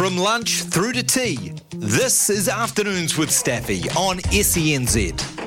From lunch through to tea, this is Afternoons with Staffy on SENZ.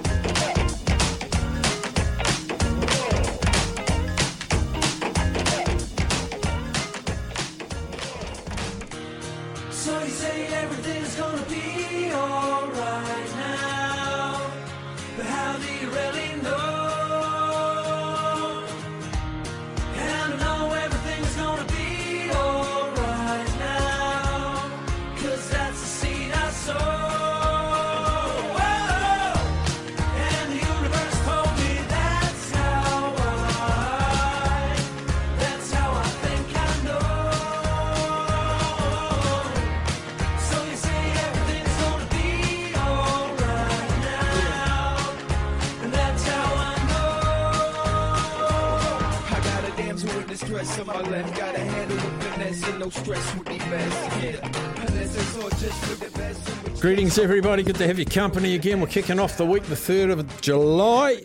Greetings, everybody. Good to have your company again. We're kicking off the week, the 3rd of July,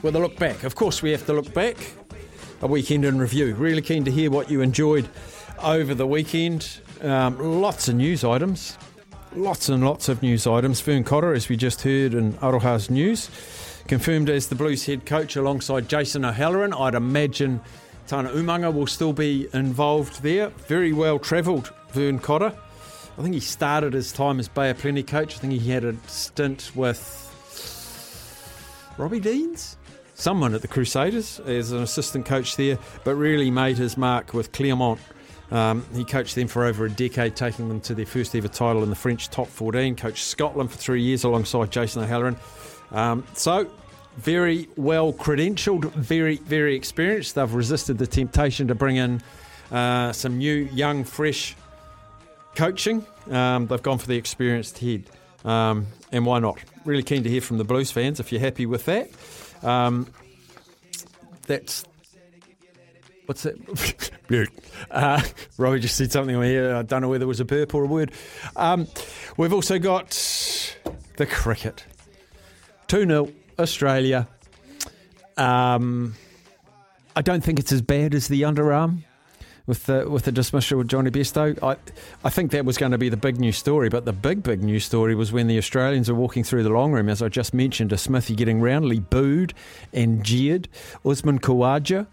with a look back. Of course, we have to look back. A weekend in review. Really keen to hear what you enjoyed over the weekend. Um, lots of news items. Lots and lots of news items. Vern Cotter, as we just heard in Aroha's news, confirmed as the Blues head coach alongside Jason O'Halloran. I'd imagine Tana Umaga will still be involved there. Very well travelled, Vern Cotter. I think he started his time as Bay of Plenty coach. I think he had a stint with Robbie Deans, someone at the Crusaders as an assistant coach there, but really made his mark with Clermont. Um, he coached them for over a decade, taking them to their first ever title in the French top 14. Coached Scotland for three years alongside Jason O'Halloran. Um, so, very well credentialed, very, very experienced. They've resisted the temptation to bring in uh, some new, young, fresh coaching. Um, they've gone for the experienced head. Um, and why not? Really keen to hear from the Blues fans if you're happy with that. Um, that's. What's that? Mute. uh, Robbie just said something on here. I don't know whether it was a burp or a word. Um, we've also got the cricket. 2 0, Australia. Um, I don't think it's as bad as the underarm with the with the dismissal of Jonny Bairstow. I I think that was going to be the big news story, but the big big news story was when the Australians are walking through the long room, as I just mentioned, to Smithy getting roundly booed and jeered. Usman Khawaja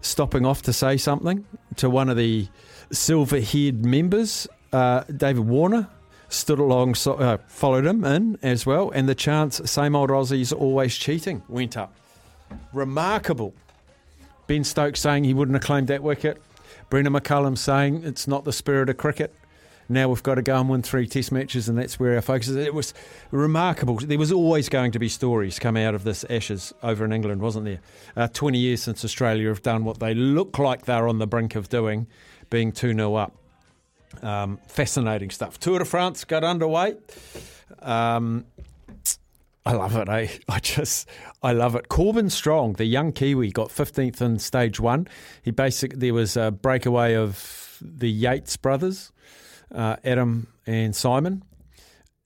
stopping off to say something to one of the silver haired members, uh, David Warner. Stood along, uh, followed him in as well, and the chants "Same old Aussies always cheating" went up. Remarkable. Ben Stokes saying he wouldn't have claimed that wicket. Brendon McCullum saying it's not the spirit of cricket. Now we've got to go and win three test matches, and that's where our focus is. It was remarkable. There was always going to be stories come out of this Ashes over in England, wasn't there? Uh, 20 years since Australia have done what they look like they're on the brink of doing, being 2 0 up. Um, fascinating stuff. Tour de France got underway. Um, I love it, eh? I just, I love it. Corbin Strong, the young Kiwi, got 15th in stage one. He basically, there was a breakaway of the Yates brothers, uh, Adam and Simon.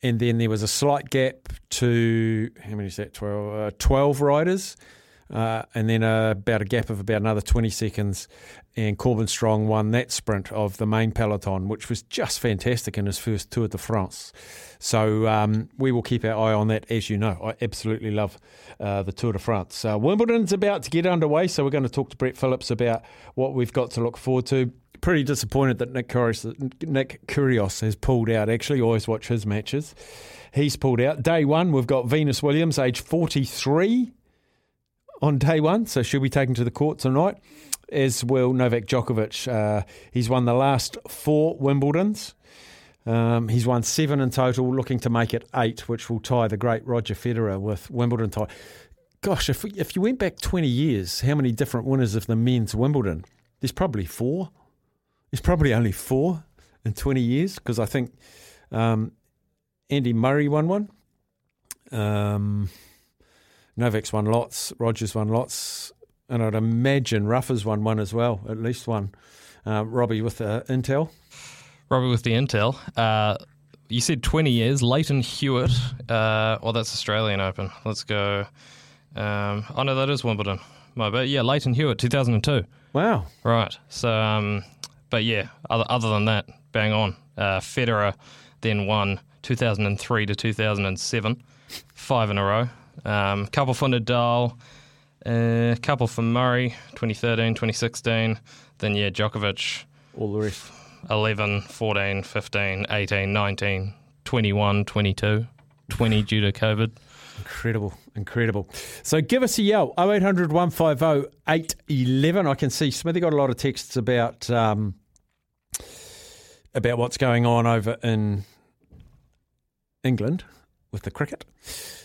And then there was a slight gap to, how many is that? 12, uh, 12 riders. Uh, and then uh, about a gap of about another 20 seconds. And Corbin Strong won that sprint of the main peloton, which was just fantastic in his first Tour de France. So um, we will keep our eye on that, as you know. I absolutely love uh, the Tour de France. Uh, Wimbledon's about to get underway, so we're going to talk to Brett Phillips about what we've got to look forward to. Pretty disappointed that Nick Kyrgios, Nick Kyrgios has pulled out. Actually, always watch his matches. He's pulled out. Day one, we've got Venus Williams, age 43 on day one, so she'll be taken to the court tonight, as will Novak Djokovic. Uh, he's won the last four Wimbledons. Um, he's won seven in total, looking to make it eight, which will tie the great Roger Federer with Wimbledon tie. Gosh, if if you went back twenty years, how many different winners of the men's Wimbledon? There's probably four. There's probably only four in twenty years because I think um, Andy Murray won one. Um, Novak's won lots. Rogers won lots. And I'd imagine Rafa's won one as well, at least one. Uh, Robbie with the Intel. Robbie with the intel. Uh, you said 20 years. Lleyton Hewitt. Uh, well, that's Australian Open. Let's go. Um, oh, no, that is Wimbledon. My bad. Yeah, Lleyton Hewitt, 2002. Wow. Right. So, um, but yeah, other, other than that, bang on. Uh, Federer then won 2003 to 2007, five in a row. Um, couple for Nadal, a couple for Murray, 2013, 2016. Then, yeah, Djokovic, All the rest. 11, 14, 15, 18, 19, 21, 22, 20 due to COVID. Incredible, incredible. So give us a yell 0800 150 811. I can see Smithy got a lot of texts about um, about what's going on over in England with the cricket.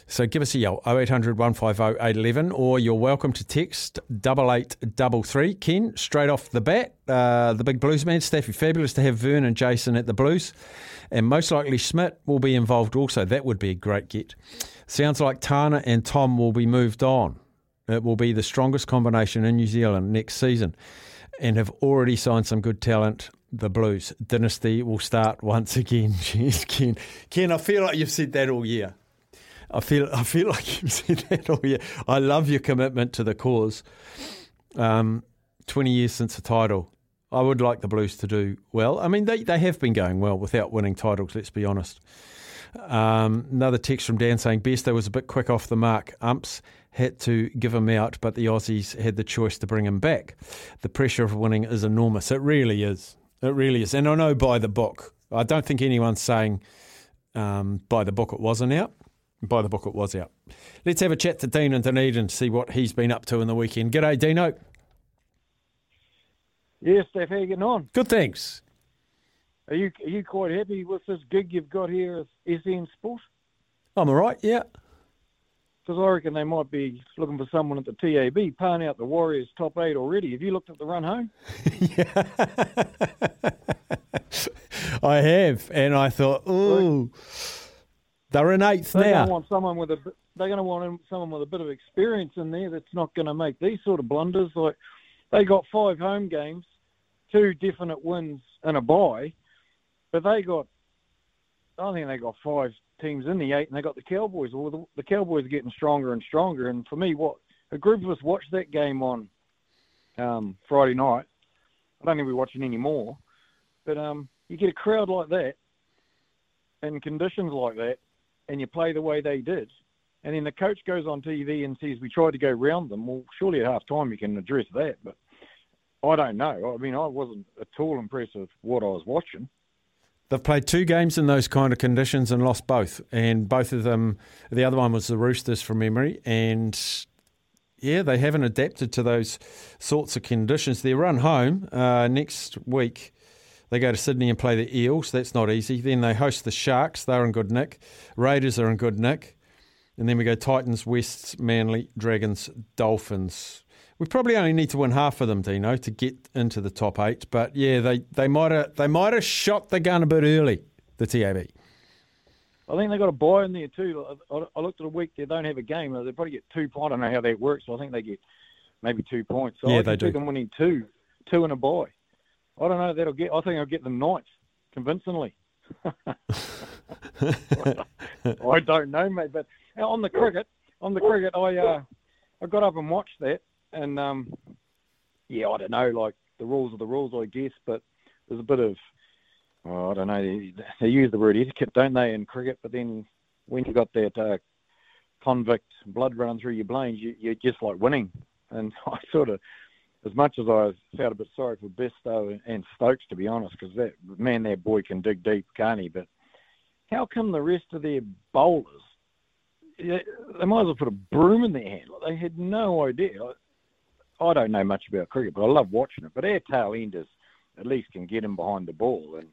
So give us a yell 0800 150 811 or you're welcome to text 8833. Ken, straight off the bat, uh, the big blues man, Staffy, fabulous to have Vern and Jason at the blues. And most likely Schmidt will be involved also. That would be a great get. Sounds like Tana and Tom will be moved on. It will be the strongest combination in New Zealand next season and have already signed some good talent. The Blues dynasty will start once again. Jeez, Ken. Ken, I feel like you've said that all year. I feel I feel like you've said that all year. I love your commitment to the cause. Um, Twenty years since the title. I would like the Blues to do well. I mean, they, they have been going well without winning titles, let's be honest. Um, another text from Dan saying Bairstow was a bit quick off the mark. Umps had to give him out, but the Aussies had the choice to bring him back. The pressure of winning is enormous. It really is. It really is. And I know by the book. I don't think anyone's saying um, by the book it wasn't out. By the book it was out. Let's have a chat to Dean and Dunedin to see what he's been up to in the weekend. G'day, Dino. Yes, Steph, how you getting on? Good, thanks. Are you are you quite happy with this gig you've got here at SN Sport? I'm all right, yeah. Because I reckon they might be looking for someone at the TAB, paying out the Warriors top eight already. Have you looked at the run home? Yeah. I have, and I thought, ooh, they're in eighth They're going now. to want someone with a they're going to want someone with a bit of experience in there that's not going to make these sort of blunders. Like they got five home games, two definite wins and a bye, but they got I think they got five teams in the eight, and they got the Cowboys. Well, the, the Cowboys are getting stronger and stronger. And for me, what a group of us watched that game on um, Friday night. I don't think we're watching anymore, but um, you get a crowd like that, and conditions like that, and you play the way they did, and then the coach goes on TV and says we tried to go round them. Well, surely at half time you can address that, but I don't know. I mean, I wasn't at all impressed with what I was watching. They've played two games in those kind of conditions and lost both. And both of them, the other one was the Roosters from memory. And yeah, they haven't adapted to those sorts of conditions. They run home uh, next week. They go to Sydney and play the Eels. That's not easy. Then they host the Sharks. They're in good nick. Raiders are in good nick. And then we go Titans, Wests, Manly, Dragons, Dolphins. We probably only need to win half of them, Dino, to get into the top eight. But yeah, they, they might have they might have shot the gun a bit early. The TAB. I think they got a buy in there too. I, I looked at a week; they don't have a game. They probably get two. points. I don't know how that works. So I think they get maybe two points. So Yeah, I they do. them winning two, two and a buy. I don't know. That'll get. I think I'll get them ninth convincingly. I don't know, mate. But on the cricket, on the cricket, I uh, I got up and watched that, and um, yeah, I don't know. Like the rules are the rules, I guess. But there's a bit of oh, I don't know. They, they use the word etiquette, don't they, in cricket? But then when you got that uh, convict blood running through your veins, you, you're just like winning. And I sort of, as much as I felt a bit sorry for Bairstow and Stokes, to be honest, because that man, that boy can dig deep, can't he? But how come the rest of their bowlers, they might as well put a broom in their hand? Like, they had no idea. I, I don't know much about cricket, but I love watching it. But our tail enders at least can get him behind the ball, and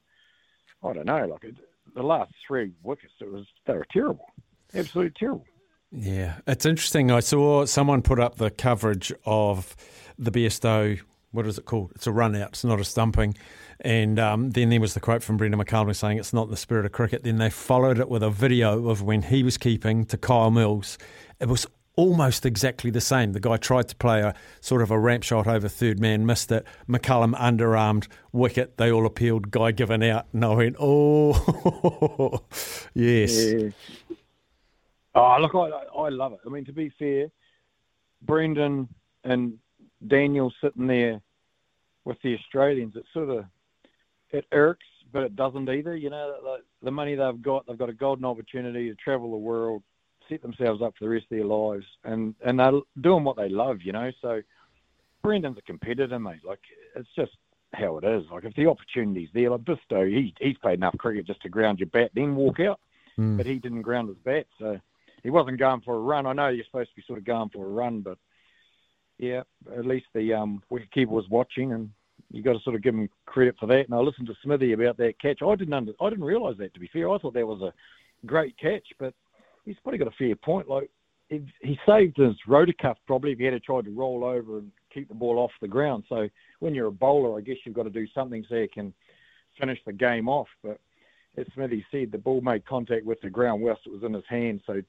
I don't know. Like the last three wickets, it was they were terrible, absolutely terrible. Yeah, it's interesting. I saw someone put up the coverage of the Bairstow, What is it called? It's a run out. It's not a stumping. And um, then there was the quote from Brendon McCullum saying it's not in the spirit of cricket. Then they followed it with a video of when he was keeping to Kyle Mills. It was almost exactly the same. The guy tried to play a sort of a ramp shot over third man, missed it. McCullum underarmed wicket. They all appealed. Guy given out. And I went, oh, yes. Yeah. Oh, look, I, I love it. I mean, to be fair, Brendon and Daniel sitting there with the Australians, it sort of it irks but it doesn't either. You know, like, the money they've got, they've got a golden opportunity to travel the world, set themselves up for the rest of their lives, and and they're doing what they love. You know, so Brendon's a competitor, mate. Like it's just how it is. Like if the opportunity's there, like Bairstow, he he's played enough cricket just to ground your bat, then walk out, hmm. but he didn't ground his bat, so he wasn't going for a run. I know you're supposed to be sort of going for a run, but yeah, at least the um, wicketkeeper was watching, and you got to sort of give him credit for that. And I listened to Smithy about that catch. I didn't under, I didn't realise that. To be fair, I thought that was a great catch, but he's probably got a fair point. Like he, he saved his rotor cuff probably if he had tried to roll over and keep the ball off the ground. So when you're a bowler, I guess you've got to do something so you can finish the game off. But as Smithy said, the ball made contact with the ground whilst it was in his hand. So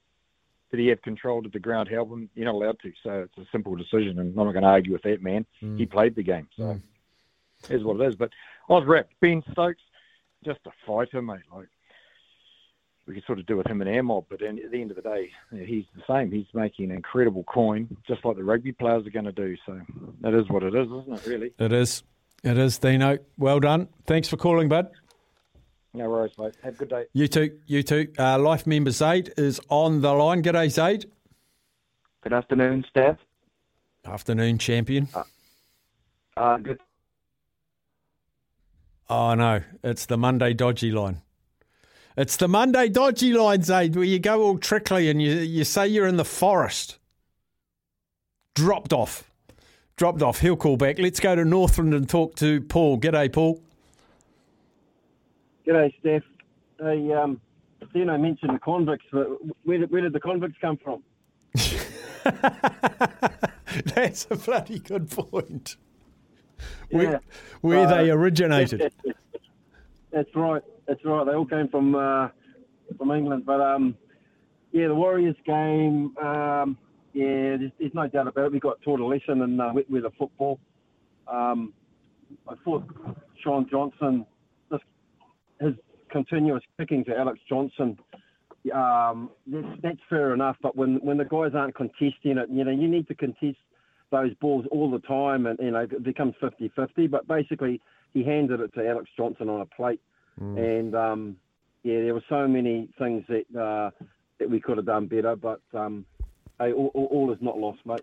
did he have control? Did the ground help him? You're not allowed to. So it's a simple decision, and I'm not going to argue with that man. Mm. He played the game, so mm. is what it is. But I was wrapped. Ben Stokes, just a fighter, mate. Like we could sort of do with him and our mob, but at the end of the day, he's the same. He's making incredible coin, just like the rugby players are going to do. So that is what it is, isn't it? Really. It is. It is, Dino. Well done. Thanks for calling, bud. No worries, mate. Have a good day. You too. You too. Uh, Life member Zaid is on the line. G'day, Zaid. Good afternoon, Steph. Afternoon, champion. Uh, good. Oh, no. It's the Monday dodgy line. It's the Monday dodgy line, Zaid, where you go all trickly and you, you say you're in the forest. Dropped off. Dropped off. He'll call back. Let's go to Northland and talk to Paul. G'day, Paul. G'day, Steph. Hey, um, Dino mentioned the convicts. but Where did, where did the convicts come from? That's a bloody good point. Where, Yeah. where Uh, they originated. That's right. That's right. They all came from uh, from England. But um, yeah, the Warriors game. Um, yeah, there's, there's no doubt about it. We got taught a lesson in uh, with the football. Um, I thought Shaun Johnson, continuous kicking to Alex Johnston. Um, that's, that's fair enough, but when when the guys aren't contesting it, you know, you need to contest those balls all the time, and you know, it becomes 50-50. But basically, he handed it to Alex Johnston on a plate, and um, yeah, there were so many things that uh, that we could have done better. But um, hey, all, all, all is not lost, mate.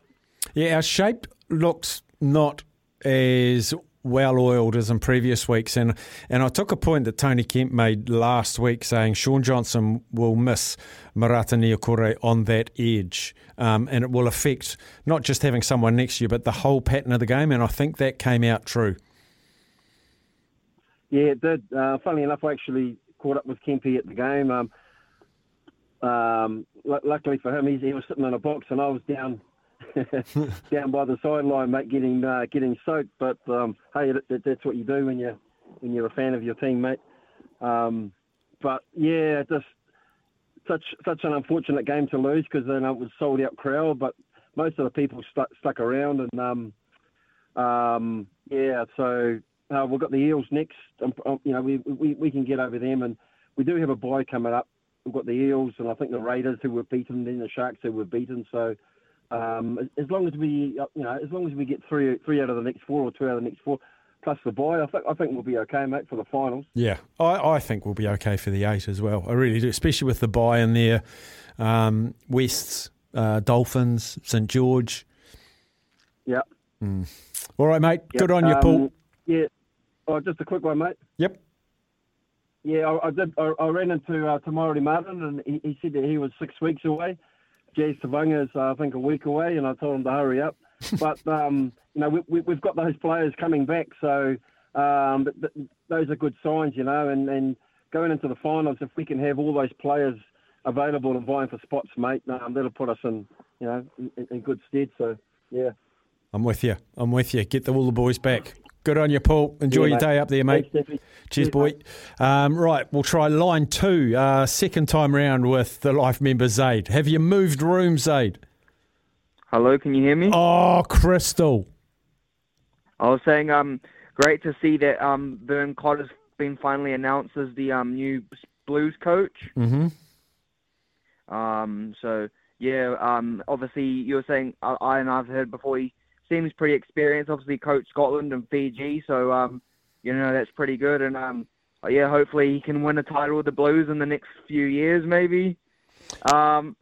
Yeah, our shape looks not as well oiled as in previous weeks, and and I took a point that Tony Kemp made last week, saying Shaun Johnson will miss Marata Niukore on that edge, um, and it will affect not just having someone next to you, but the whole pattern of the game. And I think that came out true. Yeah, it did. Uh, funnily enough, I actually caught up with Kempy at the game. Um, um, lu luckily for him, he was sitting in a box, and I was down down by the sideline, mate, getting uh, getting soaked. But um, hey, that, that, that's what you do when you when you're a fan of your team, mate. Um, but yeah, just such such an unfortunate game to lose because then it was sold out crowd, but most of the people stuck stuck around, and um, um, yeah, so uh, we've got the Eels next. Um, um, you know, we, we we can get over them, and we do have a bye coming up. We've got the Eels, and I think the Raiders who were beaten, then the Sharks who were beaten. So um, as- as long as we, uh, you know, as long as we get three three out of the next four or two out of the next four, plus the bye, I think I think we'll be okay, mate, for the finals. Yeah, I, I think we'll be okay for the eight as well. I really do, especially with the buy in there. Um, Wests, uh, Dolphins, St George. Yeah. All right, mate. Good on you, Um, Paul. Yeah. Oh, just a quick one, mate. Yep. Yeah, I, I did. I, I ran into uh, Te Maire Martin, and he, he said that he was six weeks away. Jazz Tevaga's, uh, I think, a week away, and I told him to hurry up. but um, you know, we, we, we've got those players coming back, so um, th- th- those are good signs, you know. And, and going into the finals, if we can have all those players available and vying for spots, mate, um, that'll put us in, you know, in, in good stead. So yeah. I'm with you. I'm with you. Get the, all the boys back. Good on you, Paul. Enjoy Yeah, your mate. day up there, mate. Thanks, Cheers, Cheers, boy. Um, right, we'll try line two, uh, second time round with the life member Zaid. Have you moved rooms, Zaid? Hello, can you hear me? Oh, Crystal. I was saying, um, great to see that um, Vern Codd has been finally announced as the um, new Blues coach. Mm-hmm. Um, so yeah, um, obviously you were saying I, I and I've heard before he seems pretty experienced. Obviously, coached Scotland and Fiji, so um, you know that's pretty good. And um, yeah, hopefully he can win a title with the Blues in the next few years, maybe. Um,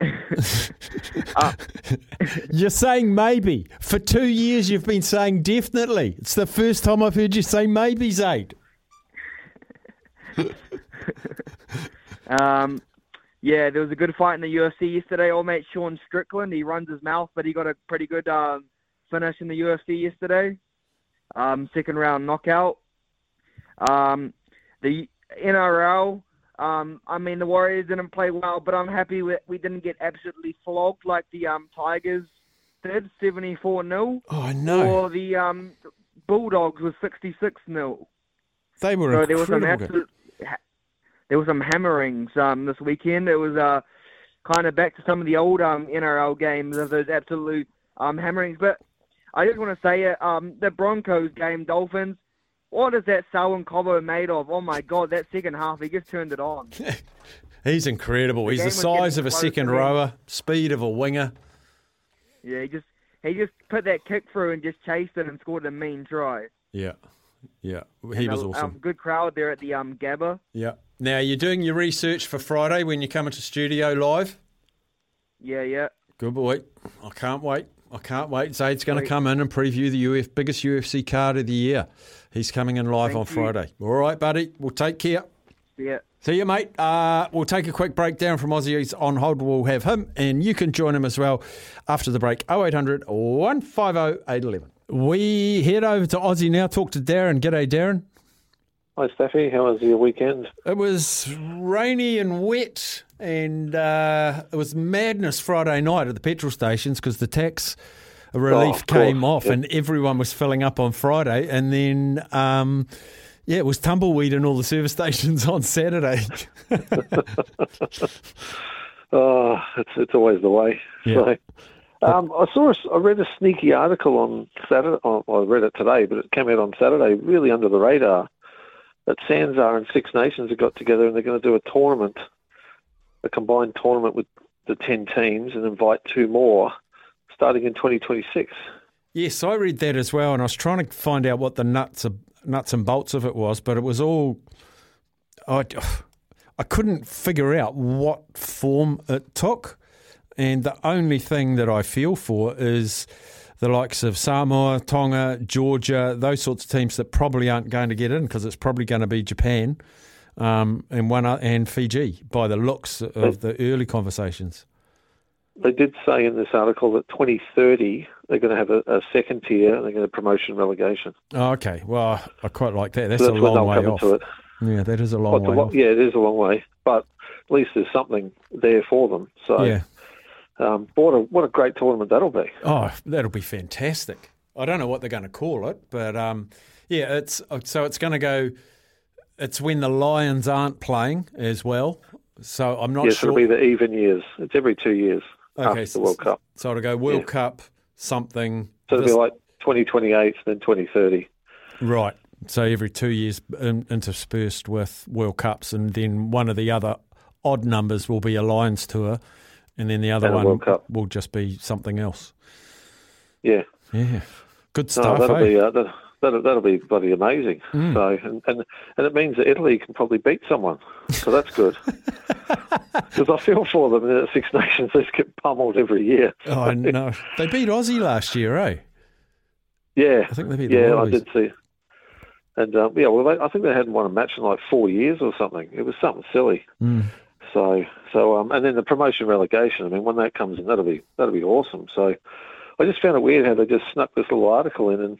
uh, You're saying maybe. For two years, you've been saying definitely. It's the first time I've heard you say maybe, Zaid. Um, yeah, there was a good fight in the UFC yesterday. Old mate Sean Strickland, he runs his mouth, but he got a pretty good um, finish in the UFC yesterday. Um, second round knockout. Um, the NRL, um, I mean, the Warriors didn't play well, but I'm happy we, we didn't get absolutely flogged like the um, Tigers did, 74 0, Oh, no. or the um, Bulldogs was 66 0. They were So there was incredible. absolute, there was some hammerings um, this weekend. It was uh, kind of back to some of the old um, NRL games of those absolute um, hammerings. But I just want to say it, um, the Broncos game, Dolphins. What is that Selwyn Cobbo made of? Oh my God, that second half, he just turned it on. He's incredible. He's the size of a second rower, speed of a winger. Yeah, he just he just put that kick through and just chased it and scored a mean try. Yeah. Yeah. He And was a, awesome. Um, good crowd there at the um, Gabba. Yeah. Now, you're doing your research for Friday when you come into studio live. Yeah, yeah. Good boy. I can't wait. I can't wait. Zaid's going to come in and preview the UF biggest UFC card of the year. He's coming in live Thank on you. Friday. All right, buddy. We'll take care. Yeah. See you, mate. Uh, we'll take a quick breakdown from Aussie's on hold. We'll have him, and you can join him as well after the break. 0800 150 811. We head over to Aussie now. Talk to Darren. G'day, Darren. Hi, Staffy. How was your weekend? It was rainy and wet, and uh, it was madness Friday night at the petrol stations because the tax relief of came off, and everyone was filling up on Friday, and then. Um, yeah, it was tumbleweed in all the service stations on Saturday. Oh, it's it's always the way. Yeah. So, um, I saw a, I read a sneaky article on Saturday. Oh, well, I read it today, but it came out on Saturday, really under the radar. That Sanzar and Six Nations have got together and they're going to do a tournament, a combined tournament with the ten teams, and invite two more, starting in 2026. Yes, I read that as well, and I was trying to find out what the nuts of, nuts and bolts of it was, but it was all I, I couldn't figure out what form it took, and the only thing that I feel for is the likes of Samoa, Tonga, Georgia, those sorts of teams that probably aren't going to get in because it's probably going to be Japan um, and one o- and Fiji by the looks of the early conversations. They did say in this article that 2030 they're going to have a, a second tier and they're going to promotion relegation. Oh, okay, well, I quite like that. That's So a that's when long way off. Yeah, that is a long Well, a way lo- yeah, it is a long way, but at least there's something there for them. So, Yeah. Um, what a what a great tournament that'll be. Oh, that'll be fantastic. I don't know what they're going to call it, but um, yeah, it's so it's going to go. It's when the Lions aren't playing as well. So I'm not yes, sure. it'll be the even years. It's every two years after so, the World Cup. So it'll go World Yeah. Cup something. So it'll this- be like 2028, then 2030. right. So every two years in, interspersed with World Cups, and then one of the other odd numbers will be a Lions tour, and then the other one will just be something else. Yeah, Yeah, good no, stuff. that'll eh? be uh, that, that'll, that'll be bloody amazing. Mm. So, and, and and it means that Italy can probably beat someone. So that's good. Because I feel for them. in The Six Nations they just get pummeled every year. Oh, I know. They beat Aussie last year, eh? Yeah, I think they beat the yeah, I did see. And um, yeah, well, they, I think they hadn't won a match in like four years or something. It was something silly. Mm. So, so, um, and then the promotion relegation. I mean, when that comes in, that'll be that'll be awesome. So, I just found it weird how they just snuck this little article in, and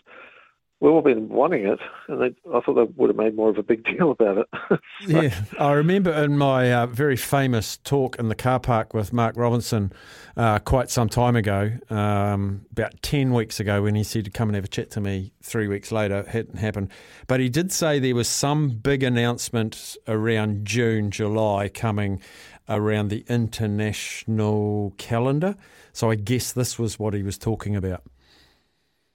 we've all been wanting it, and they, I thought they would have made more of a big deal about it. Yeah, I remember in my uh, very famous talk in the car park with Mark Robinson uh, quite some time ago, um, about 10 weeks ago, when he said to come and have a chat to me three weeks later. It hadn't happened. But he did say there was some big announcement around June, July coming around the international calendar. So I guess this was what he was talking about.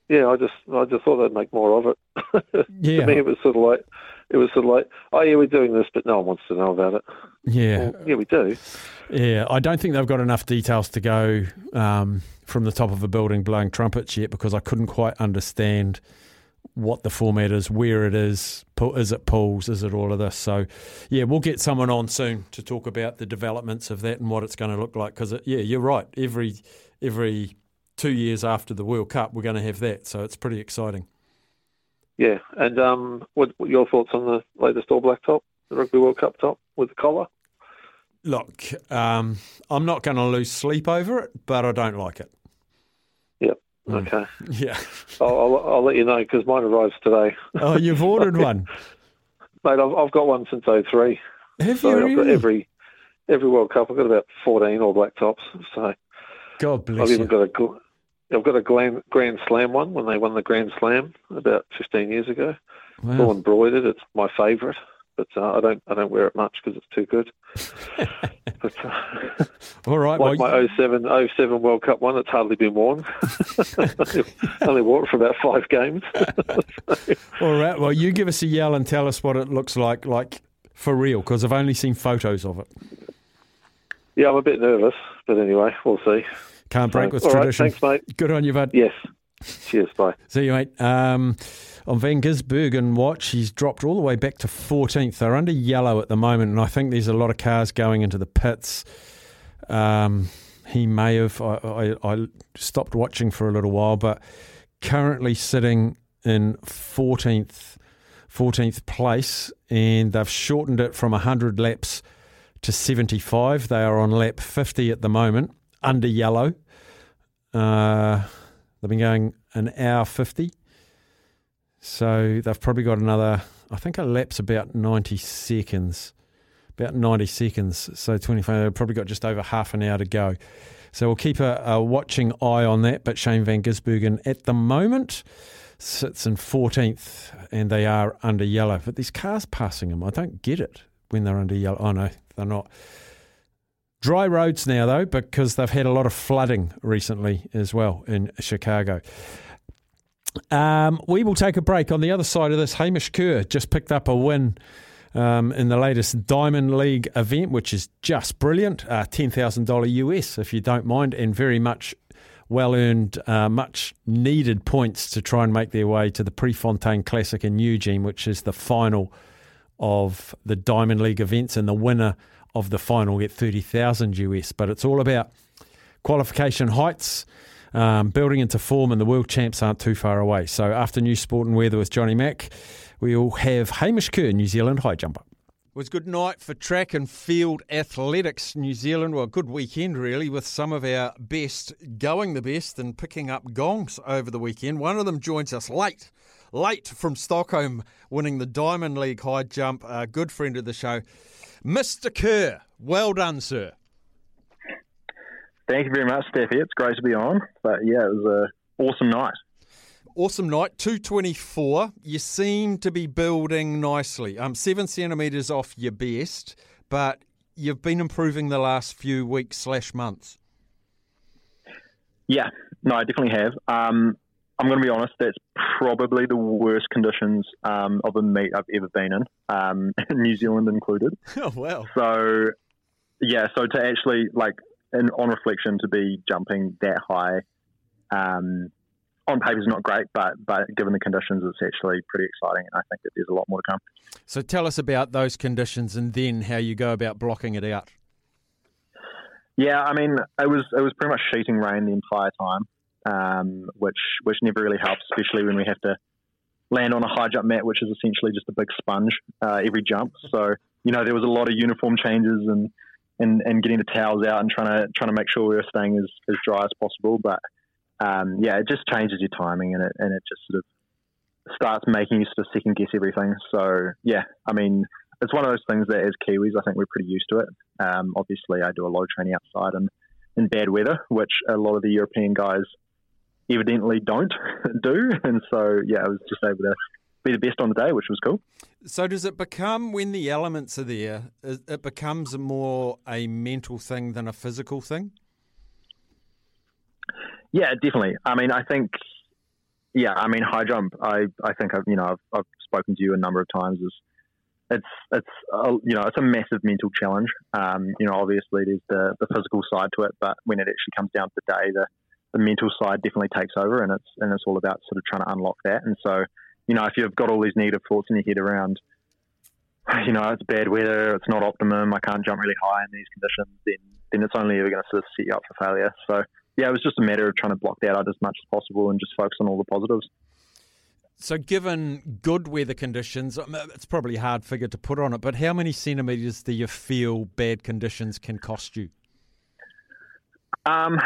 Yeah, I just, I just thought they'd make more of it. Yeah. to me, it was sort of like, it was sort of like, oh yeah, we're doing this, but no one wants to know about it. Yeah. Well, yeah, we do. Yeah, I don't think they've got enough details to go um, from the top of a building blowing trumpets yet because I couldn't quite understand what the format is, where it is, is it pools, is it all of this? So, yeah, we'll get someone on soon to talk about the developments of that and what it's going to look like. Because yeah, you're right. Every every two years after the World Cup, we're going to have that. So it's pretty exciting. Yeah, and um, what, what your thoughts on the latest All Black top, the Rugby World Cup top with the collar? Look, um, I'm not going to lose sleep over it, but I don't like it. Yep. Mm. Okay. Yeah. I'll, I'll, I'll let you know because mine arrives today. Oh, you've ordered one. Mate, I've, I've got one since 03. Have so you I've got every every World Cup. I've got about 14 All Black tops. So God bless I've even you. got a I've got a Grand, Grand Slam one when they won the Grand Slam about 15 years ago. Wow. All embroidered. It's my favourite, but uh, I don't I don't wear it much because it's too good. but uh, All right. like well, my 07, 07 World Cup one, it's hardly been worn. Only wore it for about five games. All right. Well, you give us a yell and tell us what it looks like, like for real, because I've only seen photos of it. yeah, I'm a bit nervous, but anyway, we'll see. Can't break with all right, tradition. thanks, mate. Good on you, bud. Yes. Cheers. Bye. See you, mate. Um, on Van Gisbergen watch, he's dropped all the way back to 14th. They're under yellow at the moment, and I think there's a lot of cars going into the pits. Um, he may have. I, I, I stopped watching for a little while, but currently sitting in 14th, 14th place, and they've shortened it from 100 laps to 75. They are on lap 50 at the moment, under yellow. Uh, they've been going an hour 50. So they've probably got another, I think a lap's about 90 seconds. About 90 seconds. So 25, they've probably got just over half an hour to go. So we'll keep a, a watching eye on that. But Shane Van Gisbergen at the moment sits in 14th and they are under yellow. But these cars passing them, I don't get it when they're under yellow. Oh, no, they're not. Dry roads now, though, because they've had a lot of flooding recently as well in Chicago. Um, we will take a break. On the other side of this, Hamish Kerr just picked up a win um, in the latest Diamond League event, which is just brilliant. Uh, $10,000 US, if you don't mind, and very much well earned, uh, much needed points to try and make their way to the Prefontaine Classic in Eugene, which is the final of the Diamond League events, and the winner of the final get 30,000 US. But it's all about qualification heights, um, building into form, and the world champs aren't too far away. So after New Sport and Weather with Johnny Mack, we'll have Hamish Kerr, New Zealand high jumper. It was good night for track and field athletics, New Zealand. Well, good weekend, really, with some of our best going the best and picking up gongs over the weekend. One of them joins us late, late from Stockholm, winning the Diamond League high jump. A good friend of the show, Mr. Kerr. Well done, sir. Thank you very much, Steffi. It's great to be on. But yeah, it was a awesome night. Awesome night, 224. You seem to be building nicely. Um, seven centimetres off your best, but you've been improving the last few weeks slash months. Yeah, no, I definitely have. Um, I'm going to be honest. That's probably the worst conditions um, of a meet I've ever been in, um, New Zealand included. Oh, well. So, yeah, so to actually like, in, on reflection, to be jumping that high, um, on paper is not great, but but given the conditions, it's actually pretty exciting, and I think that there's a lot more to come. So tell us about those conditions and then how you go about blocking it out. Yeah, I mean, it was it was pretty much sheeting rain the entire time, um, which which never really helps, especially when we have to land on a high jump mat, which is essentially just a big sponge uh, every jump. So you know, there was a lot of uniform changes and, and and getting the towels out and trying to trying to make sure we were staying as, as dry as possible. But um, yeah, it just changes your timing and it and it just sort of starts making you sort of second guess everything. So yeah, I mean, it's one of those things that as Kiwis, I think we're pretty used to it. Um, obviously, I do a lot of training outside and in bad weather, which a lot of the European guys evidently don't do. And so, yeah, I was just able to be the best on the day, which was cool. So does it become when the elements are there? It becomes more a mental thing than a physical thing. Yeah, definitely. I mean, I think, yeah, I mean, high jump. I, I think I've you know I've, I've spoken to you a number of times. Is it's it's a, you know it's a massive mental challenge. Um, you know, obviously there's the the physical side to it, but when it actually comes down to the day, the the mental side definitely takes over, and it's and it's all about sort of trying to unlock that. And so, you know, if you've got all these negative thoughts in your head around, you know, it's bad weather, it's not optimum, I can't jump really high in these conditions, then then it's only ever going to sort of set you up for failure. So yeah, it was just a matter of trying to block that out as much as possible and just focus on all the positives. So, given good weather conditions, um, it's probably a hard figure to put on it, but how many centimetres do you feel bad conditions can cost you? Um,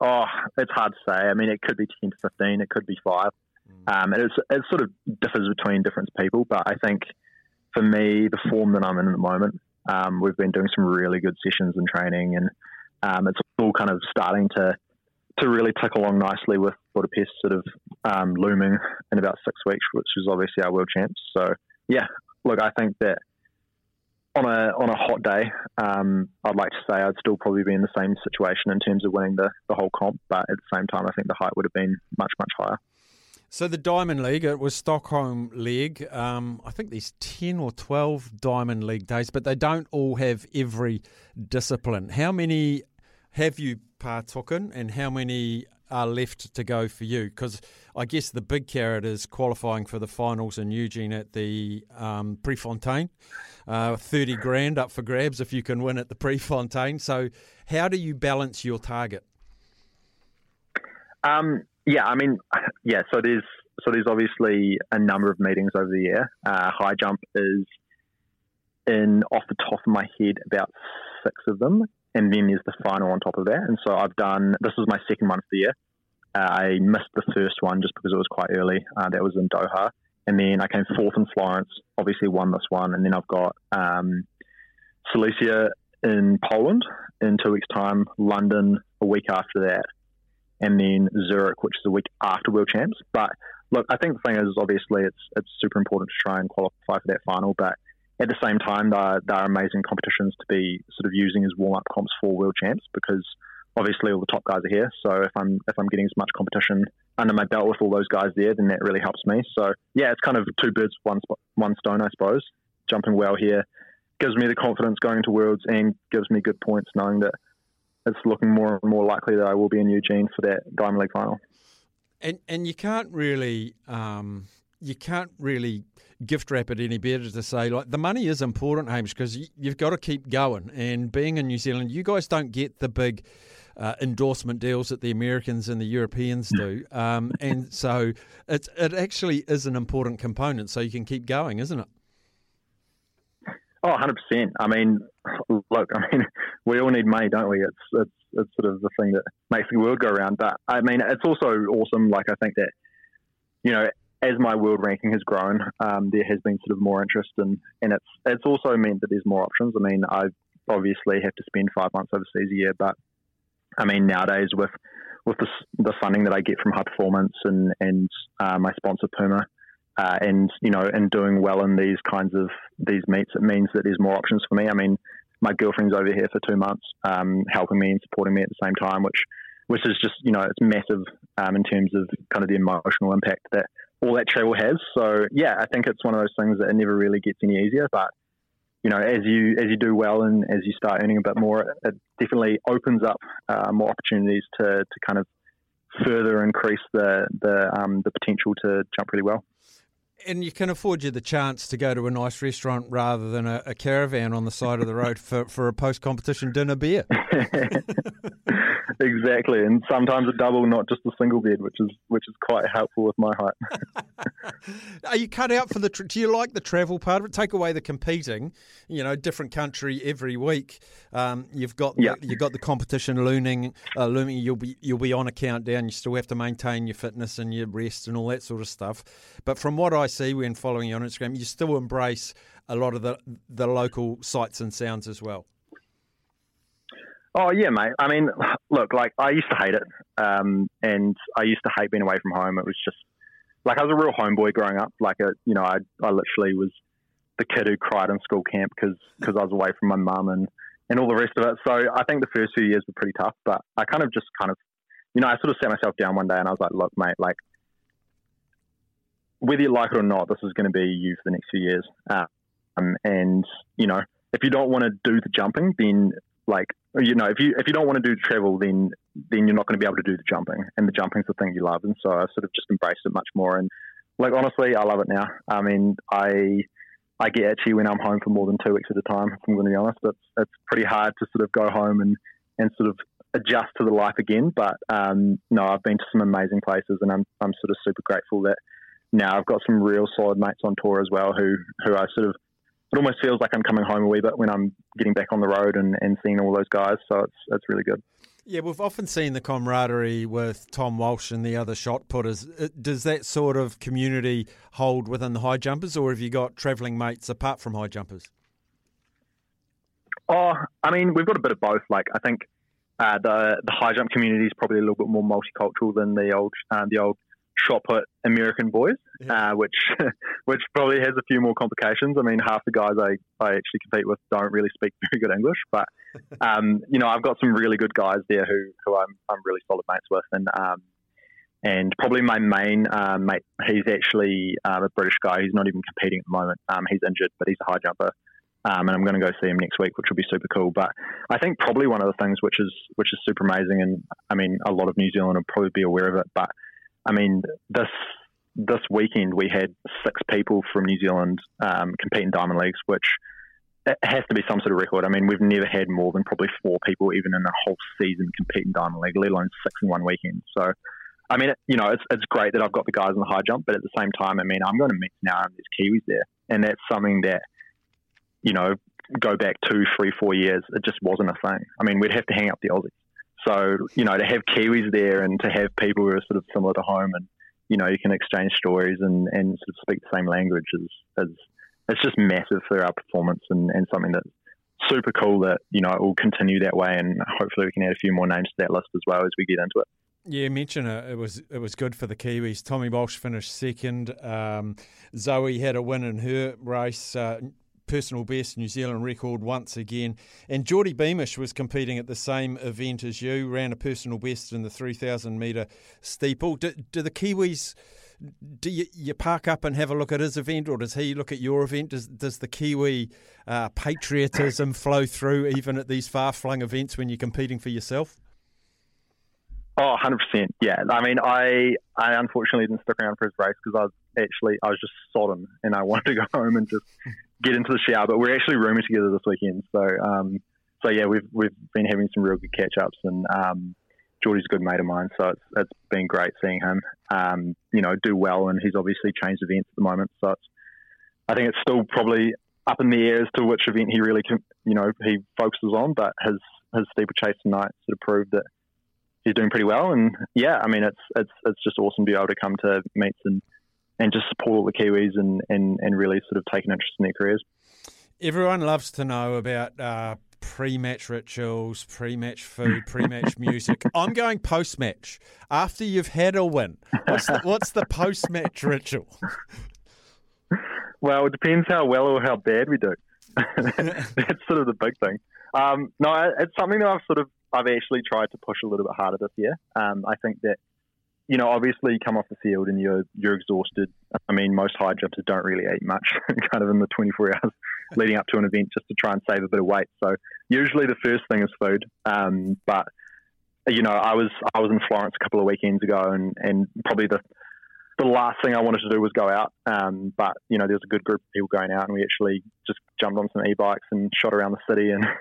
oh, it's hard to say. I mean, it could be ten to fifteen. It could be five. Um, and it's, it sort of differs between different people. But I think for me, the form that I'm in at the moment, um, we've been doing some really good sessions and training, and um, it's all kind of starting to to really tick along nicely with Budapest sort of um, looming in about six weeks, which is obviously our world champs. So yeah, look, I think that on a on a hot day, um, I'd like to say I'd still probably be in the same situation in terms of winning the, the whole comp, but at the same time, I think the height would have been much much higher. So the Diamond League, it was Stockholm League. Um, I think there's ten or twelve Diamond League days, but they don't all have every discipline. How many have you partaken, and how many are left to go for you? Because I guess the big carrot is qualifying for the finals in Eugene at the um, Prefontaine. Uh, 30 grand up for grabs if you can win at the Prefontaine. So, how do you balance your target? Um, yeah, I mean, yeah. So there's so there's obviously a number of meetings over the year. Uh, high jump is in off the top of my head about six of them, and then there's the final on top of that. And so I've done this is my second one for the year. Uh, I missed the first one just because it was quite early. Uh, that was in Doha, and then I came fourth in Florence. Obviously, won this one, and then I've got um, Silesia in Poland in two weeks' time, London a week after that, and then Zurich, which is a week after World Champs. But look, I think the thing is, obviously, it's it's super important to try and qualify for that final. But at the same time, they're, they're amazing competitions to be sort of using as warm up comps for World Champs because obviously all the top guys are here. So if I'm if I'm getting as much competition under my belt with all those guys there, then that really helps me. So yeah, it's kind of two birds one one stone, I suppose. Jumping well here gives me the confidence going into Worlds and gives me good points knowing that it's looking more and more likely that I will be in Eugene for that Diamond League final. And and you can't really um, you can't really gift wrap it any better to say like the money is important, Hamish, because you, you've got to keep going. And being in New Zealand, you guys don't get the big uh, endorsement deals that the Americans and the Europeans do, um, and so it it actually is an important component. So you can keep going, isn't it? Oh, 100%. I mean, look, I mean, we all need money, don't we? It's, it's, it's sort of the thing that makes the world go around. But I mean, it's also awesome. Like, I think that, you know, as my world ranking has grown, um, there has been sort of more interest and, and it's, it's also meant that there's more options. I mean, I obviously have to spend five months overseas a year, but I mean, nowadays with, with the, the funding that I get from High Performance and, and uh, my sponsor Puma, uh, and you know, and doing well in these kinds of these meets, it means that there's more options for me. I mean, my girlfriend's over here for two months, um, helping me and supporting me at the same time, which which is just you know it's massive um, in terms of kind of the emotional impact that all that travel has. So yeah, I think it's one of those things that it never really gets any easier, but you know, as you as you do well and as you start earning a bit more, it definitely opens up uh, more opportunities to to kind of further increase the the um, the potential to jump really well. And you can afford you the chance to go to a nice restaurant rather than a, a caravan on the side of the road for, for a post competition dinner beer. exactly, and sometimes a double, not just a single bed, which is which is quite helpful with my height. Are you cut out for the? Tra- do you like the travel part of it? Take away the competing, you know, different country every week. Um, you've got Yeah. the, you've got the competition looming. Uh, looming. You'll be you'll be on a countdown. You still have to maintain your fitness and your rest and all that sort of stuff. But from what I see when following you on Instagram, you still embrace a lot of the the local sights and sounds as well. Oh yeah, mate. I mean, look, like I used to hate it, um, and I used to hate being away from home. It was just like I was a real homeboy growing up. Like, a, you know, I I literally was the kid who cried in school camp because I was away from my mum and and all the rest of it. So I think the first few years were pretty tough, but I kind of just kind of, you know, I sort of sat myself down one day and I was like, look, mate, like whether you like it or not, this is going to be you for the next few years. Um, and you know, if you don't want to do the jumping, then like you know, if you if you don't want to do travel, then then you're not going to be able to do the jumping, and the jumping's the thing you love. And so I sort of just embraced it much more. And like honestly, I love it now. I mean, I I get itchy when I'm home for more than two weeks at a time. If I'm going to be honest, it's it's pretty hard to sort of go home and and sort of adjust to the life again. But um, no, I've been to some amazing places, and I'm I'm sort of super grateful that now I've got some real solid mates on tour as well who who I sort of it almost feels like I'm coming home a wee bit when I'm getting back on the road and, and seeing all those guys. So it's it's really good. Yeah, we've often seen the camaraderie with Tom Walsh and the other shot putters. Uh, Does that sort of community hold within the high jumpers, or have you got travelling mates apart from high jumpers? Oh, I mean, we've got a bit of both. Like, I think uh, the the high jump community is probably a little bit more multicultural than the old um, the old shot put American boys, uh, which which probably has a few more complications. I mean, half the guys I, I actually compete with don't really speak very good English, but um, you know, I've got some really good guys there who who I'm I'm really solid mates with, and um, and probably my main um, mate, he's actually um, a British guy. He's not even competing at the moment. Um, he's injured, but he's a high jumper. Um, and I'm going to go see him next week, which will be super cool. But I think probably one of the things which is which is super amazing, and I mean a lot of New Zealand will probably be aware of it. But I mean this this weekend we had six people from New Zealand um, compete in Diamond Leagues, which it has to be some sort of record. I mean we've never had more than probably four people even in a whole season compete in Diamond League, let alone six in one weekend. So. I mean, it, you know, it's, it's great that I've got the guys in the high jump, but at the same time, I mean, I'm going to mix now and there's Kiwis there. And that's something that you know, go back two, three, four years, it just wasn't a thing. I mean, we'd have to hang up the Aussies. So, you know, to have Kiwis there and to have people who are sort of similar to home and, you know, you can exchange stories and, and sort of speak the same language is, is it's just massive for our performance and, and something that's super cool that, you know, it will continue that way and hopefully we can add a few more names to that list as well as we get into it. Yeah, mention it. It was it was good for the Kiwis. Tommy Walsh finished second. Um, Zoe had a win in her race. Uh, personal best New Zealand record once again. And Geordie Beamish was competing at the same event as you, ran a personal best in the 3,000 metre steeple. Do, do the Kiwis, do you, you, park up and have a look at his event or does he look at your event? Does, does the Kiwi uh, patriotism flow through even at these far flung events when you're competing for yourself? Oh, 100%. Yeah. I mean, I I unfortunately didn't stick around for his race because I was actually, I was just sodden and I wanted to go home and just get into the shower. But we're actually rooming together this weekend. So, um, so yeah, we've, we've been having some real good catch ups and, um, Geordie's a good mate of mine. So it's, it's been great seeing him, um, you know, do well. And he's obviously changed events at the moment. So it's, I think it's still probably up in the air as to which event he really can, you know, he focuses on. But his, his steeplechase tonight sort of proved that he's doing pretty well. And yeah, I mean, it's it's it's just awesome to be able to come to meets and and just support all the Kiwis and and and really sort of take an interest in their careers. Everyone loves to know about. Uh, Pre-match rituals, pre-match food, pre-match music. I'm going post-match. After you've had a win, what's the, what's the post-match ritual? Well, it depends how well or how bad we do. That's sort of the big thing. Um, no, it's something that I've sort of I've actually tried to push a little bit harder this year. Um, I think that you know, obviously you come off the field and you're you're exhausted. I mean, most high jumpers don't really eat much, kind of in the 24 hours leading up to an event, just to try and save a bit of weight. So usually the first thing is food. Um, but you know, I was I was in Florence a couple of weekends ago, and and probably the the last thing I wanted to do was go out. Um, but you know, there was a good group of people going out, and we actually just jumped on some e-bikes and shot around the city and.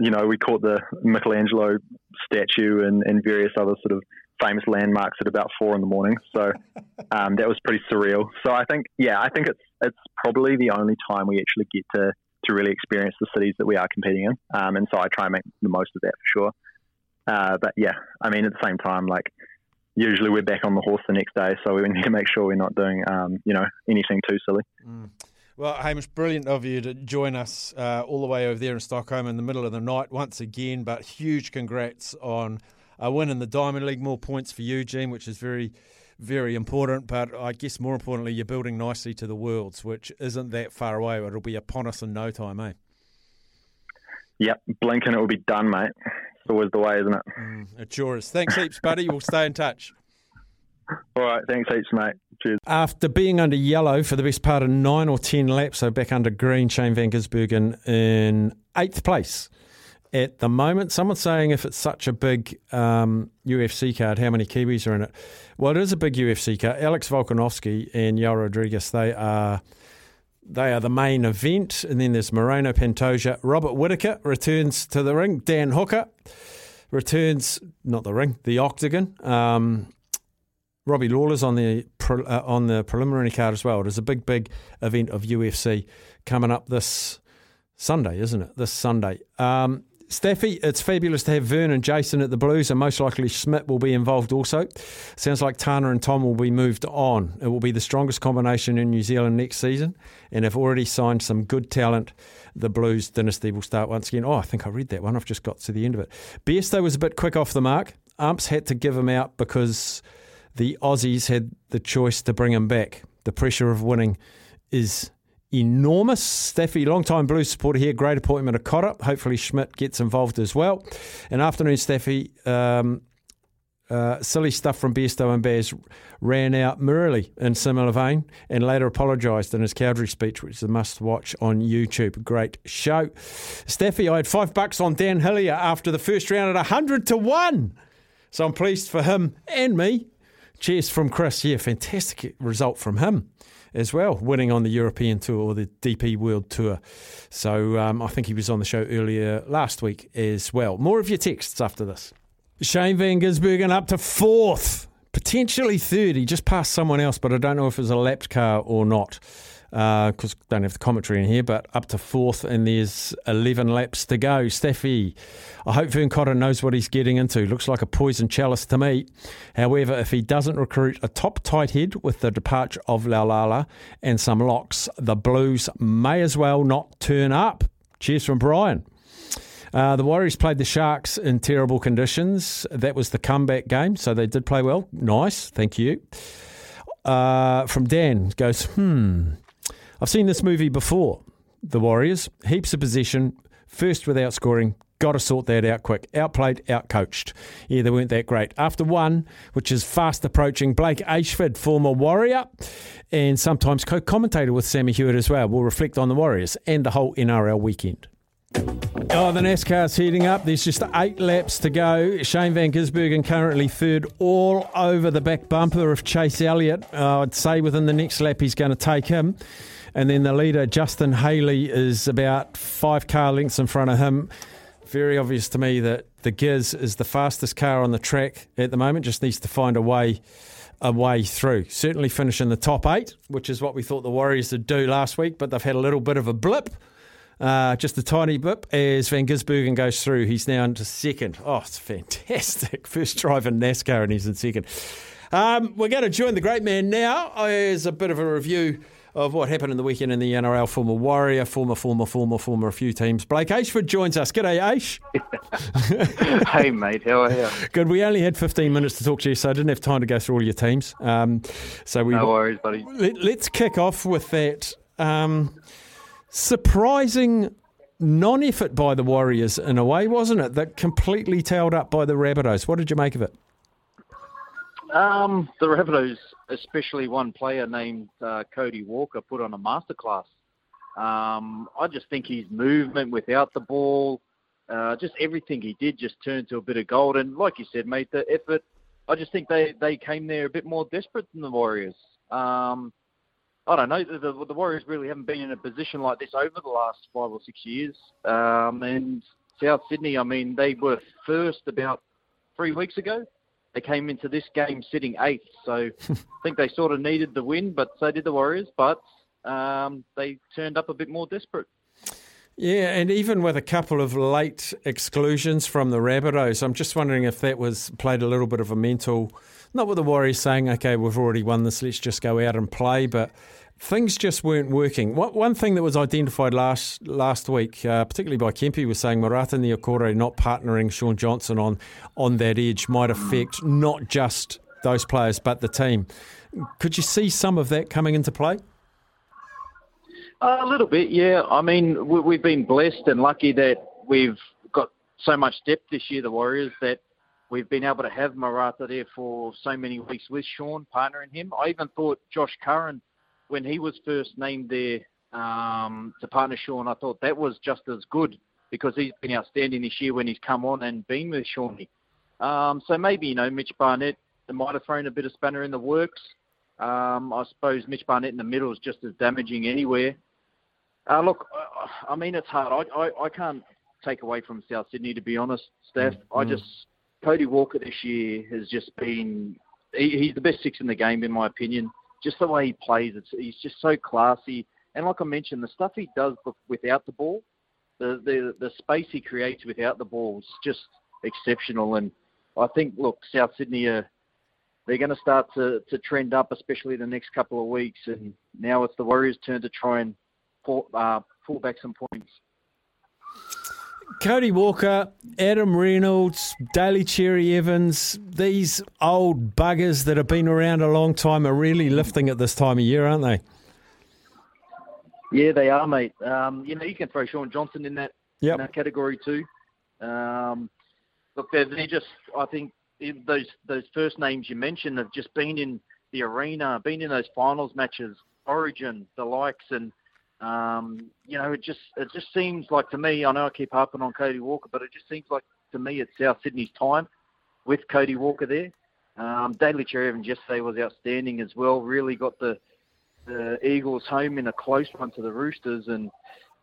You know, we caught the Michelangelo statue and, and various other sort of famous landmarks at about four in the morning. So um, that was pretty surreal. So I think, yeah, I think it's it's probably the only time we actually get to to really experience the cities that we are competing in. Um, and so I try and make the most of that for sure. Uh, but yeah, I mean, at the same time, like usually we're back on the horse the next day, so we need to make sure we're not doing, um, you know, anything too silly. Mm. Well, Hamish, brilliant of you to join us uh, all the way over there in Stockholm in the middle of the night once again. But huge congrats on a win in the Diamond League. More points for you, Gene, which is very, very important. But I guess more importantly, you're building nicely to the Worlds, which isn't that far away. It'll be upon us in no time, eh? Yep, blink and it will be done, mate. It's always the way, isn't it? Mm, it sure is. Thanks heaps, buddy. We'll stay in touch. All right, thanks heaps, mate. Cheers. After being under yellow for the best part of nine or ten laps, so back under green, Shane Van Gisbergen in eighth place at the moment. Someone's saying if it's such a big um, UFC card, how many Kiwis are in it? Well, it is a big UFC card. Alex Volkanovski and Yair Rodriguez, they are they are the main event. And then there's Moreno Pantoja. Robert Whitaker returns to the ring. Dan Hooker returns, not the ring, the octagon. Um, Robbie Lawler's on the uh, on the preliminary card as well. It is a big, big event of UFC coming up this Sunday, isn't it? This Sunday. Um, Staffy, it's fabulous to have Vern and Jason at the Blues, and most likely Schmidt will be involved also. Sounds like Tana and Tom will be moved on. It will be the strongest combination in New Zealand next season, and have already signed some good talent. The Blues dynasty will start once again. Oh, I think I read that one. I've just got to the end of it. Bairstow was a bit quick off the mark. Umps had to give him out because the Aussies had the choice to bring him back. The pressure of winning is enormous. Staffy, long-time Blues supporter here, great appointment of Cotter. Hopefully Schmidt gets involved as well. And afternoon, Staffy, um, uh, silly stuff from Besto and Baz ran out merrily in similar vein and later apologised in his Cowdrey speech, which is a must watch on YouTube. Great show. Staffy, I had five bucks on Dan Hillier after the first round at 100 to 1. So I'm pleased for him and me. Cheers from Chris. Yeah, fantastic result from him as well, winning on the European Tour or the DP World Tour. So um, I think he was on the show earlier last week as well. More of your texts after this. Shane Van Gisbergen up to fourth, potentially third. He just passed someone else, but I don't know if it was a lapped car or not because uh, don't have the commentary in here, but up to fourth, and there's 11 laps to go. Steffi, I hope Vern Cotter knows what he's getting into. Looks like a poison chalice to me. However, if he doesn't recruit a top tight head with the departure of Laulala and some locks, the Blues may as well not turn up. Cheers from Brian. Uh, the Warriors played the Sharks in terrible conditions. That was the comeback game, so they did play well. Nice, thank you. Uh, from Dan goes, hmm. I've seen this movie before. The Warriors, heaps of possession, first without scoring. Got to sort that out quick. Outplayed, outcoached. Yeah, they weren't that great. After one, which is fast approaching, Blake Ayshford, former Warrior, and sometimes co commentator with Sammy Hewitt as well, will reflect on the Warriors and the whole NRL weekend. Oh, the NASCAR's heating up. There's just eight laps to go. Shane Van Gisbergen currently third, all over the back bumper of Chase Elliott. Uh, I'd say within the next lap he's going to take him. And then the leader, Justin Haley, is about five car lengths in front of him. Very obvious to me that the Giz is the fastest car on the track at the moment, just needs to find a way a way through. Certainly finish in the top eight, which is what we thought the Warriors would do last week, but they've had a little bit of a blip. Uh, just a tiny blip as Van Gisbergen goes through. He's now into second. Oh, it's fantastic. First drive in NASCAR and he's in second. Um, we're going to join the great man now as a bit of a review of what happened in the weekend in the NRL. Former Warrior, former, former, former, former, a few teams. Blake Ayshford joins us. G'day, Ash. hey, mate, how are you? Good. We only had 15 minutes to talk to you, so I didn't have time to go through all your teams. Um, so we No worries, buddy. Let, us kick off with that um, surprising non-effort by the Warriors in a way, wasn't it? That completely tailed up by the Rabbitohs. What did you make of it? Um, the Rabbitohs, especially one player named uh, Cody Walker, put on a masterclass. Um, I just think his movement without the ball, uh, just everything he did, just turned to a bit of gold. And like you said, mate, the effort. I just think they, they came there a bit more desperate than the Warriors. Um, I don't know. The, the, Warriors really haven't been in a position like this over the last five or six years. Um, and South Sydney, I mean, they were first about three weeks ago. They came into this game sitting eighth, so I think they sort of needed the win, but so did the Warriors. But um, they turned up a bit more desperate. Yeah, and even with a couple of late exclusions from the Rabbitohs, I'm just wondering if that was played a little bit of a mental, not with the Warriors saying, okay, we've already won this, let's just go out and play, but things just weren't working. One, one thing that was identified last last week, uh, particularly by Kempe, was saying Marata Niukore not partnering Shaun Johnson on on that edge might affect not just those players but the team. Could you see some of that coming into play? A little bit, yeah. I mean, we, we've been blessed and lucky that we've got so much depth this year, the Warriors, that we've been able to have Marata there for so many weeks with Sean partnering him. I even thought Josh Curran, when he was first named there um, to partner Shaun, I thought that was just as good because he's been outstanding this year when he's come on and been with Shawnee. Um, so maybe you know Mitch Barnett might have thrown a bit of spanner in the works. Um, I suppose Mitch Barnett in the middle is just as damaging anywhere. Uh, look, I- I mean it's hard. I, I, I can't take away from South Sydney to be honest, Steph. I Mm. just Cody Walker this year has just been he, he's the best six in the game in my opinion. Just the way he plays, it's he's just so classy. And like I mentioned, the stuff he does without the ball, the the the space he creates without the ball is just exceptional. And I think look, South Sydney are they're going to start to, to trend up, especially the next couple of weeks. And now it's the Warriors' turn to try and pull, uh, pull back some points. Cody Walker, Adam Reynolds, Daly Cherry Evans, these old buggers that have been around a long time are really lifting at this time of year, aren't they? Yeah, they are, mate. Um, you know, you can throw Shaun Johnson in that Yep. in that category too. Um, look, they're, they're just. I think those those first names you mentioned have just been in the arena, been in those finals matches, Origin, the likes, and um, you know, it just it just seems like to me. I know I keep harping on Cody Walker, but it just seems like to me it's South Sydney's time with Cody Walker there. Um, Daly Cherry Evans yesterday was outstanding as well. Really got the the Eagles home in a close one to the Roosters, and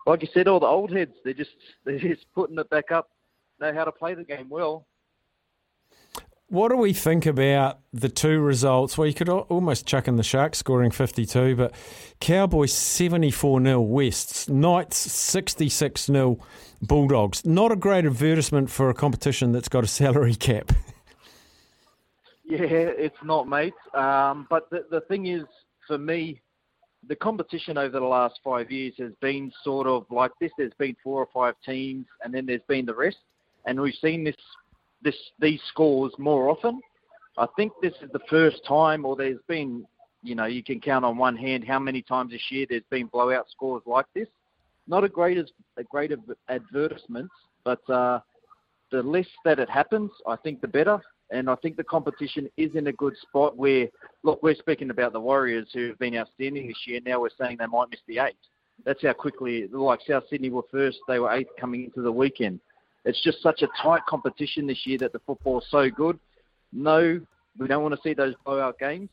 like you said, all the old heads they're just they're just putting it back up, know how to play the game well. What do we think about the two results? Well, you could almost chuck in the Sharks scoring 52, but Cowboys 74 0 Wests, Knights 66 0 Bulldogs. Not a great advertisement for a competition that's got a salary cap. Yeah, it's not, mate. Um, but the the thing is, for me, the competition over the last five years has been sort of like this. There's been four or five teams, and then there's been the rest, and we've seen this this these scores more often. I think this is the first time, or there's been, you know, you can count on one hand how many times this year there's been blowout scores like this. Not a great a great of advertisements, but uh, the less that it happens, I think the better. And I think the competition is in a good spot where, look, we're speaking about the Warriors who have been outstanding this year. Now we're saying they might miss the eight. That's how quickly, like South Sydney were first, they were eighth coming into the weekend. It's just such a tight competition this year that the football's so good. No, we don't want to see those blowout games.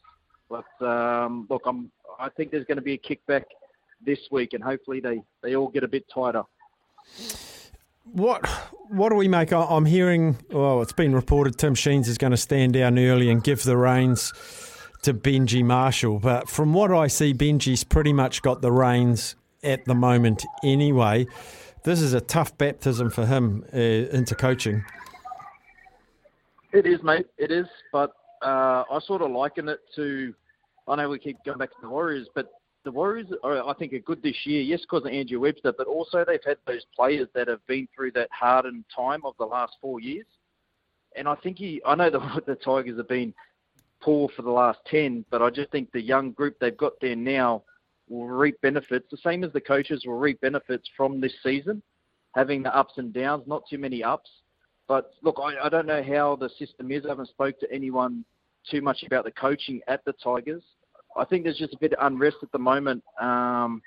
But um, look, I'm, I think there's going to be a kickback this week, and hopefully they, they all get a bit tighter. What what do we make? I'm hearing, well, it's been reported Tim Sheens is going to stand down early and give the reins to Benji Marshall. But from what I see, Benji's pretty much got the reins at the moment anyway. This is a tough baptism for him uh, into coaching. It is, mate. It is. But uh, I sort of liken it to. I know we keep going back to the Warriors, but the Warriors, are, I think, are good this year. Yes, because of Andrew Webster, but also they've had those players that have been through that hardened time of the last four years. And I think he. I know the the Tigers have been poor for the last ten, but I just think the young group they've got there now will reap benefits. The same as the coaches will reap benefits from this season, having the ups and downs. Not too many ups. But look, I, I don't know how the system is. I haven't spoke to anyone too much about the coaching at the Tigers. I think there's just a bit of unrest at the moment, um,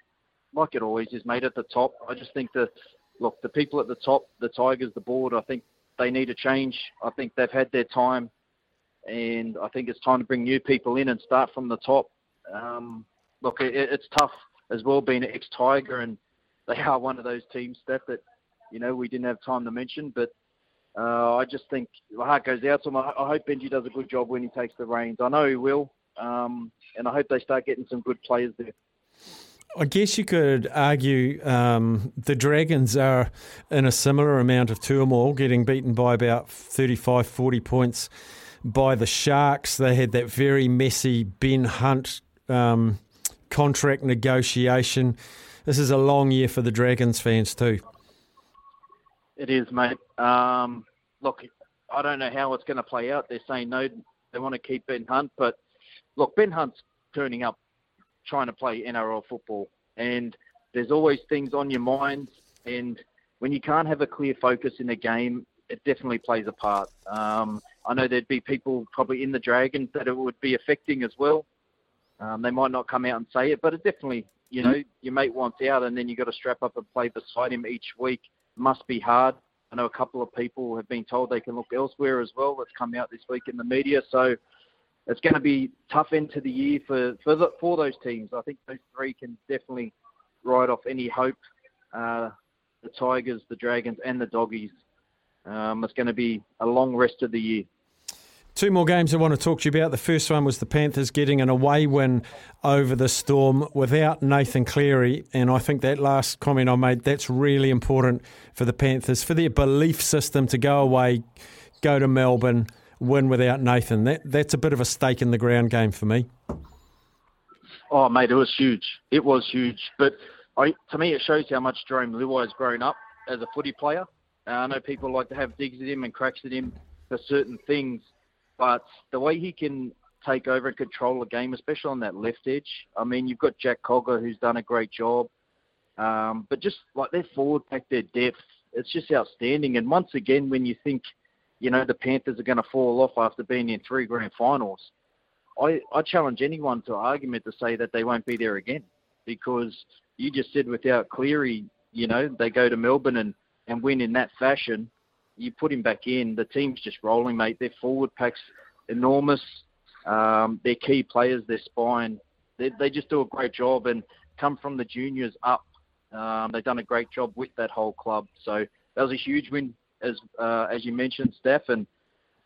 like it always is, made at the top. I just think that, look, the people at the top, the Tigers, the board, I think they need a change. I think they've had their time, and I think it's time to bring new people in and start from the top. Um, look, it, it's tough as well being an ex-Tiger, and they are one of those teams, that you know we didn't have time to mention, but uh, I just think my heart goes out to him. I, I hope Benji does a good job when he takes the reins. I know he will, um, and I hope they start getting some good players there. I guess you could argue um, the Dragons are in a similar amount of turmoil, getting beaten by about 35, 40 points by the Sharks. They had that very messy Ben Hunt um, contract negotiation. This is a long year for the Dragons fans, too. It is, mate. Um, look, I don't know how it's going to play out. They're saying no, they want to keep Ben Hunt, but look, Ben Hunt's turning up trying to play NRL football, and there's always things on your mind. And when you can't have a clear focus in a game, it definitely plays a part. Um, I know there'd be people probably in the Dragons that it would be affecting as well. Um, they might not come out and say it, but it definitely, you know, your mate wants out, and then you got to strap up and play beside him each week must be hard. I know a couple of people have been told they can look elsewhere as well. That's come out this week in the media. So it's going to be tough end to the year for for, the, for those teams. I think those three can definitely ride off any hope. Uh, the Tigers, the Dragons, and the Doggies. Um, it's going to be a long rest of the year. Two more games I want to talk to you about. The first one was the Panthers getting an away win over the Storm without Nathan Cleary. And I think that last comment I made, that's really important for the Panthers, for their belief system to go away, go to Melbourne, win without Nathan. That, that's a bit of a stake in the ground game for me. Oh, mate, it was huge. It was huge. But I, to me, it shows how much Jarome Luai has grown up as a footy player. Uh, I know people like to have digs at him and cracks at him for certain things, but the way he can take over and control a game, especially on that left edge. I mean, you've got Jack Cogger who's done a great job, um, but just like their forward pack, their depth, it's just outstanding. And once again, when you think, you know, the Panthers are going to fall off after being in three grand finals, I, I challenge anyone to argument to say that they won't be there again because you just said without Cleary, you know, they go to Melbourne and, and win in that fashion. You put him back in, the team's just rolling, mate. Their forward pack's enormous. Um, their key players, their spine, they, they just do a great job and come from the juniors up. Um, they've done a great job with that whole club. So that was a huge win, as uh, as you mentioned, Steph. And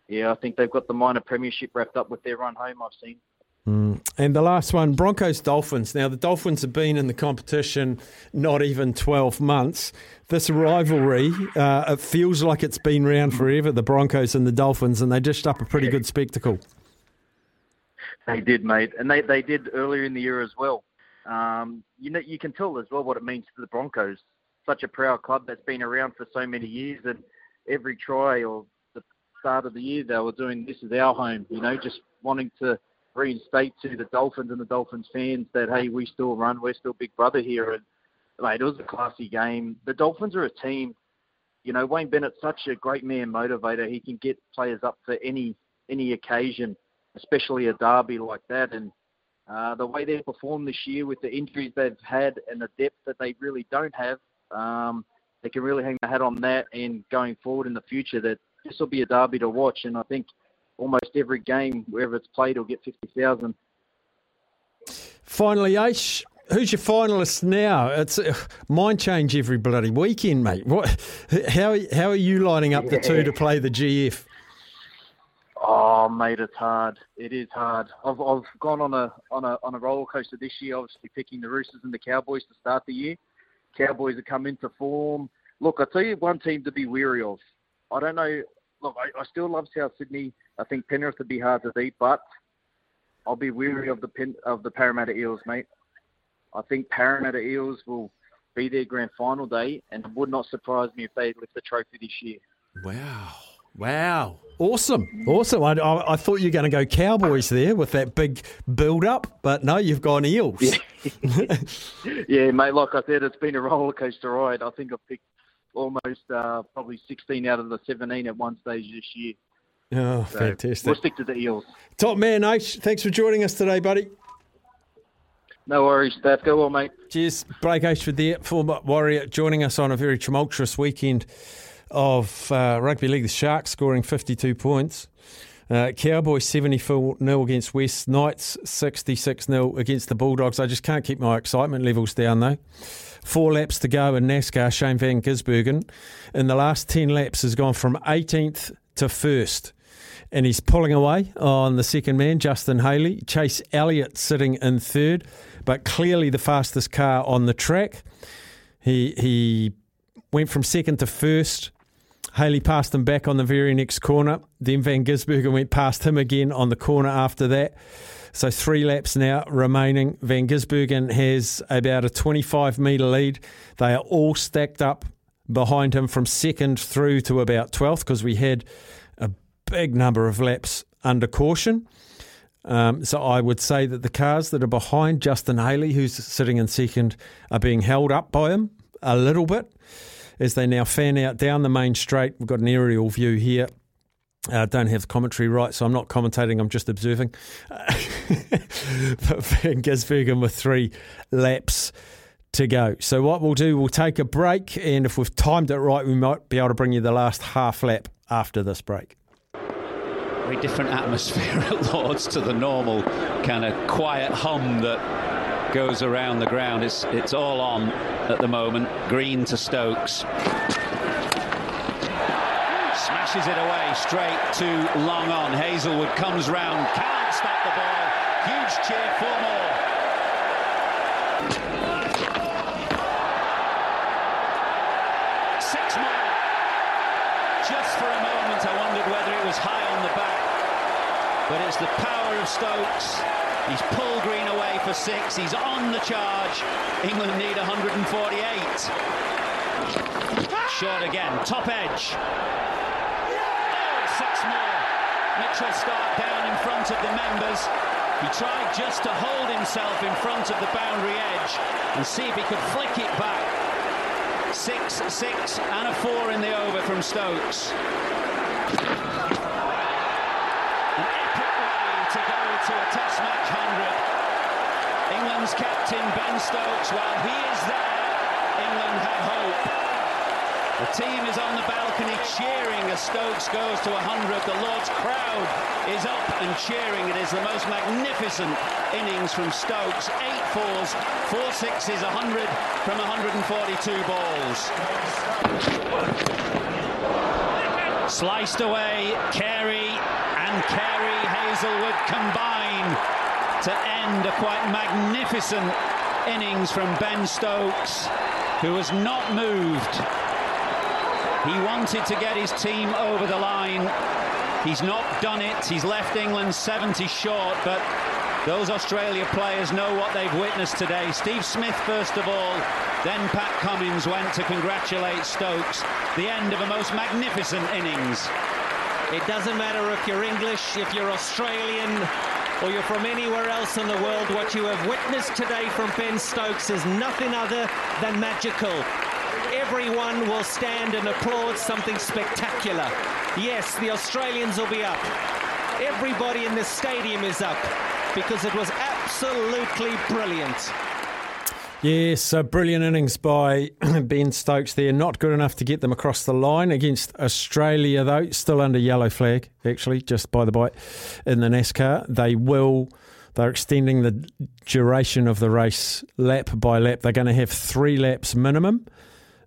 yeah, I think they've got the minor premiership wrapped up with their run home. I've seen. Mm. And the last one, Broncos Dolphins. Now, the Dolphins have been in the competition not even 12 months. This rivalry, uh, it feels like it's been around forever, the Broncos and the Dolphins, and they dished up a pretty good spectacle. They did, mate, and they they did earlier in the year as well. Um, you know, you can tell as well what it means to the Broncos. Such a proud club that's been around for so many years, and every try or the start of the year they were doing this is our home. You know, just wanting to reinstate to the Dolphins and the Dolphins fans that hey, we still run, we're still big brother here, and mate, it was a classy game. The Dolphins are a team. You know, Wayne Bennett's such a great man motivator. He can get players up for any any occasion, especially a derby like that. And uh, the way they performed this year with the injuries they've had and the depth that they really don't have, um, they can really hang their hat on that. And going forward in the future, that this will be a derby to watch. And I think almost every game, wherever it's played, will get fifty thousand. Finally, Aish, who's your finalist now? It's uh, mind change every bloody weekend, mate. What? How how are you lining up the two to play the GF? Oh, mate, it's hard. It is hard. I've I've gone on a on a on a roller coaster this year. Obviously, picking the Roosters and the Cowboys to start the year. Cowboys have come into form. Look, I tell you one team to be weary of. I don't know. Look, I, I still love South Sydney. I think Penrith would be hard to beat, but I'll be weary of the Pen, of the Parramatta Eels, mate. I think Parramatta Eels will be their grand final day, and it would not surprise me if they lift the trophy this year. Wow. Wow. Awesome. Awesome. I, I, I thought you were going to go Cowboys there with that big build up, but no, you've gone Eels. yeah, mate. Like I said, it's been a roller coaster ride. I think I've picked almost uh, probably 16 out of the 17 at one stage this year. Oh, So fantastic. We'll stick to the Eels. Top man, Aish, thanks for joining us today, buddy. No worries, Steph. Go well, mate. Cheers. Blake Ayshford there, former Warrior, joining us on a very tumultuous weekend of uh, Rugby League. The Sharks scoring 52 points. Uh, Cowboys 74 0 against West. Knights 66 0 against the Bulldogs. I just can't keep my excitement levels down, though. Four laps to go in NASCAR. Shane Van Gisbergen in the last 10 laps has gone from 18th to 1st. And he's pulling away on the second man, Justin Haley. Chase Elliott sitting in third, but clearly the fastest car on the track. He he went from second to first. Haley passed him back on the very next corner. Then Van Gisbergen went past him again on the corner after that. So three laps now remaining. Van Gisbergen has about a 25 metre lead. They are all stacked up behind him from second through to about 12th because we had big number of laps under caution. Um, so I would say that the cars that are behind Justin Haley, who's sitting in second, are being held up by him a little bit as they now fan out down the main straight. We've got an aerial view here. uh, don't have the commentary right, so I'm not commentating. I'm just observing. but Van Gisbergen with three laps to go. So what we'll do, we'll take a break, and if we've timed it right, we might be able to bring you the last half lap after this break. Very different atmosphere at Lords to the normal kind of quiet hum that goes around the ground. It's it's all on at the moment. Green to Stokes. Smashes it away straight to long on. Hazlewood comes round, can't stop the ball. Huge cheer for more. Six more. Just for a moment, I wondered whether it was high on the back. But it's the power of Stokes. He's pulled Green away for six. He's on the charge. England need 148. Short again. Top edge. Oh, six more. Mitchell Starc down in front of the members. He tried just to hold himself in front of the boundary edge and see if he could flick it back. Six, six, and a four in the over from Stokes. An epic way to go to a Test match 100. England's captain Ben Stokes, while he is there, England have hope. The team is on the balcony cheering as Stokes goes to 100. The Lord's crowd is up and cheering. It is the most magnificent innings from Stokes. Eight fours, four sixes, 100 from 142 balls. Sliced away, Carey and Carey Hazlewood combine to end a quite magnificent innings from Ben Stokes, who has not moved. He wanted to get his team over the line. He's not done it. He's left England 70 short, but those Australia players know what they've witnessed today. Steve Smith, first of all, then Pat Cummins went to congratulate Stokes. The end of a most magnificent innings. It doesn't matter if you're English, if you're Australian, or you're from anywhere else in the world. What you have witnessed today from Ben Stokes is nothing other than magical. Everyone will stand and applaud something spectacular. Yes, the Australians will be up. Everybody in the stadium is up because it was absolutely brilliant. Yes, a brilliant innings by Ben Stokes there. Not good enough to get them across the line against Australia, though. Still under yellow flag, actually, just by the bite in the NASCAR. They will. They're extending the duration of the race lap by lap. They're going to have three laps minimum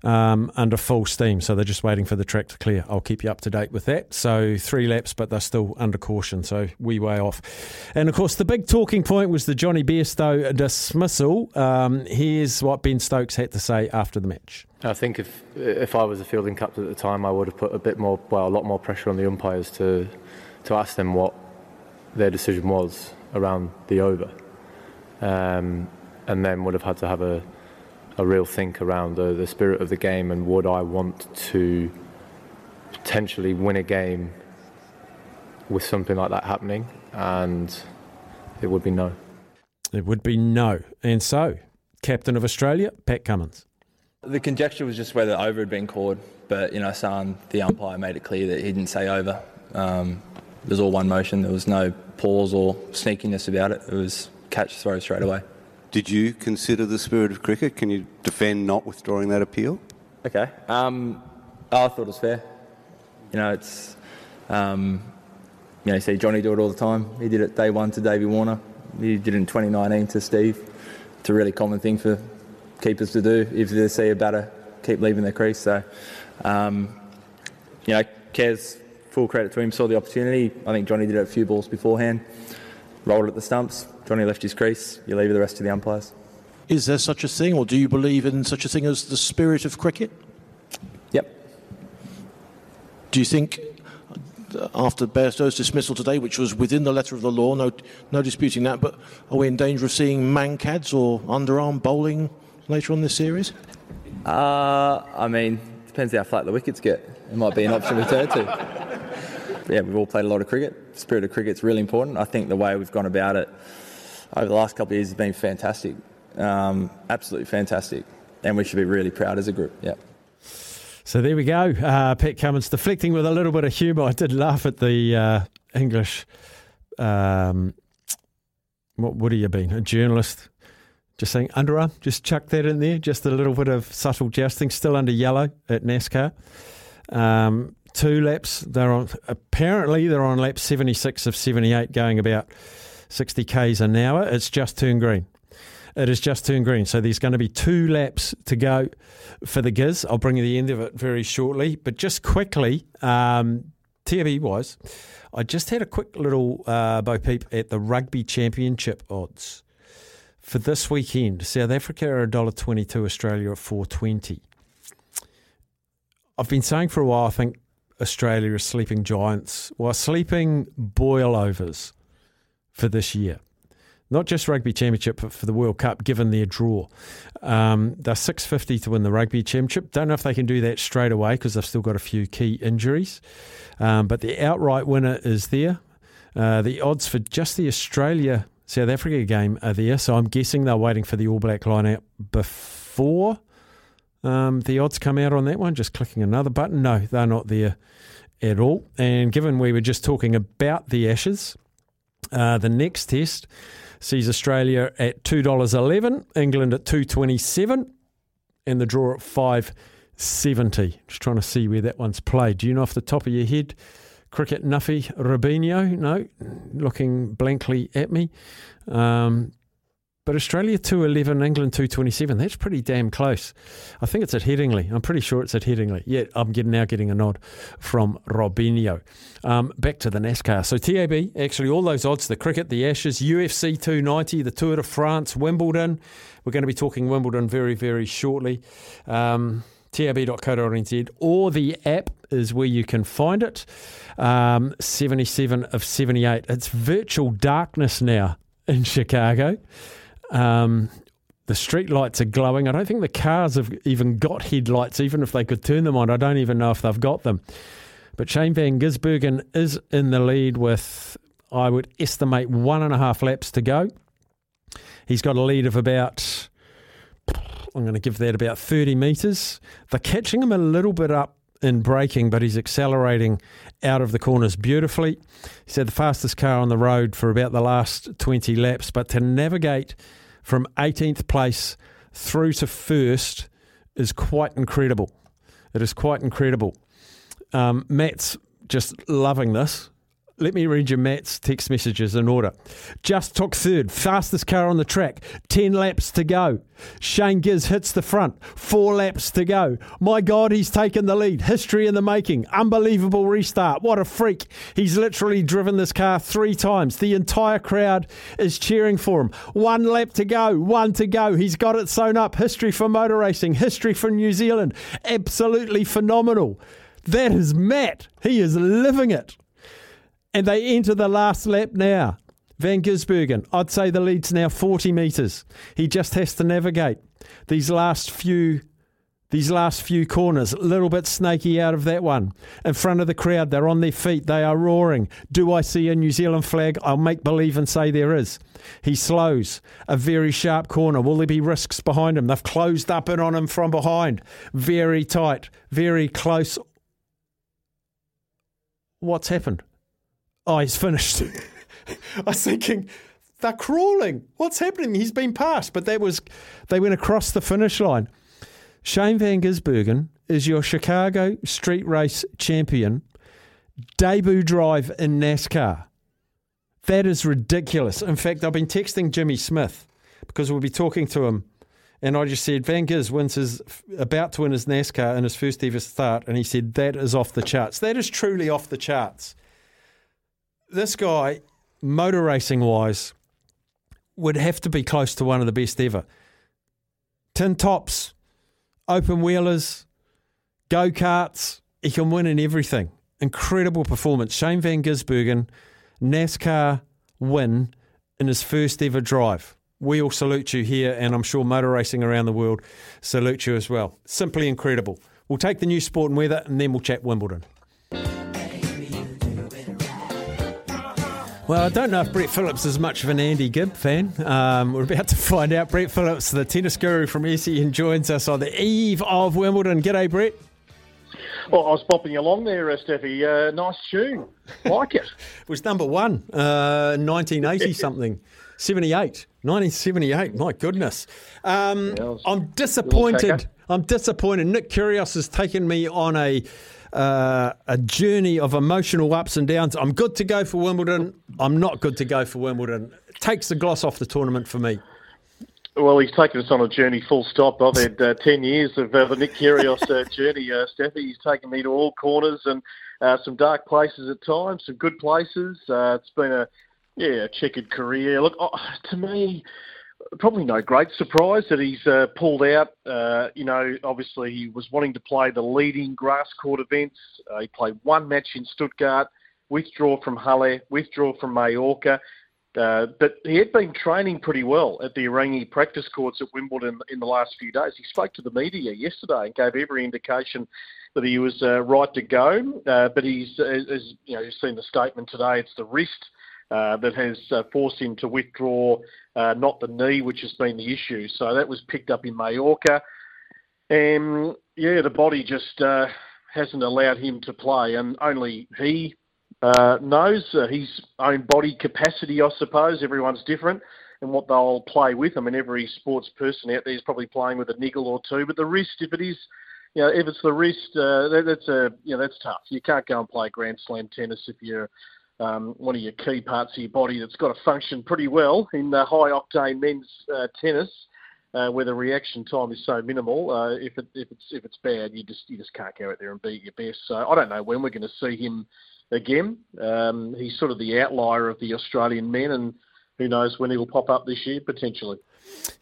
um, under full steam. So they're just waiting for the track to clear. I'll keep you up to date with that. So three laps, but they're still under caution. So we way off. And of course, the big talking point was the Jonny Bairstow dismissal. Um, here's what Ben Stokes had to say after the match. I think if if I was a fielding captain at the time, I would have put a bit more, well, a lot more pressure on the umpires to to ask them what their decision was around the over, um, and then would have had to have a a real think around the, the spirit of the game and would I want to potentially win a game with something like that happening, and it would be no. It would be no. And so, captain of Australia, Pat Cummins. The conjecture was just whether over had been called, but you know, San, the umpire, made it clear that he didn't say over. Um, it was all one motion. There was no pause or sneakiness about it. It was catch throw straight away. Did you consider the spirit of cricket? Can you defend not withdrawing that appeal? Okay. Um, I thought it was fair. You know, it's um, you know, you see Jonny do it all the time. He did it day one to Davey Warner. He did it in 2019 to Steve. It's a really common thing for keepers to do if they see a batter keep leaving their crease. So, um, you know, Kez, full credit to him, saw the opportunity. I think Jonny did it a few balls beforehand, rolled at the stumps. Jonny left his crease. You leave the rest to the umpires. Is there such a thing, or do you believe in such a thing as the spirit of cricket? Yep. Do you think uh, after Bairstow's dismissal today, which was within the letter of the law, no, no disputing that, but are we in danger of seeing mankads or underarm bowling later on this series? Uh, I mean, depends how flat the wickets get. It might be an option to turn to. Yeah, we've all played a lot of cricket. The spirit of cricket's really important. I think the way we've gone about it over the last couple of years has been fantastic. Um, absolutely fantastic. And we should be really proud as a group. Yeah. So there we go. Uh, Pat Cummins deflecting with a little bit of humour. I did laugh at the uh, English. Um, what would he have been? A journalist Just saying underarm, just chuck that in there. Just a little bit of subtle jousting, still under yellow at NASCAR. Um, two laps. They're on. Apparently, they're on lap seventy six of seventy eight, going about sixty k's an hour. It's just turned green. It has just turned green, so there's going to be two laps to go for the Giz. I'll bring you the end of it very shortly, but just quickly, um, TAB wise, I just had a quick little uh, bo peep at the rugby championship odds for this weekend. South Africa are $1.22, Australia at four twenty. I've been saying for a while, I think Australia is sleeping giants, well, sleeping boilovers for this year. Not just rugby championship, but for the World Cup, given their draw. Um, they're six fifty to win the rugby championship. Don't know if they can do that straight away because they've still got a few key injuries. Um, but the outright winner is there. Uh, the odds for just the Australia South Africa game are there, so I'm guessing they're waiting for the All Black line before um, the odds come out on that one. Just clicking another button. No, they're not there at all. And given we were just talking about the Ashes, uh, the next test sees Australia at two dollars eleven, England at two twenty seven, and the draw at five seventy. Just trying to see where that one's played. Do you know off the top of your head? Cricket Nuffy Rubinho? No, looking blankly at me. Um, but Australia 211, England 227. That's pretty damn close. I think it's at Headingley. I'm pretty sure it's at Headingley. Yeah, I'm getting, now getting a nod from Robinho. Um, back to the NASCAR. So TAB, actually, all those odds the cricket, the Ashes, UFC 290, the Tour de France, Wimbledon. We're going to be talking Wimbledon very, very shortly. Um, tab.co.nz or the app is where you can find it. Um, 77 of 78. It's virtual darkness now in Chicago. Um, the street lights are glowing. I don't think the cars have even got headlights, even if they could turn them on. I don't even know if they've got them. But Shane Van Gisbergen is in the lead with, I would estimate, one and a half laps to go. He's got a lead of about, I'm going to give that about 30 metres. They're catching him a little bit up in braking, but he's accelerating out of the corners beautifully. He said the fastest car on the road for about the last 20 laps, but to navigate from 18th place through to first is quite incredible. It is quite incredible. Um, Matt's just loving this. Let me read you Matt's text messages in order. Just took third, fastest car on the track, 10 laps to go. Shane Giz hits the front, four laps to go. My God, he's taken the lead. History in the making. Unbelievable restart. What a freak. He's literally driven this car three times. The entire crowd is cheering for him. One lap to go, one to go. He's got it sewn up. History for motor racing, history for New Zealand. Absolutely phenomenal. That is Matt. He is living it. And they enter the last lap now. Van Gisbergen, I'd say the lead's now 40 metres. He just has to navigate these last few these last few corners, a little bit snaky out of that one. In front of the crowd, they're on their feet, they are roaring. Do I see a New Zealand flag? I'll make believe and say there is. He slows a very sharp corner. Will there be risks behind him? They've closed up in on him from behind. Very tight, very close. What's happened? Oh, he's finished. I was thinking, they're crawling. What's happening? He's been passed, but that was they went across the finish line. Shane Van Gisbergen is your Chicago street race champion, debut drive in NASCAR. That is ridiculous. In fact, I've been texting Jimmy Smith because we'll be talking to him, and I just said Van Giz wins his about to win his NASCAR in his first ever start, and he said that is off the charts. That is truly off the charts. This guy, motor racing wise, would have to be close to one of the best ever. Tin tops, open wheelers, go karts. He can win in everything. Incredible performance. Shane Van Gisbergen, NASCAR win in his first ever drive. We all salute you here, and I'm sure motor racing around the world salute you as well. Simply incredible. We'll take the new sport and weather, and then we'll chat Wimbledon. Well, I don't know if Brett Phillips is much of an Andy Gibb fan. Um, we're about to find out. Brett Phillips, the tennis guru from SEN, joins us on the eve of Wimbledon. G'day, Brett. Well, I was bopping along there, uh, Steffi. Uh, nice tune. Like it. It was number one, uh, 1980 something. 78. 1978. My goodness. Um, Yeah, I'm disappointed. I'm disappointed. Nick Kyrgios has taken me on a uh, a journey of emotional ups and downs. I'm good to go for Wimbledon. I'm not good to go for Wimbledon. It takes the gloss off the tournament for me. Well, he's taken us on a journey full stop. I've had uh, 10 years of uh, the Nick Kyrgios uh, journey, uh, Steffi. He's taken me to all corners and uh, some dark places at times, some good places. Uh, it's been a, yeah, a checkered career. Look, oh, to me, probably no great surprise that he's uh, pulled out. Uh, you know, obviously he was wanting to play the leading grass court events. Uh, he played one match in Stuttgart, withdraw from Halle, withdraw from Mallorca. Uh, but he had been training pretty well at the Aorangi practice courts at Wimbledon in the last few days. He spoke to the media yesterday and gave every indication that he was uh, right to go. Uh, but he's, as, you know, you've seen the statement today. It's the wrist uh, that has uh, forced him to withdraw, uh, not the knee, which has been the issue. So that was picked up in Mallorca. And yeah, the body just uh, hasn't allowed him to play, and only he uh, knows his own body capacity, I suppose. Everyone's different and what they'll play with. I mean, every sports person out there is probably playing with a niggle or two, but the wrist, if it is, you know, if it's the wrist, uh, that, that's a, you know, that's tough. You can't go and play Grand Slam tennis if you're um, one of your key parts of your body that's got to function pretty well in the high octane men's uh, tennis. Uh, where the reaction time is so minimal, uh, if it if it's if it's bad, you just you just can't go out there and be your best. So I don't know when we're going to see him again. Um, he's sort of the outlier of the Australian men, and who knows when he'll pop up this year potentially.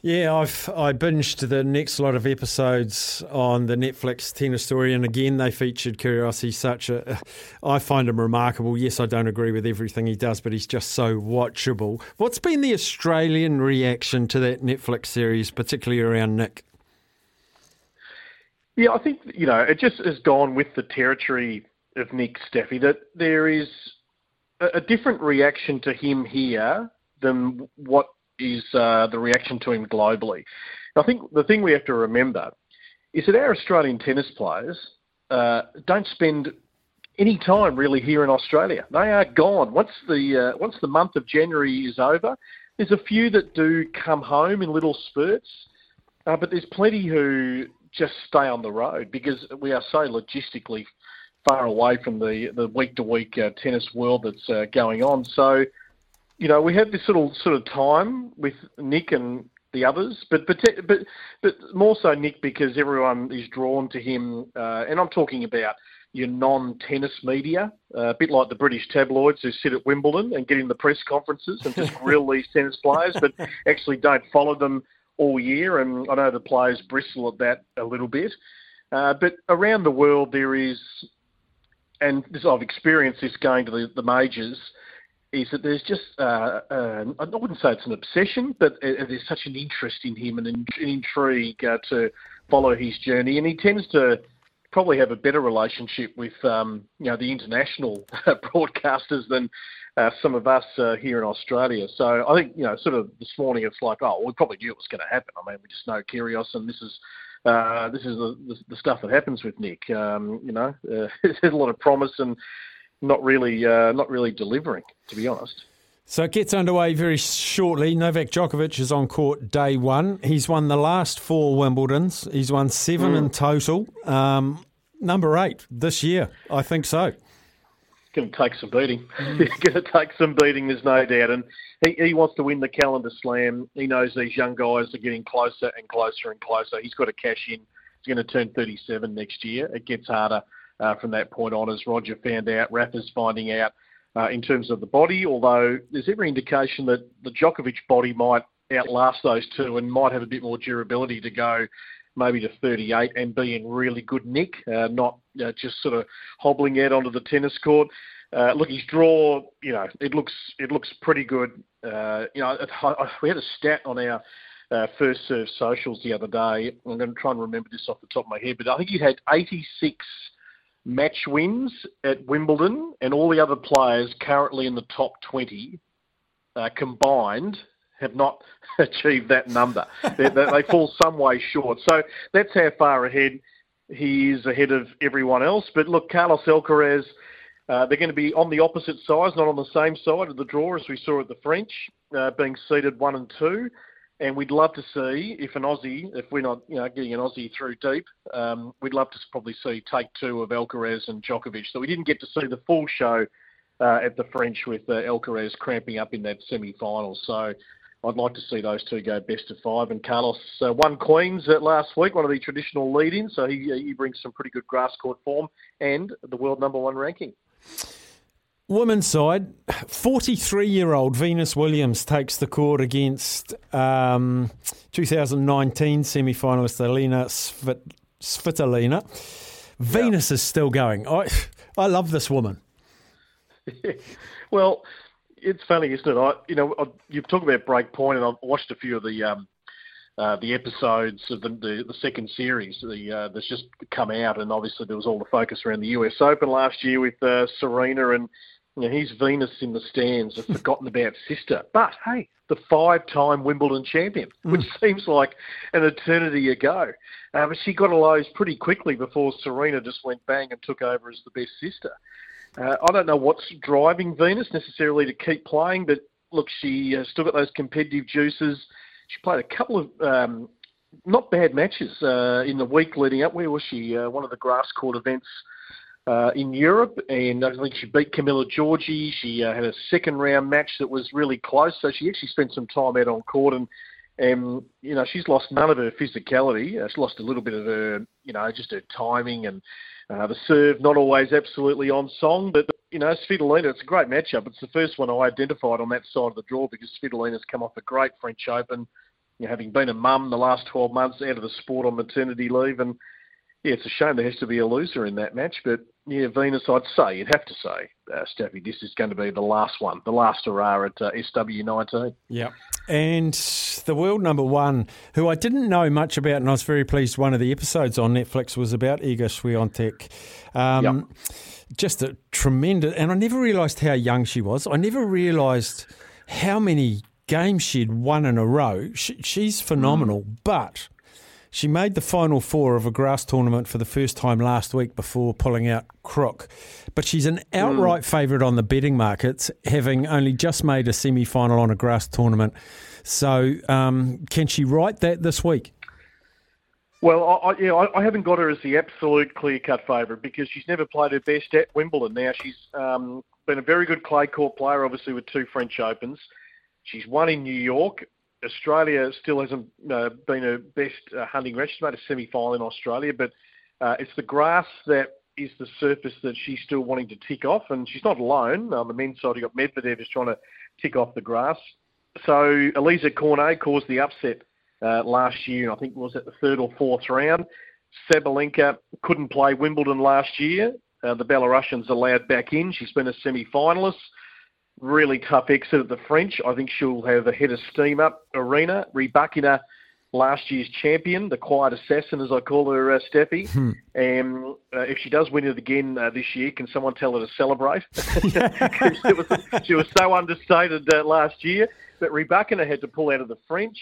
Yeah, I've I binged the next lot of episodes on the Netflix tennis story, and again they featured. He's such a, I find him remarkable. Yes, I don't agree with everything he does, but he's just so watchable. What's been the Australian reaction to that Netflix series, particularly around Nick? Yeah, I think you know it just has gone with the territory of Nick Steffi that there is a, a different reaction to him here than what is uh, the reaction to him globally. I think the thing we have to remember is that our Australian tennis players uh, don't spend any time really here in Australia. They are gone once the uh, once the month of January is over. There's a few that do come home in little spurts, uh, but there's plenty who just stay on the road because we are so logistically far away from the the week to week tennis world that's uh, going on. So, you know, we have this little sort of time with Nick and the others, but but but but more so Nick because everyone is drawn to him, uh, and I'm talking about your non-tennis media, uh, a bit like the British tabloids who sit at Wimbledon and get in the press conferences and just grill these tennis players, but actually don't follow them all year. And I know the players bristle at that a little bit. Uh, but around the world, there is, and this, I've experienced this going to the, the majors, is that there's just, uh, I wouldn't say it's an obsession, but uh, there's such an interest in him and an, intrigue uh, to follow his journey. And he tends to probably have a better relationship with, um, you know, the international broadcasters than uh, some of us uh, here in Australia. So I think, you know, sort of this morning it's like, oh, we probably knew it was going to happen. I mean, we just know Kyrgios and this is uh, this is the, the, the stuff that happens with Nick. Um, you know, there's a lot of promise and not really, uh, not really delivering, to be honest. So it gets underway very shortly. Novak Djokovic is on court day one. He's won the last four Wimbledons. He's won seven Mm. in total. Um, number eight this year, I think so. Going to take some beating. He's going to take some beating. There's no doubt, and he, he wants to win the calendar slam. He knows these young guys are getting closer and closer and closer. He's got to cash in. He's going to turn 37 next year. It gets harder uh, from that point on, as Roger found out. Rafa's finding out uh, in terms of the body. Although there's every indication that the Djokovic body might outlast those two and might have a bit more durability to go maybe to 38 and be in really good nick, uh, not uh, just sort of hobbling out onto the tennis court. Uh, look, his draw, you know, it looks it looks pretty good. Uh, you know, I, I, we had a stat on our uh, first serve socials the other day. I'm going to try and remember this off the top of my head, but I think he had 86 match wins at Wimbledon, and all the other players currently in the top 20 uh, combined have not achieved that number. they, they, fall some way short. So that's how far ahead he is ahead of everyone else. But look, Carlos Alcaraz, uh, they're going to be on the opposite sides, not on the same side of the draw as we saw at the French. uh, being seeded one and two. And we'd love to see if an Aussie, if we're not, you know, getting an Aussie through deep, um, we'd love to probably see take two of Alcaraz and Djokovic. So we didn't get to see the full show uh, at the French with uh, Alcaraz cramping up in that semi-final. So I'd like to see those two go best of five. And Carlos uh, won Queens uh, last week, one of the traditional lead-ins, so he, he brings some pretty good grass court form and the world number one ranking. Women's side, 43 year old Venus Williams takes the court against um, 2019 semi finalist Elina Svit- Svitolina. Venus is still going. I, I love this woman. well, it's funny, isn't it? I, you know, I, you've talked about Breakpoint, and I've watched a few of the um, uh, the episodes of the, the, the second series the, uh, that's just come out, and obviously there was all the focus around the US Open last year with uh, Serena, and you know, he's Venus in the stands, a forgotten about sister. But hey, the five-time Wimbledon champion, which seems like an eternity ago. Uh, but she got a lows pretty quickly before Serena just went bang and took over as the best sister. Uh, I don't know what's driving Venus necessarily to keep playing, but look, she uh, still got those competitive juices. She played a couple of um, not bad matches uh, in the week leading up. Where was she? Uh, one of the grass court events uh, in Europe, and I think she beat Camila Giorgi. She uh, had a second round match that was really close, so she actually spent some time out on court and. You know she's lost none of her physicality. Uh, she's lost a little bit of her, you know, just her timing and uh, the serve not always absolutely on song, but you know, Svitolina, it's a great matchup. It's the first one I identified on that side of the draw because Svitolina's come off a great French Open, you know, having been a mum the last 12 months out of the sport on maternity leave, and yeah, it's a shame there has to be a loser in that match, but yeah, Venus, I'd say you'd have to say, uh, Staffy, this is going to be the last one, the last hurrah at uh, SW19. Yeah. And the world number one, who I didn't know much about, and I was very pleased one of the episodes on Netflix was about Iga Swiatek. Um, Just a tremendous, and I never realised how young she was. I never realised how many games she'd won in a row. She, she's phenomenal, but she made the final four of a grass tournament for the first time last week before pulling out Crook. But she's an outright favourite on the betting markets, having only just made a semi final on a grass tournament. So, um, can she write that this week? Well, I, I, yeah, I, I haven't got her as the absolute clear-cut favourite because she's never played her best at Wimbledon. Now she's um, been a very good clay court player, obviously with two French Opens. She's won in New York. Australia still hasn't uh, been a best uh, hunting ground. She's made a semi-final in Australia, but uh, it's the grass that is the surface that she's still wanting to tick off, and she's not alone. On the men's side, you've got Medvedev is trying to tick off the grass. So Alizé Cornet caused the upset uh, last year. I think it was at the third or fourth round. Sabalenka couldn't play Wimbledon last year. Uh, the Belarusians allowed back in. She's been a semi-finalist. Really tough exit at the French. I think she'll have a head of steam up arena. Rybakina, last year's champion, the quiet assassin, as I call her, uh, Steffi. And uh, if she does win it again uh, this year, can someone tell her to celebrate? she, was, she was so understated uh, last year. But Rybakina had to pull out of the French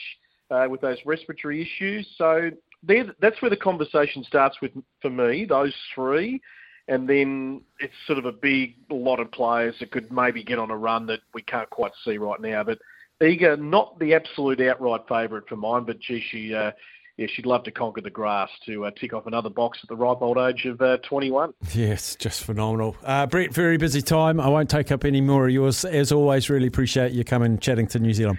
uh, with those respiratory issues. So that's where the conversation starts with for me. Those three, and then it's sort of a big lot of players that could maybe get on a run that we can't quite see right now. But Iga, not the absolute outright favourite for mine, but gee, she. Uh, yeah, she'd love to conquer the grass to uh, tick off another box at the ripe old age of uh, 21. Yes, just phenomenal. Uh, Brett, very busy time. I won't take up any more of yours. As always, really appreciate you coming chatting to New Zealand.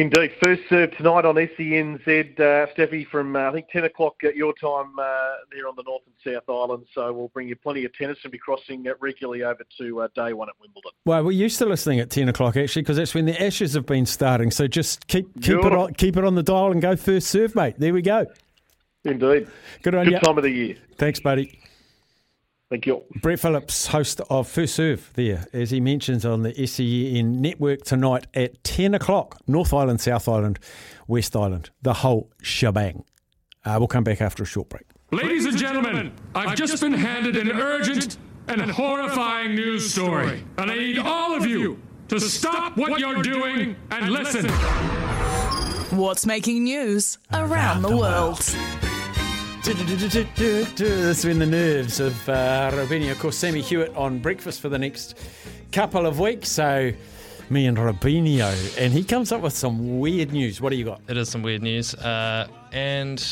Indeed. First serve tonight on SENZ, uh, Steffi, from uh, I think 10 o'clock at your time uh, there on the North and South Island. So we'll bring you plenty of tennis and be crossing uh, regularly over to uh, day one at Wimbledon. Well, we're used to listening at 10 o'clock, actually, because that's when the Ashes have been starting. So just keep keep it on, keep it on the dial and go first serve, mate. There we go. Indeed. Good on Good you. time of the year. Thanks, buddy. Thank you. Brett Phillips, host of First Serve, there, as he mentions on the SEN network tonight at 10 o'clock. North Island, South Island, West Island, the whole shebang. Uh, we'll come back after a short break. Ladies and gentlemen, I've just been handed an urgent and horrifying news story, and I need all of you to stop what you're doing and listen. What's making news around, the, world? That's when the nerves of uh, Robini. Of course, Sammy Hewitt on breakfast for the next couple of weeks. So me and Robinho, and he comes up with some weird news. What do you got? It is some weird news, uh, and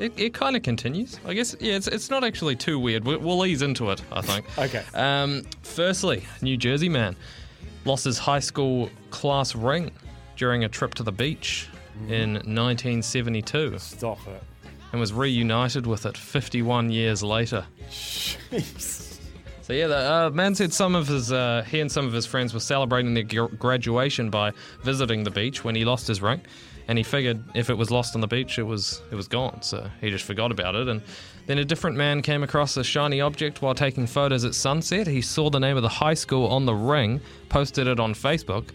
it, it kind of continues. I guess yeah, it's it's not actually too weird. We, we'll ease into it. I think. Okay. Um, firstly, New Jersey man lost his high school class ring during a trip to the beach in 1972. Stop it. And was reunited with it 51 years later. So yeah, the uh, man said some of his uh, he and some of his friends were celebrating their gr- graduation by visiting the beach when he lost his ring, and he figured if it was lost on the beach, it was it was gone. So he just forgot about it, and then a different man came across a shiny object while taking photos at sunset. He saw the name of the high school on the ring, posted it on Facebook.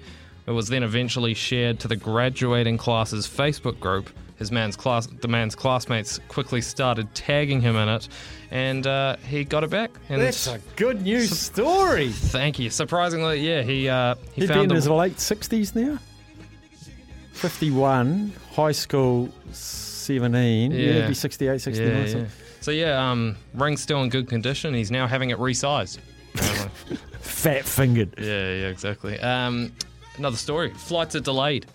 It was then eventually shared to the graduating class's Facebook group. His man's class, the man's classmates quickly started tagging him in it, and uh, he got it back. And That's a good news story. Thank you. Surprisingly, yeah, he uh, he He'd found in the, his late 60s now. 51, high school 17. Yeah, he'd be 68, 69. Yeah, so- yeah. So yeah, um, ring's still in good condition. He's now having it resized. Fat fingered. Yeah, yeah, exactly. Um, another story. Flights are delayed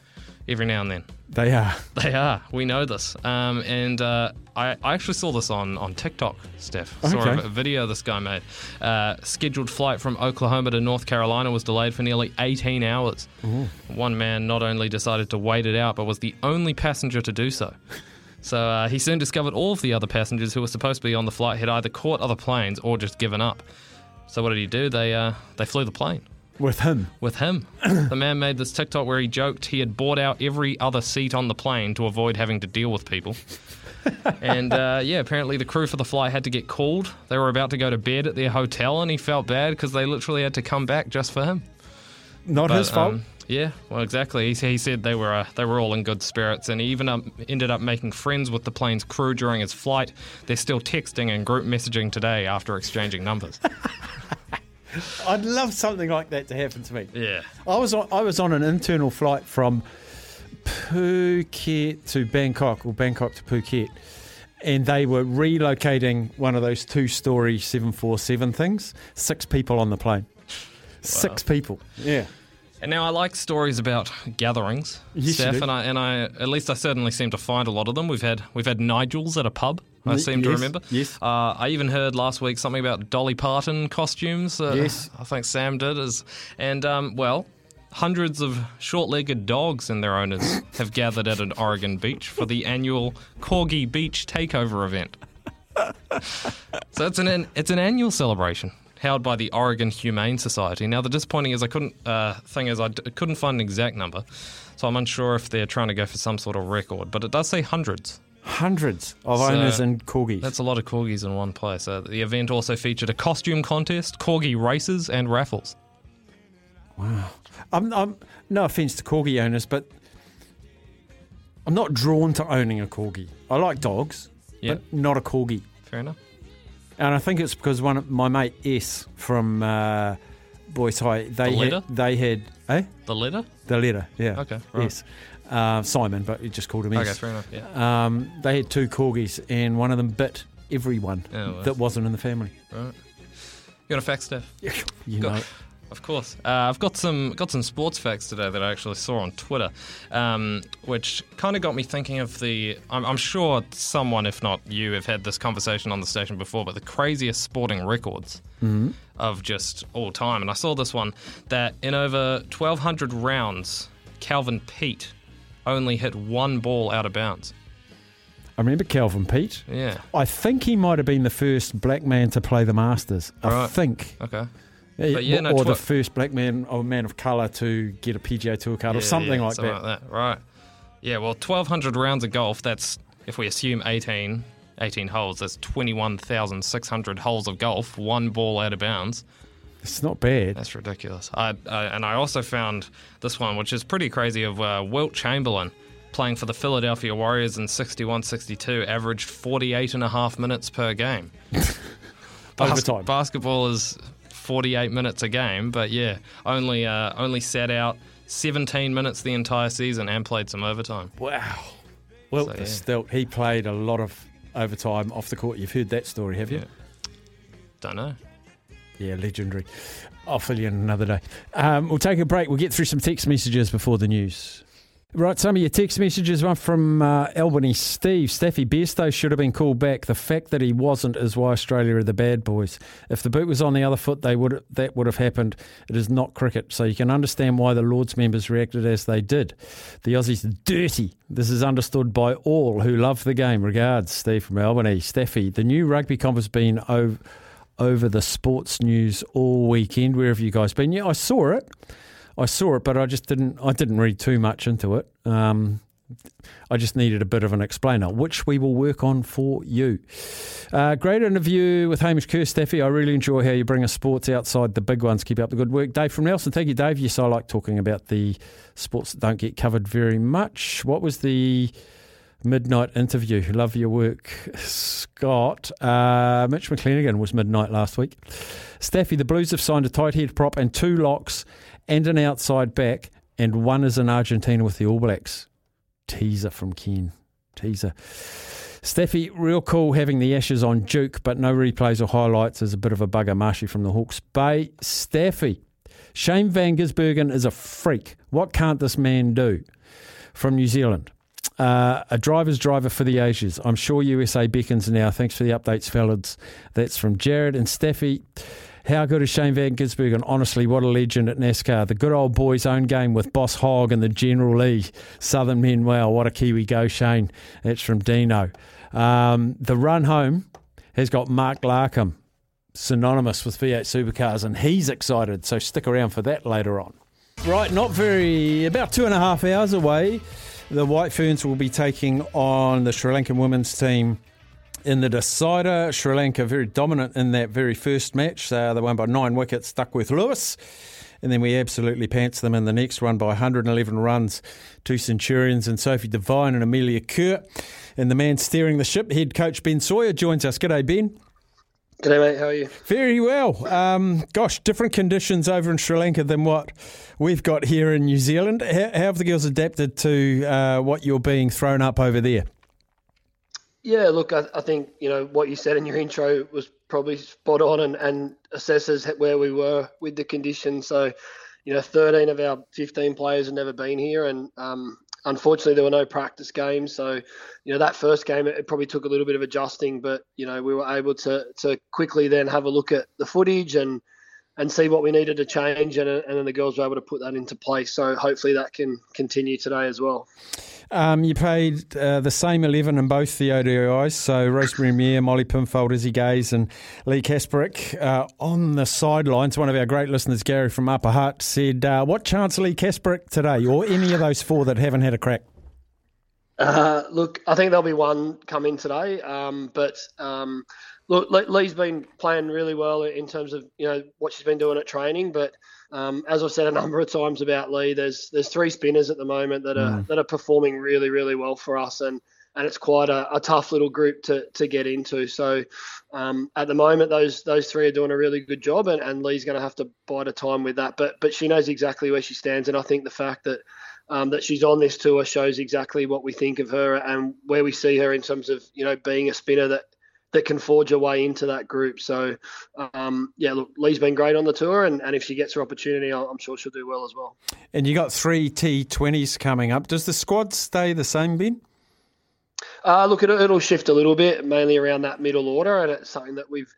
every now and then. They are. They are. We know this. Um, and uh, I, I actually saw this on, on TikTok, Steph. Saw Okay. a, a video this guy made. Uh, scheduled flight from Oklahoma to North Carolina was delayed for nearly 18 hours. Ooh. One man not only decided to wait it out, but was the only passenger to do so. So uh, he soon discovered all of the other passengers who were supposed to be on the flight had either caught other planes or just given up. So what did he do? They uh, they flew the plane With him. with him. the man made this TikTok where he joked he had bought out every other seat on the plane to avoid having to deal with people. and uh, yeah, apparently the crew for the flight had to get called. They were about to go to bed at their hotel, and he felt bad because they literally had to come back just for him. Not But, his fault. um, yeah, well, exactly. He, he said they were uh, they were all in good spirits, and he even um, ended up making friends with the plane's crew during his flight. They're still texting and group messaging today after exchanging numbers. I'd love something like that to happen to me. yeah. I was on, I was on an internal flight from Phuket to Bangkok or Bangkok to Phuket, and they were relocating one of those two-story seven four seven things. Six people on the plane. Six people. Yeah. And now I like stories about gatherings, Yes, you Steph, do. and I and I at least I certainly seem to find a lot of them. We've had we've had Nigel's at a pub. I seem to remember. yes. Uh, I even heard last week something about Dolly Parton costumes. Uh, Yes. I think Sam did. As and um, well, hundreds of short-legged dogs and their owners have gathered at an Oregon beach for the annual Corgi Beach Takeover event. so it's an it's an annual celebration held by the Oregon Humane Society. Now the disappointing is I couldn't uh, thing is I d- couldn't find an exact number, so I'm unsure if they're trying to go for some sort of record. But it does say hundreds. Hundreds of So, owners and corgis. That's a lot of corgis in one place. Uh, the event also featured a costume contest, corgi races, and raffles. Wow. I'm, I'm no offense to corgi owners, but I'm not drawn to owning a corgi. I like dogs, Yeah. but not a corgi. Fair enough. And I think it's because one of my mate S from uh, Boys High, they The had, they had, eh? The letter? The letter, yeah. Okay, right. Yes. Uh, Simon, but you just called him S. Okay, fair enough, yeah. Um, they had two corgis, and one of them bit everyone Oh, wow. that wasn't in the family. Right. You got a fact, Steph? You Got- know. Of course, uh, I've got some got some sports facts today that I actually saw on Twitter, um, which kind of got me thinking of the. I'm, I'm sure someone, if not you, have had this conversation on the station before, but the craziest sporting records Mhm. of just all time. And I saw this one that in over 1,200 rounds, Calvin Peete only hit one ball out of bounds. I remember Calvin Peete. Yeah. I think he might have been the first black man to play the Masters. I Right. think. Okay. Yeah, But yeah, no, or the first black man or man of colour to get a PGA Tour card or something yeah, like something that. like that. Right. Yeah, well, 1,200 rounds of golf, that's, if we assume 18, 18 holes, that's 21,600 holes of golf, one ball out of bounds. It's not bad. That's ridiculous. I, I, and I also found this one, which is pretty crazy, of uh, Wilt Chamberlain playing for the Philadelphia Warriors in 61 62, averaged 48 and a half minutes per game. Bas- Overtime. Basketball is 48 minutes a game, but yeah, only uh, only sat out 17 minutes the entire season and played some overtime. Wow. Well, So, yeah. stilt, he played a lot of overtime off the court. You've heard that story, have you? Don't know. Yeah, legendary. I'll fill you in another day. Um, we'll take a break. We'll get through some text messages before the news. Right, some of your text messages. One from uh, Albany Steve. Staffy Bairstow should have been called back. The fact that he wasn't is why Australia are the bad boys. If the boot was on the other foot, they would that would have happened. It is not cricket, so you can understand why the Lords members reacted as they did. The Aussies dirty. This is understood by all who love the game. Regards, Steve from Albany. Staffy, the new rugby comp has been over over the sports news all weekend. Where have you guys been? Yeah, I saw it. I saw it, but I just didn't. I didn't read too much into it. Um, I just needed a bit of an explainer, which we will work on for you. Uh, great interview with Hamish Kerr, Staffy. I really enjoy how you bring us sports outside the big ones. Keep up the good work. Dave from Nelson. Thank you, Dave. Yes, I like talking about the sports that don't get covered very much. What was the midnight interview? Love your work, Scott. Uh, Mitch McClenaghan was midnight last week. Staffy, the Blues have signed a tight head prop and two locks and an outside back, and one is in Argentina with the All Blacks. Teaser from Ken. Teaser. Steffi, real cool having the Ashes on Duke, but no replays or highlights is a bit of a bugger. Marshy from the Hawke's Bay. Steffi, Shane Van Gisbergen is a freak. What can't this man do? From New Zealand. Uh, a driver's driver for the Asians. I'm sure USA beckons now. Thanks for the updates, fellas. That's from Jared and Steffi. How good is Shane Van Gisbergen? Honestly, what a legend at NASCAR. The good old boys' own game with Boss Hogg and the General Lee. Southern men, wow, what a Kiwi go, Shane. That's from Dino. Um, the run home has got Mark Larkham, synonymous with V8 supercars, and he's excited. So stick around for that later on. Right, not very, about two and a half hours away. The White Ferns will be taking on the Sri Lankan women's team in the decider. Sri Lanka very dominant in that very first match. Uh, they won by nine wickets, Duckworth Lewis. And then we absolutely pants them in the next one by 111 runs. Two Centurions and Sophie Devine and Amelia Kerr. And the man steering the ship, head coach Ben Sawyer, joins us. G'day, Ben. G'day, mate. How are you? Very well. Um, gosh, different conditions over in Sri Lanka than what we've got here in New Zealand. How, how have the girls adapted to uh, what you're being thrown up over there? Yeah, look, I, I think you know what you said in your intro was probably spot on and, and assesses where we were with the conditions. So, you know, 13 of our 15 players have never been here, and um, unfortunately, there were no practice games. So, you know, that first game it, probably took a little bit of adjusting, but you know, we were able to to quickly then have a look at the footage and and see what we needed to change, and, and then the girls were able to put that into place. So hopefully that can continue today as well. Um, you played uh, the same 11 in both the ODIs, so Rosemary Mair, Molly Penfold, Izzy Gaze, and Leigh Kasperek uh, on the sidelines. One of our great listeners, Gary from Upper Hutt, said, uh, What chance Leigh Kasperek today, or any of those four that haven't had a crack? Uh, look, I think there'll be one come in today, um, but um, look, Leigh's been playing really well in terms of you know what she's been doing at training. But um, as I've said a number of times about Leigh, there's there's three spinners at the moment that are Mm. that are performing really really well for us, and and it's quite a, a tough little group to, to get into. So um, at the moment, those those three are doing a really good job, and, and Leigh's going to have to bide her time with that. But but she knows exactly where she stands, and I think the fact that um, that she's on this tour shows exactly what we think of her and where we see her in terms of you know being a spinner that that can forge her way into that group. So um, yeah, look, Leigh's been great on the tour, and, and if she gets her opportunity, I'm sure she'll do well as well. And you got three T20s coming up. Does the squad stay the same, Ben? Uh, look, it'll, it'll shift a little bit, mainly around that middle order, and it's something that we've,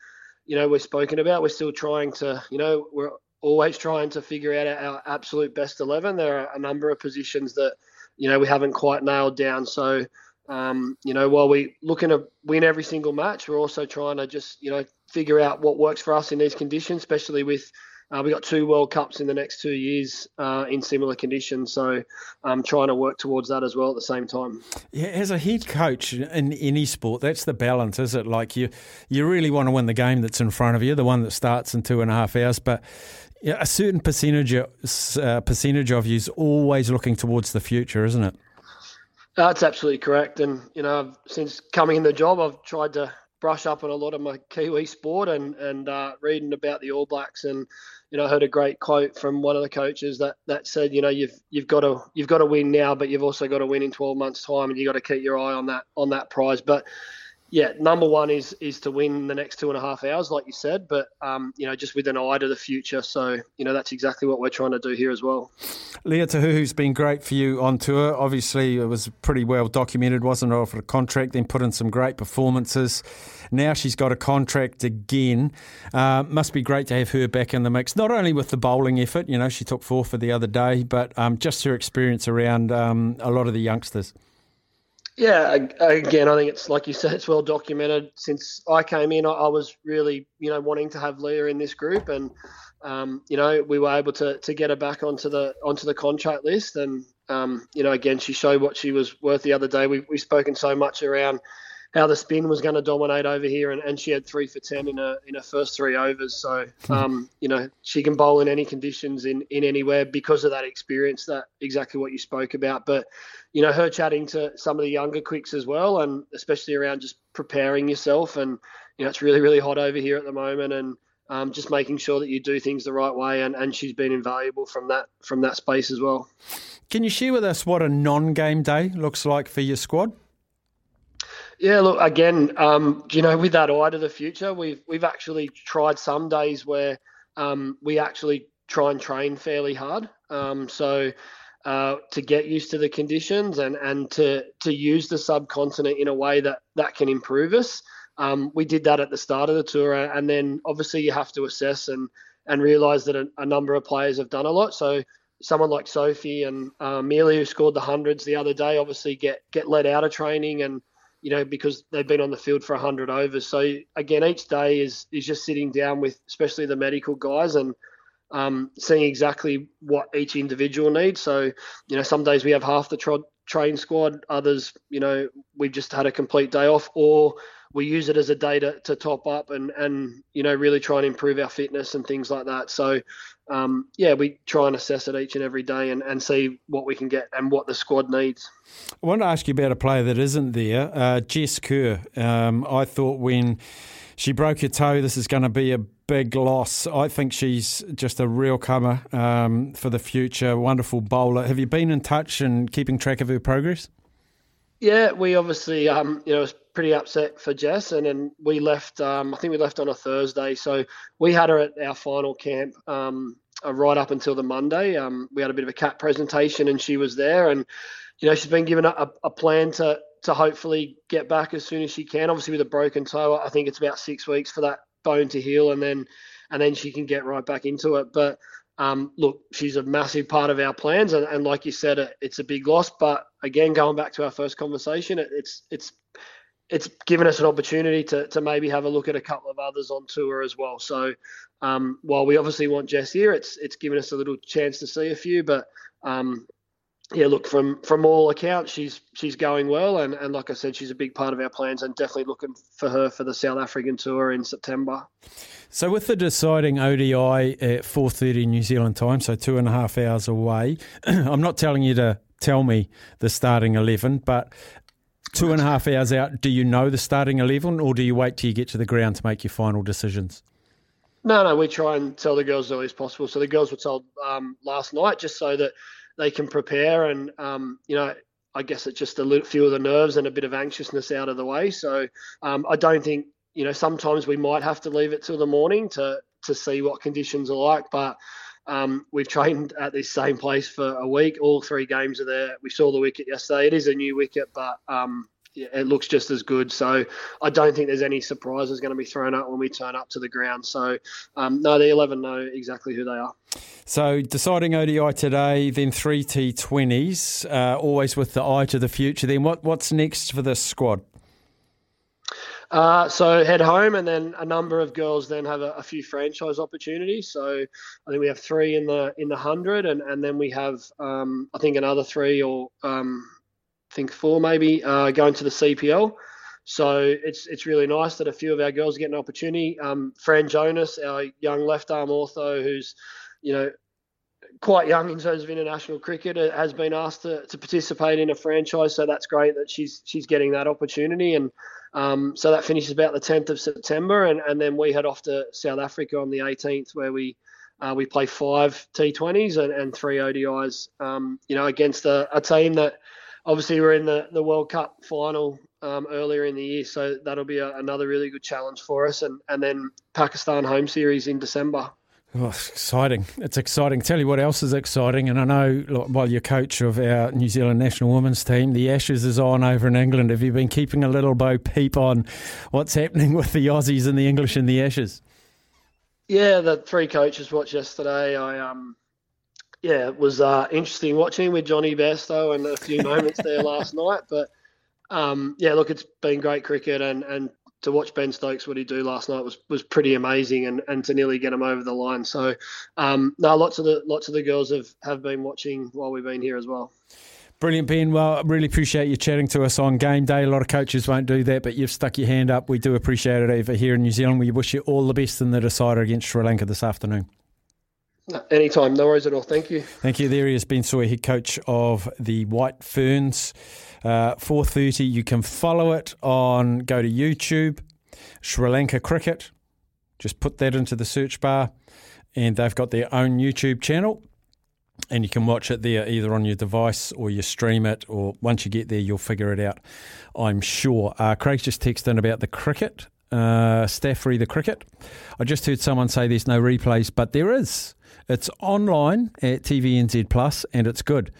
you know, we've spoken about. We're still trying to, you know, we're always trying to figure out our absolute best eleven. There are a number of positions that, you know, we haven't quite nailed down. So, um, you know, while we're looking to win every single match, we're also trying to just, you know, figure out what works for us in these conditions, especially with. Uh, we got two World Cups in the next two years uh, in similar conditions, so I'm trying to work towards that as well at the same time. Yeah, as a head coach in any sport, that's the balance, is it? Like you, you really want to win the game that's in front of you, the one that starts in two and a half hours, but a certain percentage, uh, percentage of you is always looking towards the future, isn't it? That's absolutely correct. And, you know, since coming in the job, I've tried to brush up on a lot of my Kiwi sport and, and uh, reading about the All Blacks. And, you know, I heard a great quote from one of the coaches that, that said, you know, you've you've got to you've got to win now, but you've also got to win in 12 months' time, and you've got to keep your eye on that on that prize. But yeah, number one is is to win the next two and a half hours, like you said, but um, you know, just with an eye to the future. So you know, that's exactly what we're trying to do here as well. Lea Tahuhu's been great for you on tour. Obviously, it was pretty well documented, wasn't it? Offered a contract, then put in some great performances. Now she's got a contract again. Uh, must be great to have her back in the mix, not only with the bowling effort, you know, she took four for the other day, but um, just her experience around um, a lot of the youngsters. Yeah, again, I think it's like you said, it's well documented. Since I came in, I, was really, you know, wanting to have Lea in this group, and um, you know, we were able to to get her back onto the onto the contract list, and um, you know, again, she showed what she was worth the other day. We we've spoken so much around how the spin was going to dominate over here, and, and she had three for ten in her in her first three overs. So um, you know she can bowl in any conditions in in anywhere because of that experience. That exactly what you spoke about. But you know her chatting to some of the younger quicks as well, and especially around just preparing yourself. And you know it's really really hot over here at the moment, and um, just making sure that you do things the right way. And, and she's been invaluable from that from that space as well. Can you share with us what a non-game day looks like for your squad? Yeah, look again. Um, you know, with that eye to the future, we've we've actually tried some days where um, we actually try and train fairly hard. Um, so uh, to get used to the conditions and and to to use the subcontinent in a way that that can improve us. Um, we did that at the start of the tour, and then obviously you have to assess and and realise that a, a number of players have done a lot. So someone like Sophie and uh, Amelia, who scored the hundreds the other day, obviously get get let out of training and you know because they've been on the field for 100 overs. So again, each day is is just sitting down with especially the medical guys and um, seeing exactly what each individual needs. So you know some days we have half the tro- train squad, others you know we've just had a complete day off or we use it as a day to, to top up and, and you know really try and improve our fitness and things like that. So um, yeah, we try and assess it each and every day and, and see what we can get and what the squad needs. I want to ask you about a player that isn't there, uh, Jess Kerr. Um, I thought when she broke her toe, this is going to be a big loss. I think she's just a real comer um, for the future. Wonderful bowler. Have you been in touch and keeping track of her progress? Yeah, we obviously, um, you know, it was pretty upset for Jess, and then we left. Um, I think we left on a Thursday, so we had her at our final camp um, uh, right up until the Monday. Um, we had a bit of a cat presentation, and she was there, and you know, she's been given a, a plan to to hopefully get back as soon as she can. Obviously, with a broken toe, I think it's about six weeks for that bone to heal, and then and then she can get right back into it. But um, look, she's a massive part of our plans, and, and like you said, it, it's a big loss. But again, going back to our first conversation, it, it's it's it's given us an opportunity to to maybe have a look at a couple of others on tour as well. So um, while we obviously want Jess here, it's it's given us a little chance to see a few. But um, yeah, look from from all accounts, she's she's going well, and, and like I said, she's a big part of our plans, and definitely looking for her for the South African tour in September. So with the deciding ODI at 4.30 New Zealand time, so two and a half hours away, I'm not telling you to tell me the starting 11, but two and a half hours out, do you know the starting 11 or do you wait till you get to the ground to make your final decisions? No, no, we try and tell the girls as early as possible. So the girls were told um, last night just so that they can prepare and, um, you know, I guess it's just a little few of the nerves and a bit of anxiousness out of the way. So um, I don't think you know, sometimes we might have to leave it till the morning to to see what conditions are like. But um, we've trained at this same place for a week. All three games are there. We saw the wicket yesterday. It is a new wicket, but um, it looks just as good. So I don't think there's any surprises going to be thrown up when we turn up to the ground. So um, no, the 11 know exactly who they are. So deciding ODI today, then three T20s, uh, always with the eye to the future. Then what, what's next for this squad? Uh, so head home, and then a number of girls then have a, a, few franchise opportunities. So I think we have three in the in the hundred, and, and then we have um, I think another three or um, think four maybe uh, going to the CPL. So it's it's really nice that a few of our girls get an opportunity. Um, Fran Jonas, our young left arm ortho, who's you know quite young in terms of international cricket, has been asked to, to participate in a franchise. So that's great that she's she's getting that opportunity and. Um, so that finishes about the 10th of September, and, and then we head off to South Africa on the 18th, where we uh, we play five T20s and, and three ODIs. Um, you know, against a, a, team that obviously we're in the, the World Cup final um, earlier in the year, so that'll be a, another really good challenge for us. And and then Pakistan home series in December. Oh, it's exciting. It's exciting. Tell you what else is exciting. And I know, while you're coach of our New Zealand national women's team, the Ashes is on over in England. Have you been keeping a little bo peep on what's happening with the Aussies and the English in the Ashes? Yeah, the three coaches watched yesterday. I um, yeah, it was uh, interesting watching with Jonny Bairstow and a few moments there last night. But um, yeah, look, it's been great cricket, and and to watch Ben Stokes what he do last night was was pretty amazing, and, and to nearly get him over the line. So um, no, lots of the lots of the girls have have been watching while we've been here as well. Brilliant, Ben. Well, I really appreciate you chatting to us on game day. A lot of coaches won't do that, but you've stuck your hand up. We do appreciate it over here in New Zealand. We wish you all the best in the decider against Sri Lanka this afternoon. Anytime, no worries at all. Thank you. Thank you. There he is, Ben Sawyer, head coach of the White Ferns. Uh, 4.30, you can follow it on, go to YouTube, Sri Lanka Cricket. Just put that into the search bar and they've got their own YouTube channel and you can watch it there either on your device or you stream it or once you get there you'll figure it out i'm sure uh, craig's just texted in about the cricket uh, the cricket i just heard someone say there's no replays but there is it's online at tvnz plus and it's good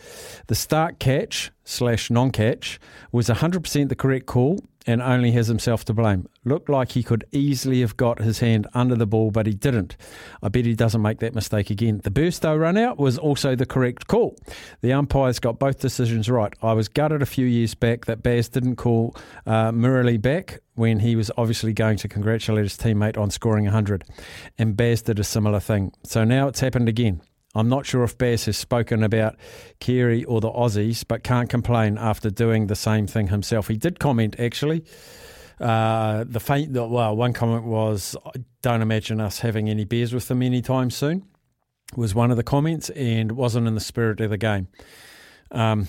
the start catch slash non-catch was 100% the correct call and only has himself to blame. Looked like he could easily have got his hand under the ball, but he didn't. I bet he doesn't make that mistake again. The burst Bairstow run out was also the correct call. The umpires got both decisions right. I was gutted a few years back that Baz didn't call uh, Murali back when he was obviously going to congratulate his teammate on scoring 100. And Baz did a similar thing. So now it's happened again. I'm not sure if Baz has spoken about Carey or the Aussies, but can't complain after doing the same thing himself. He did comment actually. Uh, the faint, well, one comment was, "I don't imagine us having any beers with them anytime soon." Was one of the comments, and wasn't in the spirit of the game. Um,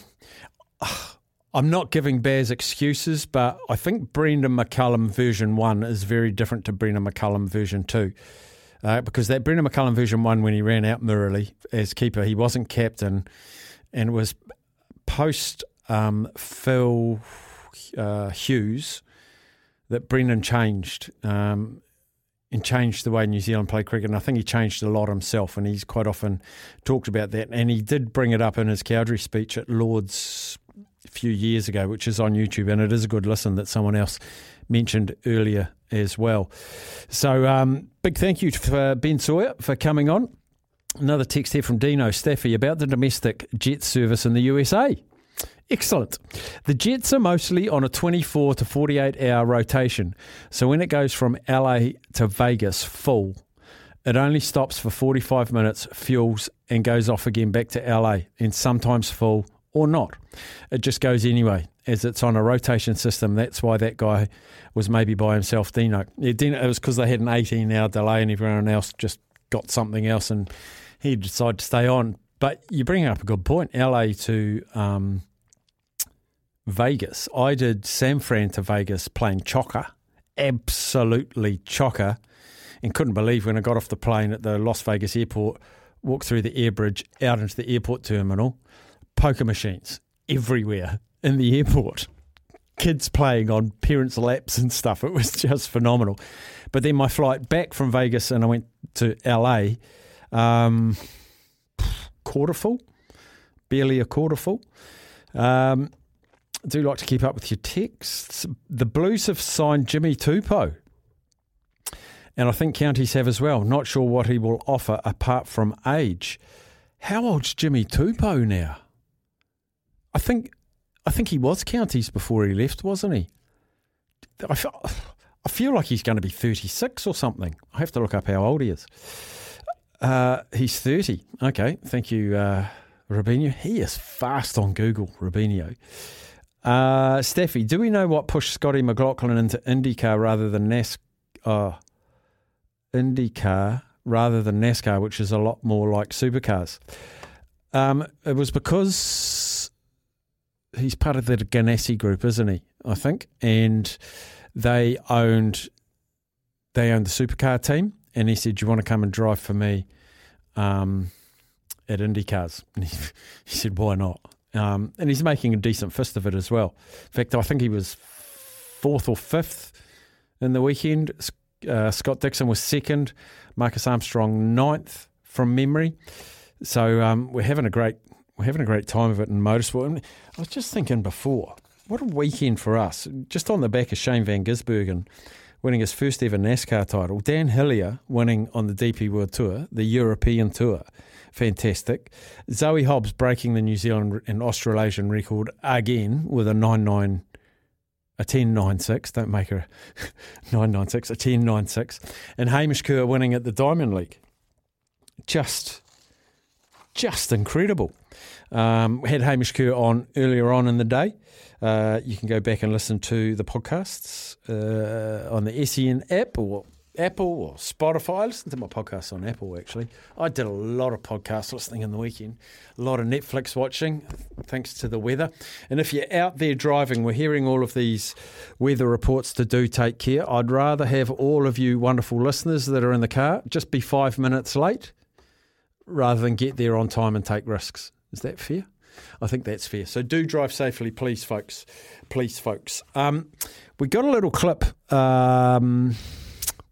I'm not giving Baz excuses, but I think Brendon McCullum version one is very different to Brendon McCullum version two. Uh, because that Brendon McCullum version one, when he ran out Murali as keeper, he wasn't captain and was post um, Phil uh, Hughes that Brendon changed um, and changed the way New Zealand play cricket. And I think he changed a lot himself, and he's quite often talked about that. And he did bring it up in his Cowdrey speech at Lords few years ago, which is on YouTube, and it is a good listen that someone else mentioned earlier as well. So, um, big thank you for Ben Sawyer for coming on. Another text here from Dino Staffy about the domestic jet service in the USA. Excellent. The jets are mostly on a 24 to 48 hour rotation. So when it goes from LA to Vegas full, it only stops for 45 minutes, fuels, and goes off again back to LA, and sometimes full or not. It just goes anyway, as it's on a rotation system. That's why that guy was maybe by himself, Dino. Yeah, Dino it was because they had an 18 hour delay and everyone else just got something else and he decided to stay on. But you bring up a good point. LA to um, Vegas. I did San Fran to Vegas playing chocker, absolutely chocker, and couldn't believe when I got off the plane at the Las Vegas airport, walked through the air bridge out into the airport terminal, poker machines everywhere in the airport. Kids playing on parents' laps and stuff. It was just phenomenal. But then my flight back from Vegas and I went to LA, um, quarter full, barely a quarter full. Um, I do like to keep up with your texts. The Blues have signed Jimmy Tupou. And I think counties have as well. Not sure what he will offer apart from age. How old's Jimmy Tupou now? I think I think he was counties before he left, wasn't he? I feel, I feel like he's going to be 36 or something. I have to look up how old he is. Uh, he's 30. Okay, thank you, uh, Robinho. He is fast on Google, Robinho. Uh, Steffi, do we know what pushed Scotty McLaughlin into IndyCar rather than NASCAR? Oh, IndyCar rather than NASCAR, which is a lot more like supercars. Um, it was because he's part of the Ganassi group, isn't he? I think, and they owned they owned the supercar team, and he said, "Do you want to come and drive for me um, at IndyCars?" And he, he said, "Why not?" Um, and he's making a decent fist of it as well. In fact, I think he was fourth or fifth in the weekend. Uh, Scott Dixon was second, Marcus Armstrong ninth from memory. So um, we're having a great we're having a great time of it in motorsport. And I was just thinking before, what a weekend for us! Just on the back of Shane Van Gisbergen winning his first ever NASCAR title, Dan Hillier winning on the DP World Tour, the European Tour, fantastic. Zoe Hobbs breaking the New Zealand and Australasian record again with a nine nine a 10.96. Don't make her 9.96, a 10.96. And Hamish Kerr winning at the Diamond League. Just, just incredible. Um, we had Hamish Kerr on earlier on in the day. Uh, you can go back and listen to the podcasts uh, on the SEN app or Apple or Spotify. I listened to my podcast on Apple actually. I did a lot of podcast listening in the weekend, a lot of Netflix watching, thanks to the weather. And if you're out there driving, we're hearing all of these weather reports to do take care. I'd rather have all of you wonderful listeners that are in the car just be five minutes late rather than get there on time and take risks. Is that fair? I think that's fair. So do drive safely, please, folks. Please, folks. Um, we got a little clip. Um,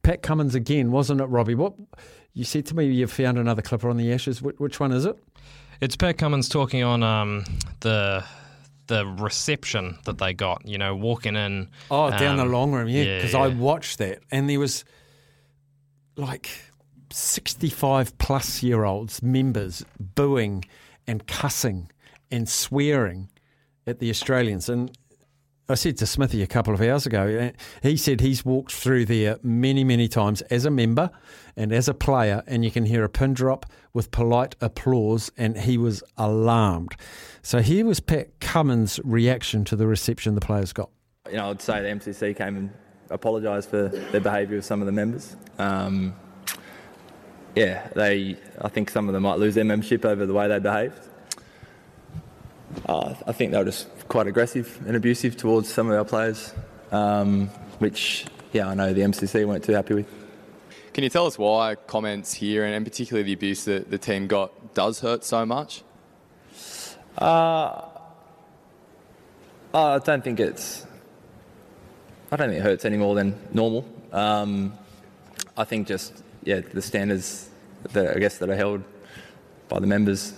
Pat Cummins again, wasn't it, Robbie? What you said to me? You found another clipper on the Ashes. Which, which one is it? It's Pat Cummins talking on um, the the reception that they got. You know, walking in. Oh, down the um, long room, yeah. Because yeah. I watched that, and there was like sixty-five plus year olds members booing and cussing and swearing at the Australians, and I said to Smithy a couple of hours ago, uh, he said he's walked through there many, many times as a member and as a player, and you can hear a pin drop with polite applause, and he was alarmed. So here was Pat Cummins' reaction to the reception the players got. You know, I'd say the MCC came and apologised for their behaviour of some of the members. Um, yeah, they. I think some of them might lose their membership over the way they behaved. Uh, I think they were just quite aggressive and abusive towards some of our players, um, which, yeah, I know the MCC weren't too happy with. Can you tell us why comments here, and in particular the abuse that the team got, does hurt so much? Uh, I don't think it's. I don't think it hurts any more than normal. Um, I think just yeah, the standards that I guess that are held by the members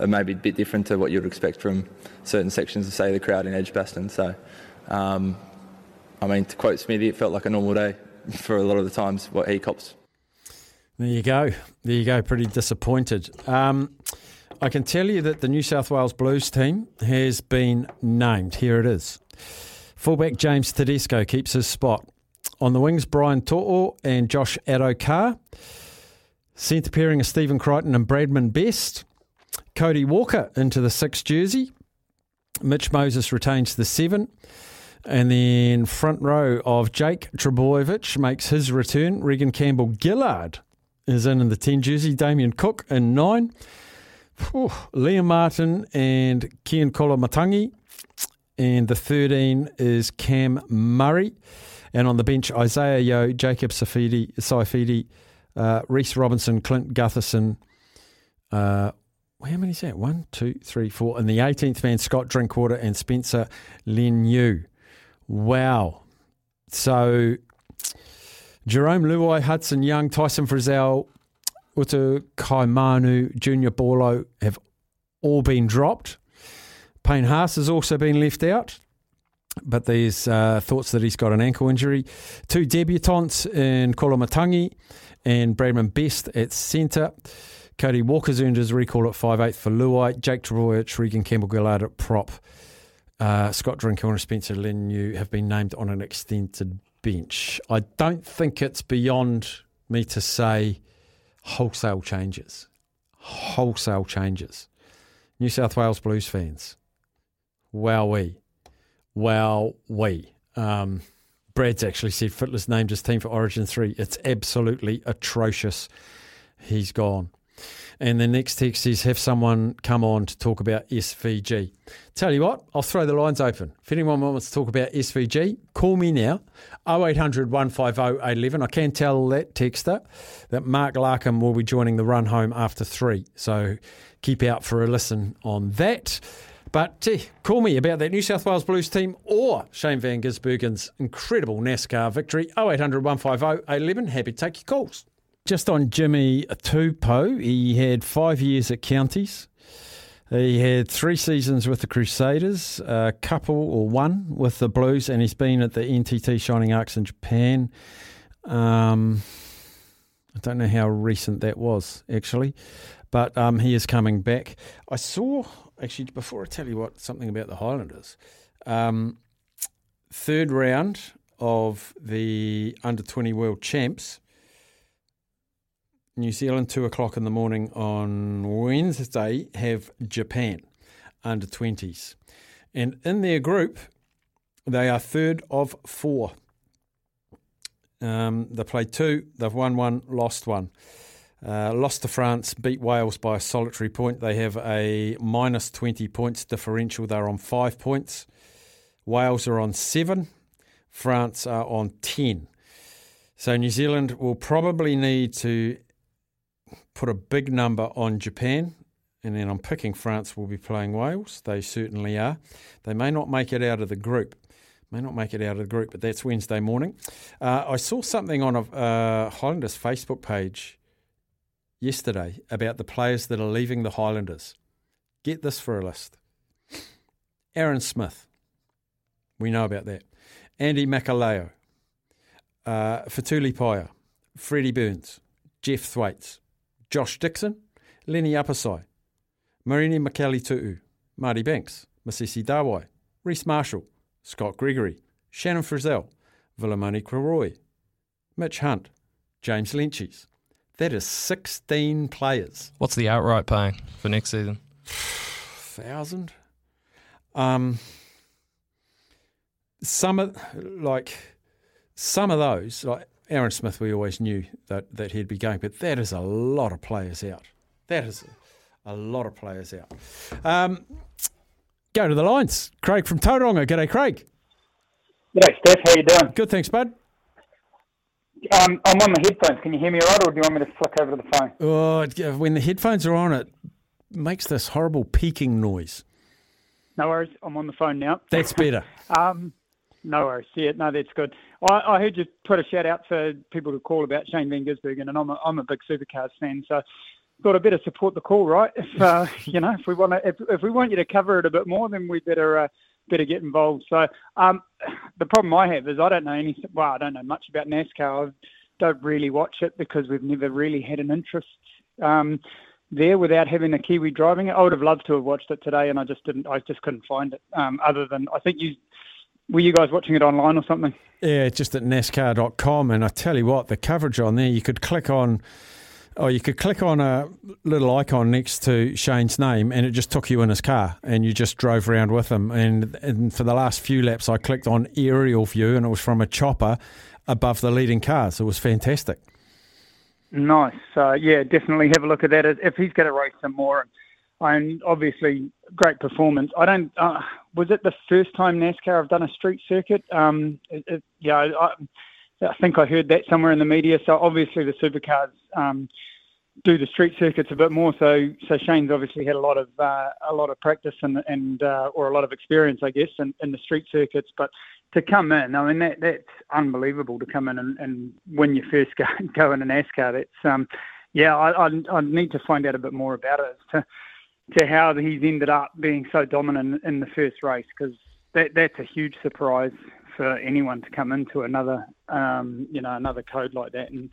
are maybe a bit different to what you'd expect from certain sections of say the crowd in Edgbaston. So, um, I mean, to quote Smithy, it felt like a normal day for a lot of the times what he cops. There you go. There you go. Pretty disappointed. Um, I can tell you that the New South Wales Blues team has been named. Here it is. Fullback James Tedesco keeps his spot. On the wings, Brian To'o and Josh Addo-Carr. Centre pairing are Stephen Crichton and Bradman Best. Cody Walker into the six jersey. Mitch Moses retains the seven. And then front row of Jake Trbojevic makes his return. Reagan Campbell-Gillard is in in the 10 jersey. Damien Cook in nine. Whew. Liam Martin and Keaon Koloamatangi. And the 13 is Cam Murray. And on the bench, Isaiah Yeo, Jacob Saifiti, Saifiti, uh, Reese Robinson, Clint Gutherson. Uh, how many is that? One, two, three, four. And the 18th man, Scott Drinkwater and Spencer Leniu. Wow. So Jarome Luai, Hudson Young, Tyson Frizell, Uta Kaimanu, Junior Paulo have all been dropped. Payne Haas has also been left out, but there's uh, thoughts that he's got an ankle injury. Two debutants in Koloamatangi and Bradman Best at centre. Cody Walker's earned his recall at 5'8 for Luai. Jake Trbojevic, Regan Campbell Gillard at prop. Uh, Scott Drinkwater and Spencer Leniu have been named on an extended bench. I don't think it's beyond me to say wholesale changes. Wholesale changes. New South Wales Blues fans. Wowee. Wowee. Um, Brad's actually said Fittler's named his team for Origin 3. It's absolutely atrocious. He's gone. And the next text is have someone come on to talk about SVG. Tell you what, I'll throw the lines open. If anyone wants to talk about SVG, call me now 0800 150 811. I can tell that texter that Mark Larkham will be joining the run home after three. So keep out for a listen on that. But call me about that New South Wales Blues team or Shane Van Gisbergen's incredible NASCAR victory. 0800 150 811. Happy to take your calls. Just on Jimmy Tupou, he had five years at Counties. He had three seasons with the Crusaders, a couple or one with the Blues, and he's been at the NTT Shining Arcs in Japan. Um, I don't know how recent that was, actually, but um, he is coming back. I saw, actually, before I tell you what, something about the Highlanders. Um, third round of the under 20 world champs. New Zealand, two o'clock in the morning on Wednesday, have Japan under 20s. And in their group, they are third of four. Um, they played two, they've won one, lost one. Uh, lost to France, beat Wales by a solitary point. They have a minus 20 points differential. They're on five points. Wales are on seven. France are on 10. So New Zealand will probably need to put a big number on Japan. And then I'm picking France will be playing Wales. They certainly are. They may not make it out of the group. May not make it out of the group, but that's Wednesday morning. Uh, I saw something on a uh, Highlanders Facebook page yesterday about the players that are leaving the Highlanders. Get this for a list Aaron Smith. We know about that. Andy Makalio. Uh, Fetuli Paea. Freddie Burns. Jeff Thwaites. Josh Dickson. Leni Apisai. Marini Makali Tu'u. Marty Banks. Mosese Dawai. Rhys Marshall. Scott Gregory. Shannon Frizell. Vilimoni Koroi. Mitch Hunt. James Lentjes. That is 16 players. What's the outright paying for next season? Thousand. Um, some of like some of those, like Aaron Smith, we always knew that that he'd be going, but that is a lot of players out. That is a, a lot of players out. Um, go to the lines. Craig from Tauranga. G'day, Craig. G'day, Steph. How you doing? Good, thanks, bud. Um, I'm on the headphones. Can you hear me all right, or do you want me to flick over to the phone? Oh, when the headphones are on, it makes this horrible peaking noise. No worries. I'm on the phone now. That's better. um, no worries. Yeah, no, that's good. I, I heard you put a shout out for people to call about Shane Van Gisbergen, and I'm a, I'm a big supercars fan, so thought I better support the call, right? If uh, you know, if we want to, if, if we want you to cover it a bit more, then we better uh, better get involved. So um, the problem I have is I don't know anything. Well, I don't know much about NASCAR. I don't really watch it because we've never really had an interest um, there without having a Kiwi driving it. I would have loved to have watched it today, and I just didn't. I just couldn't find it. Um, other than I think you were you guys watching it online or something? Yeah, just at NASCAR.com, and I tell you what, the coverage on there, you could click on. Oh, you could click on a little icon next to Shane's name, and it just took you in his car, and you just drove around with him. And, and for the last few laps, I clicked on aerial view, and it was from a chopper above the leading cars. It was fantastic. Nice. So yeah, definitely have a look at that. If he's going to race some more, and obviously great performance. I don't. Uh, was it the first time NASCAR have done a street circuit? Um, it, it, yeah, I, I think I heard that somewhere in the media. So obviously the supercars um, do the street circuits a bit more. So so Shane's obviously had a lot of uh, a lot of practice and and uh, or a lot of experience, I guess, in, in the street circuits. But to come in, I mean that that's unbelievable to come in and, and win your first go, go in a NASCAR. That's um, yeah, I, I I need to find out a bit more about it to to how he's ended up being so dominant in the first race because that that's a huge surprise for anyone to come into another um, you know another code like that and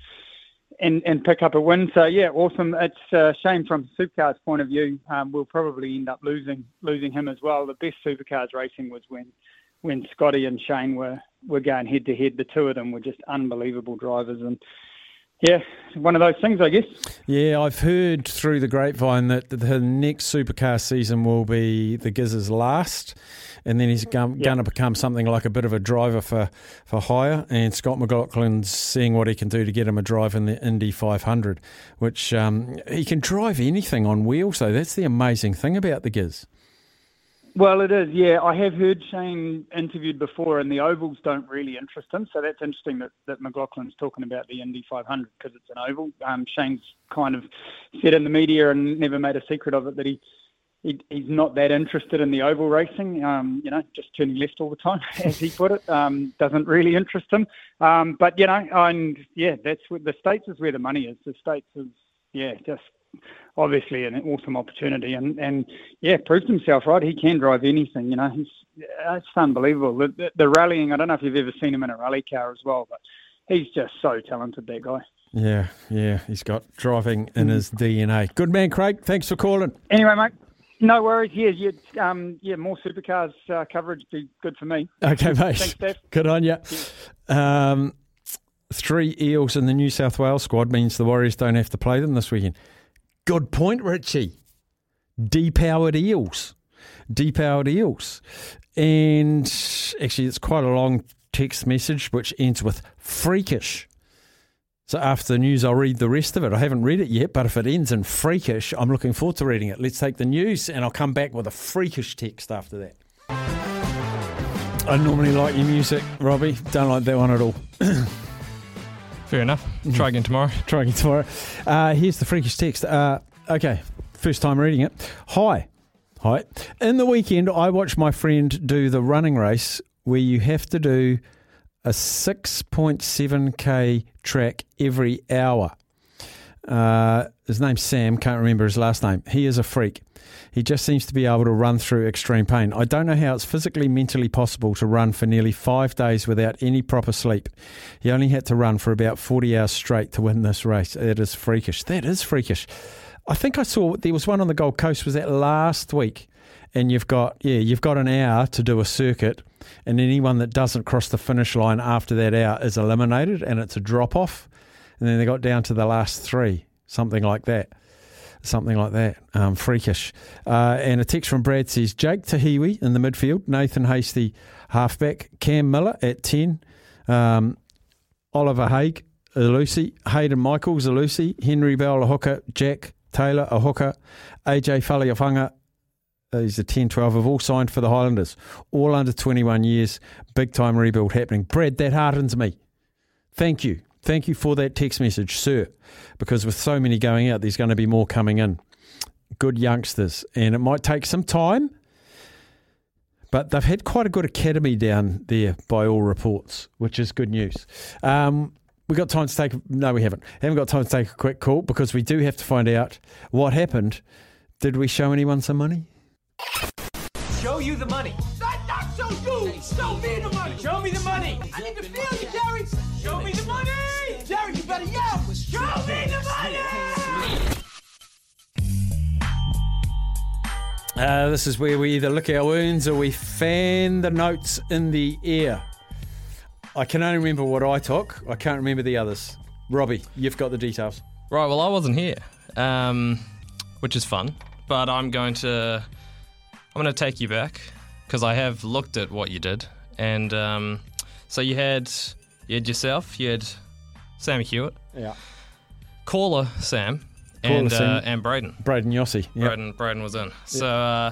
and and pick up a win. So yeah, awesome. It's a shame from Supercars' point of view. Um, we'll probably end up losing losing him as well. The best Supercars racing was when when Scotty and Shane were were going head to head. The two of them were just unbelievable drivers and. Yeah, one of those things, I guess. Yeah, I've heard through the grapevine that the next supercar season will be the Giz's last, and then he's going to become something like a bit of a driver for, for hire. And Scott McLaughlin's seeing what he can do to get him a drive in the Indy 500, which um, he can drive anything on wheels, though. That's the amazing thing about the Giz. Well, it is, yeah. I have heard Shane interviewed before, and the ovals don't really interest him. So that's interesting that, that McLaughlin's talking about the Indy 500 because it's an oval. Um, Shane's kind of said in the media and never made a secret of it that he he, he's not that interested in the oval racing. Um, you know, just turning left all the time, as he put it, um, doesn't really interest him. Um, but you know, and yeah, that's what the states is where the money is. The states is yeah, just obviously an awesome opportunity, and and yeah, proved himself right. He can drive anything. You know, he's it's unbelievable. The, the, the rallying. I don't know if you've ever seen him in a rally car as well, but he's just so talented. That guy. Yeah, yeah, he's got driving in his DNA. Good man, Craig. Thanks for calling. Anyway, mate. No worries. Yeah, yeah, um, yeah. More supercars uh, coverage be good for me. Okay, mate. Thanks, Steph. Good on you. Um, three Eels in the New South Wales squad means the Warriors don't have to play them this weekend. Good point, Richie. Depowered Eels. Depowered Eels. And actually, it's quite a long text message which ends with freakish. So after the news, I'll read the rest of it. I haven't read it yet, but if it ends in freakish, I'm looking forward to reading it. Let's take the news, and I'll come back with a freakish text after that. I normally like your music, Robbie. Don't like that one at all. Fair enough. Try again tomorrow. Try again tomorrow. Uh, here's the freakish text. Uh, okay, first time reading it. Hi. Hi. In the weekend, I watched my friend do the running race where you have to do a 6.7k track every hour. Uh, his name's Sam, can't remember his last name. He is a freak. He just seems to be able to run through extreme pain. I don't know how it's physically, mentally possible to run for nearly five days without any proper sleep. He only had to run for about 40 hours straight to win this race. That is freakish. That is freakish. I think I saw there was one on the Gold Coast. Was that last week? And you've got yeah, you've got an hour to do a circuit, and anyone that doesn't cross the finish line after that hour is eliminated, and it's a drop off. And then they got down to the last three, something like that, something like that. Um, freakish. Uh, and a text from Brad says Jake Te Hiwi in the midfield, Nathan Hasty halfback, Cam Miller at ten, um, Oliver Haig, Lucy, Hayden Michaels, Lucy, Henry Bell, a hooker, Jack Taylor, a hooker, AJ Faleafaga, these are 10 12 have all signed for the Highlanders, all under 21 years, big time rebuild happening. Brad, that heartens me. Thank you. Thank you for that text message, sir, because with so many going out, there's going to be more coming in. Good youngsters, and it might take some time, but they've had quite a good academy down there by all reports, which is good news. Um, we got time to take. No, we haven't. Haven't got time to take a quick call because we do have to find out what happened. Did we show anyone some money? Show you the money. Not, not show you. Show me the money. Show me the money. I need to feel you, Jerry. Show me the money. Jerry, you better yell. Show me the money. Uh, this is where we either lick our wounds or we fan the notes in the air. I can only remember what I took. I can't remember the others. Robbie, you've got the details. Right, well, I wasn't here, um, which is fun, but I'm going to I'm going to take you back because I have looked at what you did, and um, so you had you had yourself, you had Sam Hewitt, Yeah. caller Sam, Caller and Sam. Uh, and Braden. Braden Yossi. Yep. Braden Braden was in. So uh,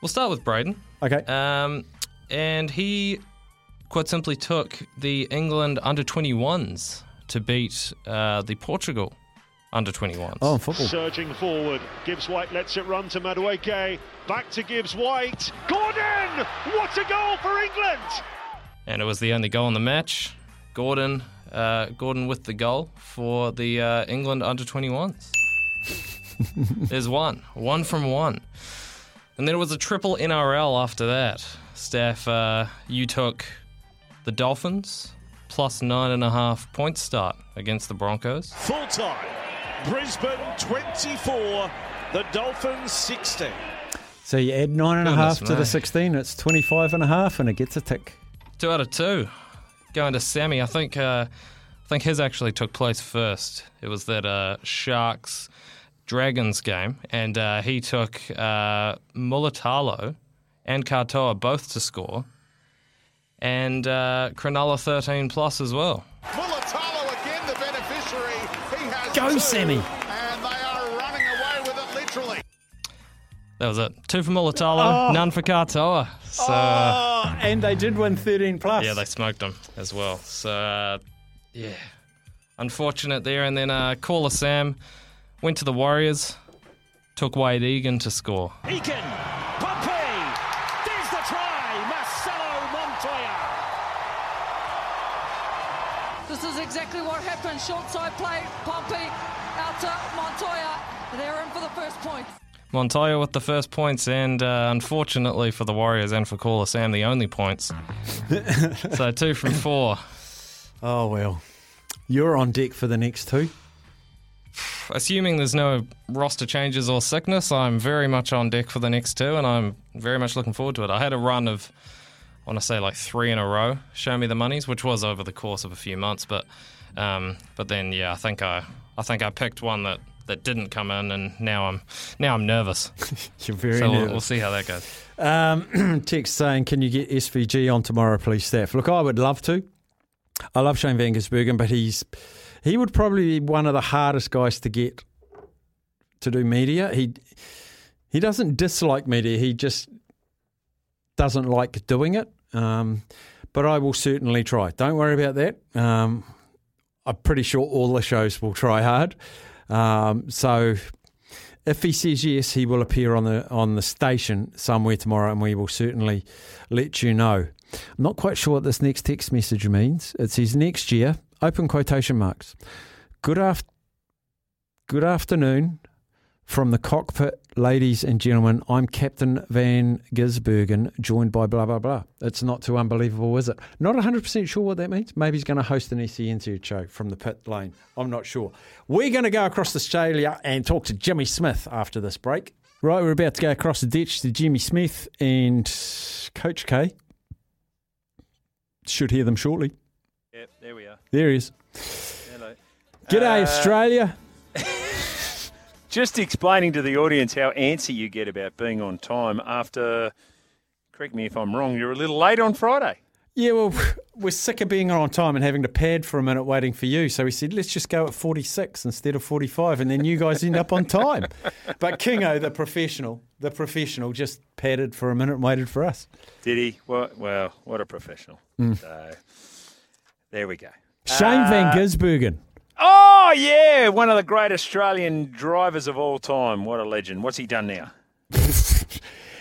we'll start with Braden. Okay. Um, and he quite simply took the England under 21s to beat uh, the Portugal under 21s. Oh, football. Surging forward. Gibbs White lets it run to Madueke. Back to Gibbs White. Gordon! What a goal for England! and it was the only goal in the match. Gordon, uh, Gordon with the goal for the uh, England under 21s. There's one, one from one, and then it was a triple NRL after that. Steph, uh, you took the Dolphins plus nine and a half point start against the Broncos. Full time. Brisbane 24. The Dolphins 16. So you add nine and a half to the 16, it's 25 and a half, and it gets a tick. Two out of two. Going to Sammy, I think. Uh, I think his actually took place first. It was that uh, Sharks Dragons game, and uh, he took uh, Mulitalo and Katoa both to score, and uh, Cronulla 13 plus as well. Mulitalo again, the beneficiary. He has Go, two, Sammy. That was it. Two for Mulitalo, Oh. none for Katoa. So Oh, and they did win 13 plus. yeah, they smoked them as well. So uh, yeah, unfortunate there. And then uh, caller Sam went to the Warriors. took Wade Egan to score. Egan, Pompey, there's the try, Marcelo Montoya. This is exactly what happened. Short side play, Pompey out to Montoya. They're in for the first point. Montoya with the first points, and uh, unfortunately for the Warriors and for Caller Sam, the only points. so two from four. Oh, well. You're on deck for the next two. Assuming there's no roster changes or sickness, I'm very much on deck for the next two, and I'm very much looking forward to it. I had a run of, I want to say like three in a row. Show me the monies, which was over the course of a few months, but um, but then yeah, I think I I think I picked one that, that didn't come in, and now I'm now I'm nervous. You're very so nervous. We'll, we'll see how that goes. Um, text saying, can you get SVG on tomorrow, please, staff? Look, I would love to. I love Shane Van Gisbergen, but he's he would probably be one of the hardest guys to get to do media. He he doesn't dislike media. He just doesn't like doing it. Um, but I will certainly try. Don't worry about that. Um, I'm pretty sure all the shows will try hard. Um, so if he says yes, he will appear on the on the station somewhere tomorrow, and we will certainly let you know. I'm not quite sure what this next text message means. It says next year, open quotation marks. Good af- good afternoon from the cockpit, ladies and gentlemen. I'm Captain Van Gisbergen, joined by blah blah blah. It's not too unbelievable, is it? Not 100% sure what that means. Maybe he's going to host an SENZ show from the pit lane. I'm not sure. We're going to go across Australia and talk to Jimmy Smith after this break. Right, we're about to go across the ditch to Jimmy Smith and Coach K. Should hear them shortly. Yep, there we are. There he is. Hello. G'day, Uh, Australia. Just explaining to the audience how antsy you get about being on time after, correct me if I'm wrong, you're a little late on Friday. Yeah, well, we're sick of being on time and having to pad for a minute waiting for you. So we said, let's just go at 46 instead of 45, and then you guys end up on time. But Kingo, the professional, the professional, just padded for a minute and waited for us. Did he? Well, well what a professional. Mm. So, there we go. Shane Van Uh, Gisbergen. Oh, yeah, one of the great Australian drivers of all time. What a legend. What's he done now?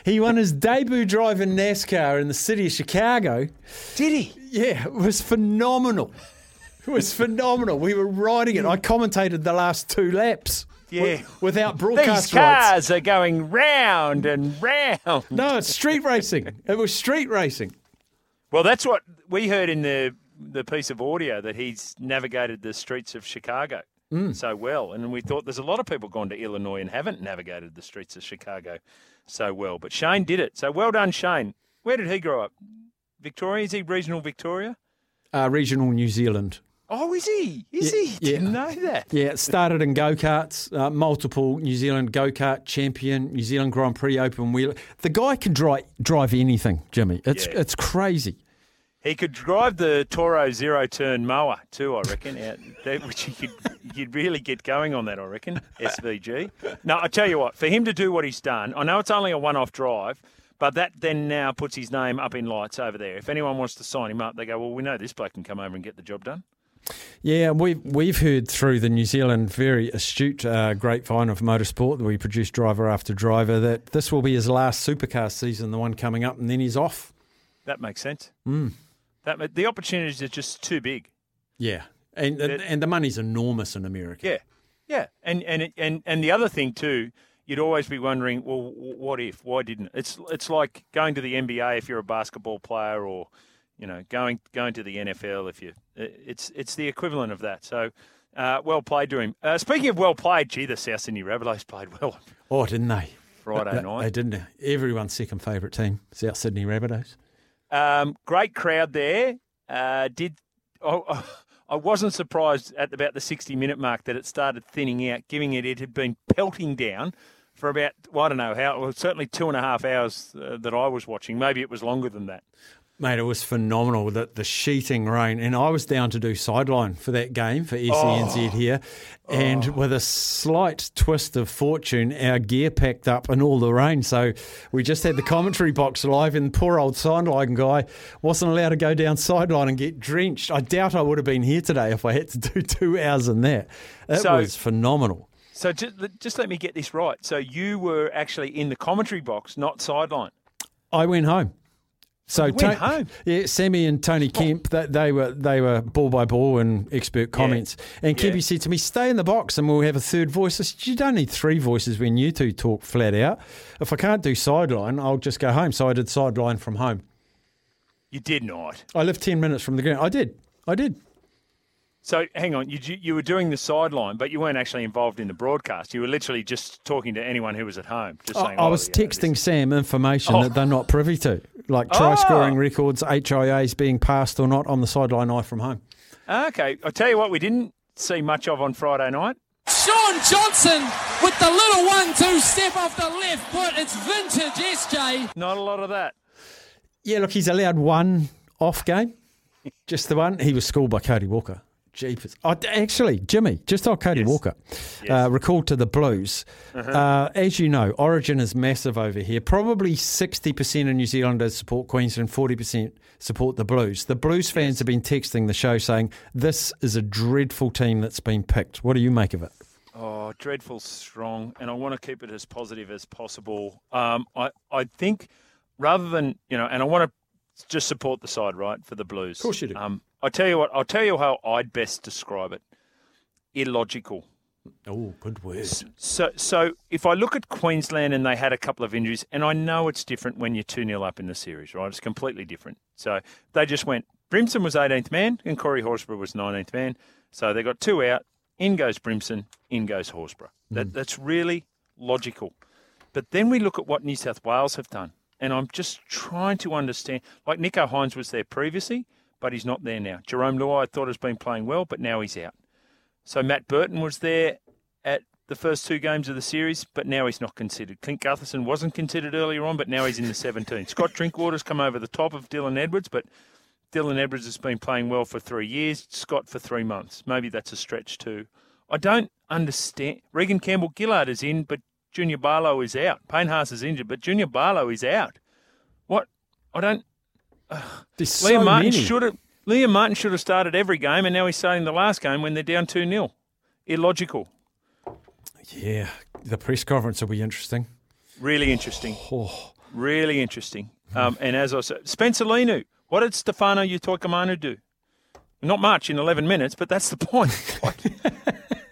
He won his debut drive in NASCAR in the city of Chicago. Did he? Yeah, it was phenomenal. It was phenomenal. We were riding it. I commentated the last two laps. Yeah. Without broadcast These rights. cars are going round and round. No, it's street racing. It was street racing. Well, that's what we heard in the the piece of audio that he's navigated the streets of Chicago Mm. so well, and we thought there's a lot of people gone to Illinois and haven't navigated the streets of Chicago so well, but Shane did it. So well done, Shane. Where did he grow up? Victoria? Is he regional Victoria? Uh, regional New Zealand. Oh, is he? Is Yeah, he? yeah. Didn't know that. Yeah, it started in go karts, uh, multiple New Zealand go kart champion, New Zealand Grand Prix open wheel. The guy can drive drive anything, Jimmy. It's Yeah. it's crazy. He could drive the Toro zero turn mower too, I reckon. out, that, which you could you'd really get going on that, I reckon. SVG. No, I tell you what, for him to do what he's done, I know it's only a one-off drive, but that then now puts his name up in lights over there. If anyone wants to sign him up, they go, well, we know this bloke can come over and get the job done. Yeah, we've we've heard through the New Zealand very astute uh, grapevine of motorsport that we produce driver after driver that this will be his last supercar season, the one coming up, and then he's off. That makes sense. Mm. That the opportunities are just too big. Yeah, and and, and the money's enormous in America. Yeah, yeah, and and it- and and the other thing too, you'd always be wondering, well, what if? Why didn't? It's it's like going to the NBA if you're a basketball player, or you know, going going to the NFL if you. It's it's the equivalent of that. So. Uh, well played to him. Uh, speaking of well played, gee, the South Sydney Rabbitohs played well Oh, didn't they? Friday They- night. They didn't. Everyone's second favourite team, South Sydney Rabbitohs. Um, great crowd there. Uh, did oh, I wasn't surprised at about the 60 minute mark that it started thinning out, giving it it had been pelting down for about well, I don't know how. Well, certainly two and a half hours uh, that I was watching. Maybe it was longer than that. Mate, it was phenomenal. The, the sheeting rain. And I was down to do sideline for that game for SENZ oh. here. And oh. with a slight twist of fortune, our gear packed up in all the rain. So we just had the commentary box live, and poor old sideline guy wasn't allowed to go down sideline and get drenched. I doubt I would have been here today if I had to do two hours in that. It So- was phenomenal. So just, just let me get this right. So you were actually in the commentary box, not sideline. I went home. So home? yeah, Sammy and Tony Kemp, they, they were they were ball by ball and expert comments. And Yeah. Kempy said to me, "Stay in the box, and we'll have a third voice." I said, "You don't need three voices when you two talk flat out. If I can't do sideline, I'll just go home." So I did sideline from home. You did not. I live ten minutes from the ground. I did. I did. So hang on, you you were doing the sideline, but you weren't actually involved in the broadcast. You were literally just talking to anyone who was at home, just I, saying. I "Oh, was yeah, texting Sam information Oh. that they're not privy to, like try Oh. scoring records, HIAs being passed or not on the sideline. I from home. Okay, I'll tell you what, we didn't see much of on Friday night. Shaun Johnson with the little one-two step off the left foot. It's vintage SJ. Not a lot of that. Yeah, look, he's allowed one off game, just the one. He was schooled by Cody Walker. Jeepers. Oh, actually, Jimmy, just on Cody Walker, uh, recalled to the Blues. Uh-huh. Uh, as you know, Origin is massive over here. Probably 60% of New Zealanders support Queensland, 40% support the Blues. The Blues fans have been texting the show saying, This is a dreadful team that's been picked. What do you make of it? Oh, dreadful strong, and I want to keep it as positive as possible. Um, I I think rather than you know, and I want to just support the side right for the Blues. Of course you do. Um, I tell you what, I'll tell you how I'd best describe it. Illogical. Oh, good word. So, so if I look at Queensland and they had a couple of injuries, and I know it's different when you're 2 0 up in the series, right? It's completely different. So they just went, Brimson was 18th man and Corey Horsburgh was 19th man. So they got two out. In goes Brimson, in goes Horsburgh. Hmm. That, That's really logical. But then we look at what New South Wales have done. And I'm just trying to understand. Like Nico Hines was there previously, but he's not there now. Jarome Luai I thought has been playing well, but now he's out. So Matt Burton was there at the first two games of the series, but now he's not considered. Clint Gutherson wasn't considered earlier on, but now he's in the 17. Scott Drinkwater's come over the top of Dylan Edwards, but Dylan Edwards has been playing well for three years, Scott for three months. Maybe that's a stretch too. I don't understand. Reagan Campbell-Gillard is in, but Junior Paulo is out. Payne Haas is injured, but Junior Paulo is out. What? I don't. There's Liam Martin many. should have. Liam Martin should have started every game, and now he's starting the last game when they're down two 0 Illogical. Yeah, the press conference will be interesting. Really interesting. Oh. Really interesting. Um, and as I said, Spencer Leniu, what did Stefano Utoikamanu do? Not much in 11 minutes, but that's the point. Like,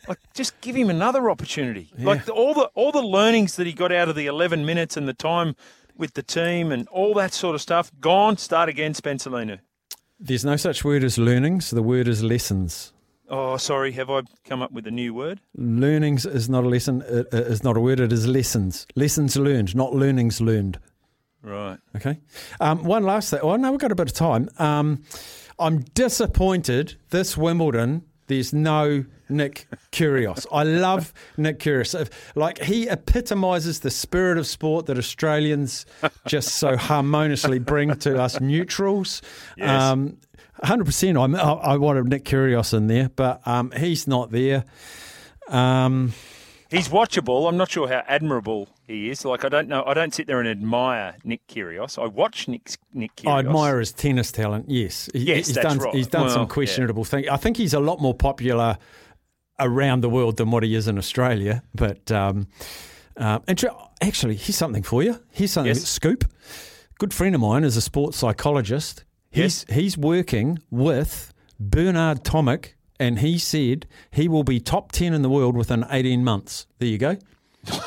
like, just give him another opportunity. Like the, all the all the learnings that he got out of the 11 minutes and the time with the team and all that sort of stuff, gone. Start again, Spencerlina. There's no such word as learnings. The word is lessons. Oh, sorry, have I come up with a new word? Learnings is not a lesson. It it is not a word. It is lessons. Lessons learned, not learnings learned. Right. Okay. Um, one last thing. Oh no, we've got a bit of time. Um, I'm disappointed. This Wimbledon, there's no Nick Kyrgios. I love Nick Kyrgios. Like he epitomises the spirit of sport that Australians just so harmoniously bring to us neutrals. Yes. Um, 100%. I'm, I, I wanted Nick Kyrgios in there, but um, he's not there. Um, He's watchable. I'm not sure how admirable he is. Like I don't know. I don't sit there and admire Nick Kyrgios. I watch Nick Nick Kyrgios. I admire his tennis talent. Yes, He- Yes, he's that's done. right. He's done Well, some yeah. questionable things. I think he's a lot more popular around the world than what he is in Australia. But um, um, and tr- actually, here's something for you. Here's something. Yes. Scoop. Good friend of mine is a sports psychologist. He's he's working with Bernard Tomic, and he said he will be top ten in the world within 18 months. There you go.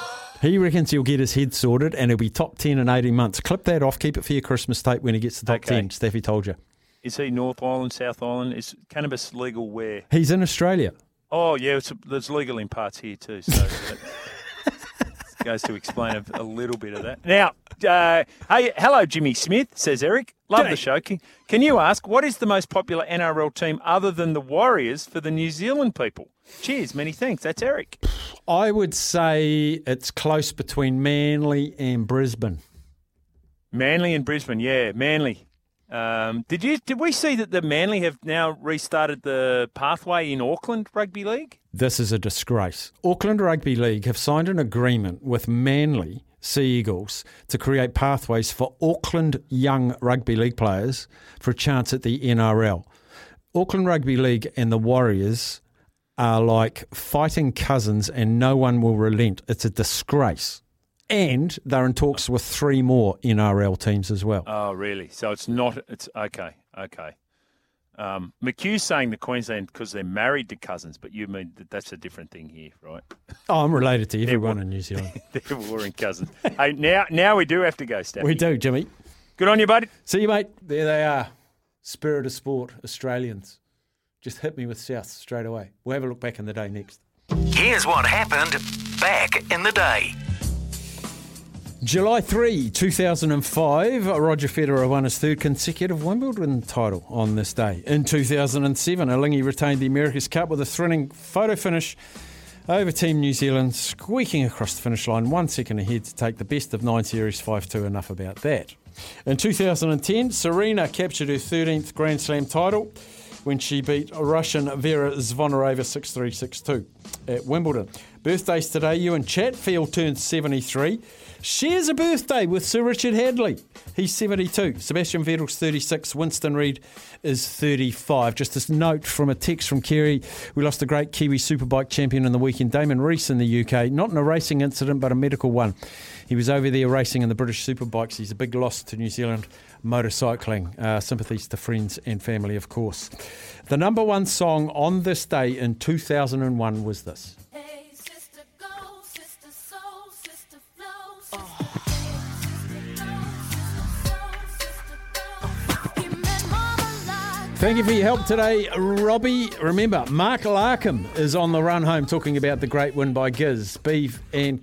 He reckons he'll get his head sorted and he'll be top 10 in 18 months. Clip that off, keep it for your Christmas tape when he gets to top Okay. 10. Steffi told you. Is he North Island, South Island? Is cannabis legal where? He's in Australia. Oh yeah, it's, it's legal in parts here too. So that goes to explain a, a little bit of that. Now, uh, hey, hello, Jimmy Smith, says Eric. Love the show. Can, can you ask what is the most popular NRL team other than the Warriors for the New Zealand people? Cheers, many thanks. That's Eric. I would say it's close between Manly and Brisbane. Manly and Brisbane, yeah, Manly. Um, did you did we see that the Manly have now restarted the pathway in Auckland Rugby League? This is a disgrace. Auckland Rugby League have signed an agreement with Manly Sea Eagles to create pathways for Auckland young rugby league players for a chance at the NRL. Auckland Rugby League and the Warriors are like fighting cousins and no one will relent. It's a disgrace. And they're in talks with three more NRL teams as well. Oh, really? So it's not. It's okay. Okay. Um, McHugh's saying the Queensland because they're married to cousins, but you mean that that's a different thing here, right? Oh, I'm related to everyone in New Zealand. they're warring cousins. hey, now now we do have to go, Staffy. We do, Jimmy. Good on you, buddy. See you, mate. There they are. Spirit of sport, Australians. Just hit me with South straight away. We'll have a look back in the day next. Here's what happened back in the day. July 3, 2005, Roger Federer won his third consecutive Wimbledon title on this day. In 2007, Alinghi retained the America's Cup with a thrilling photo finish over Team New Zealand, squeaking across the finish line one second ahead to take the best of nine series 5 2. Enough about that. In 2010, Serena captured her 13th Grand Slam title when she beat Russian Vera Zvonareva 6 3 6 2 at Wimbledon. Birthdays today, Ewan Chatfield turned 73. Shares a birthday with Sir Richard Hadlee. He's 72. Sebastian Vettel's 36. Winston Reid is 35. Just this note from a text from Kerry. We lost a great Kiwi Superbike champion in the weekend, Damon Reese in the UK. Not in a racing incident, but a medical one. He was over there racing in the British Superbikes. He's a big loss to New Zealand motorcycling. Uh, sympathies to friends and family, of course. The number one song on this day in 2001 was this. Thank you for your help today, Robbie. Remember, Mark Larkham is on the run home talking about the great win by Giz, Beef and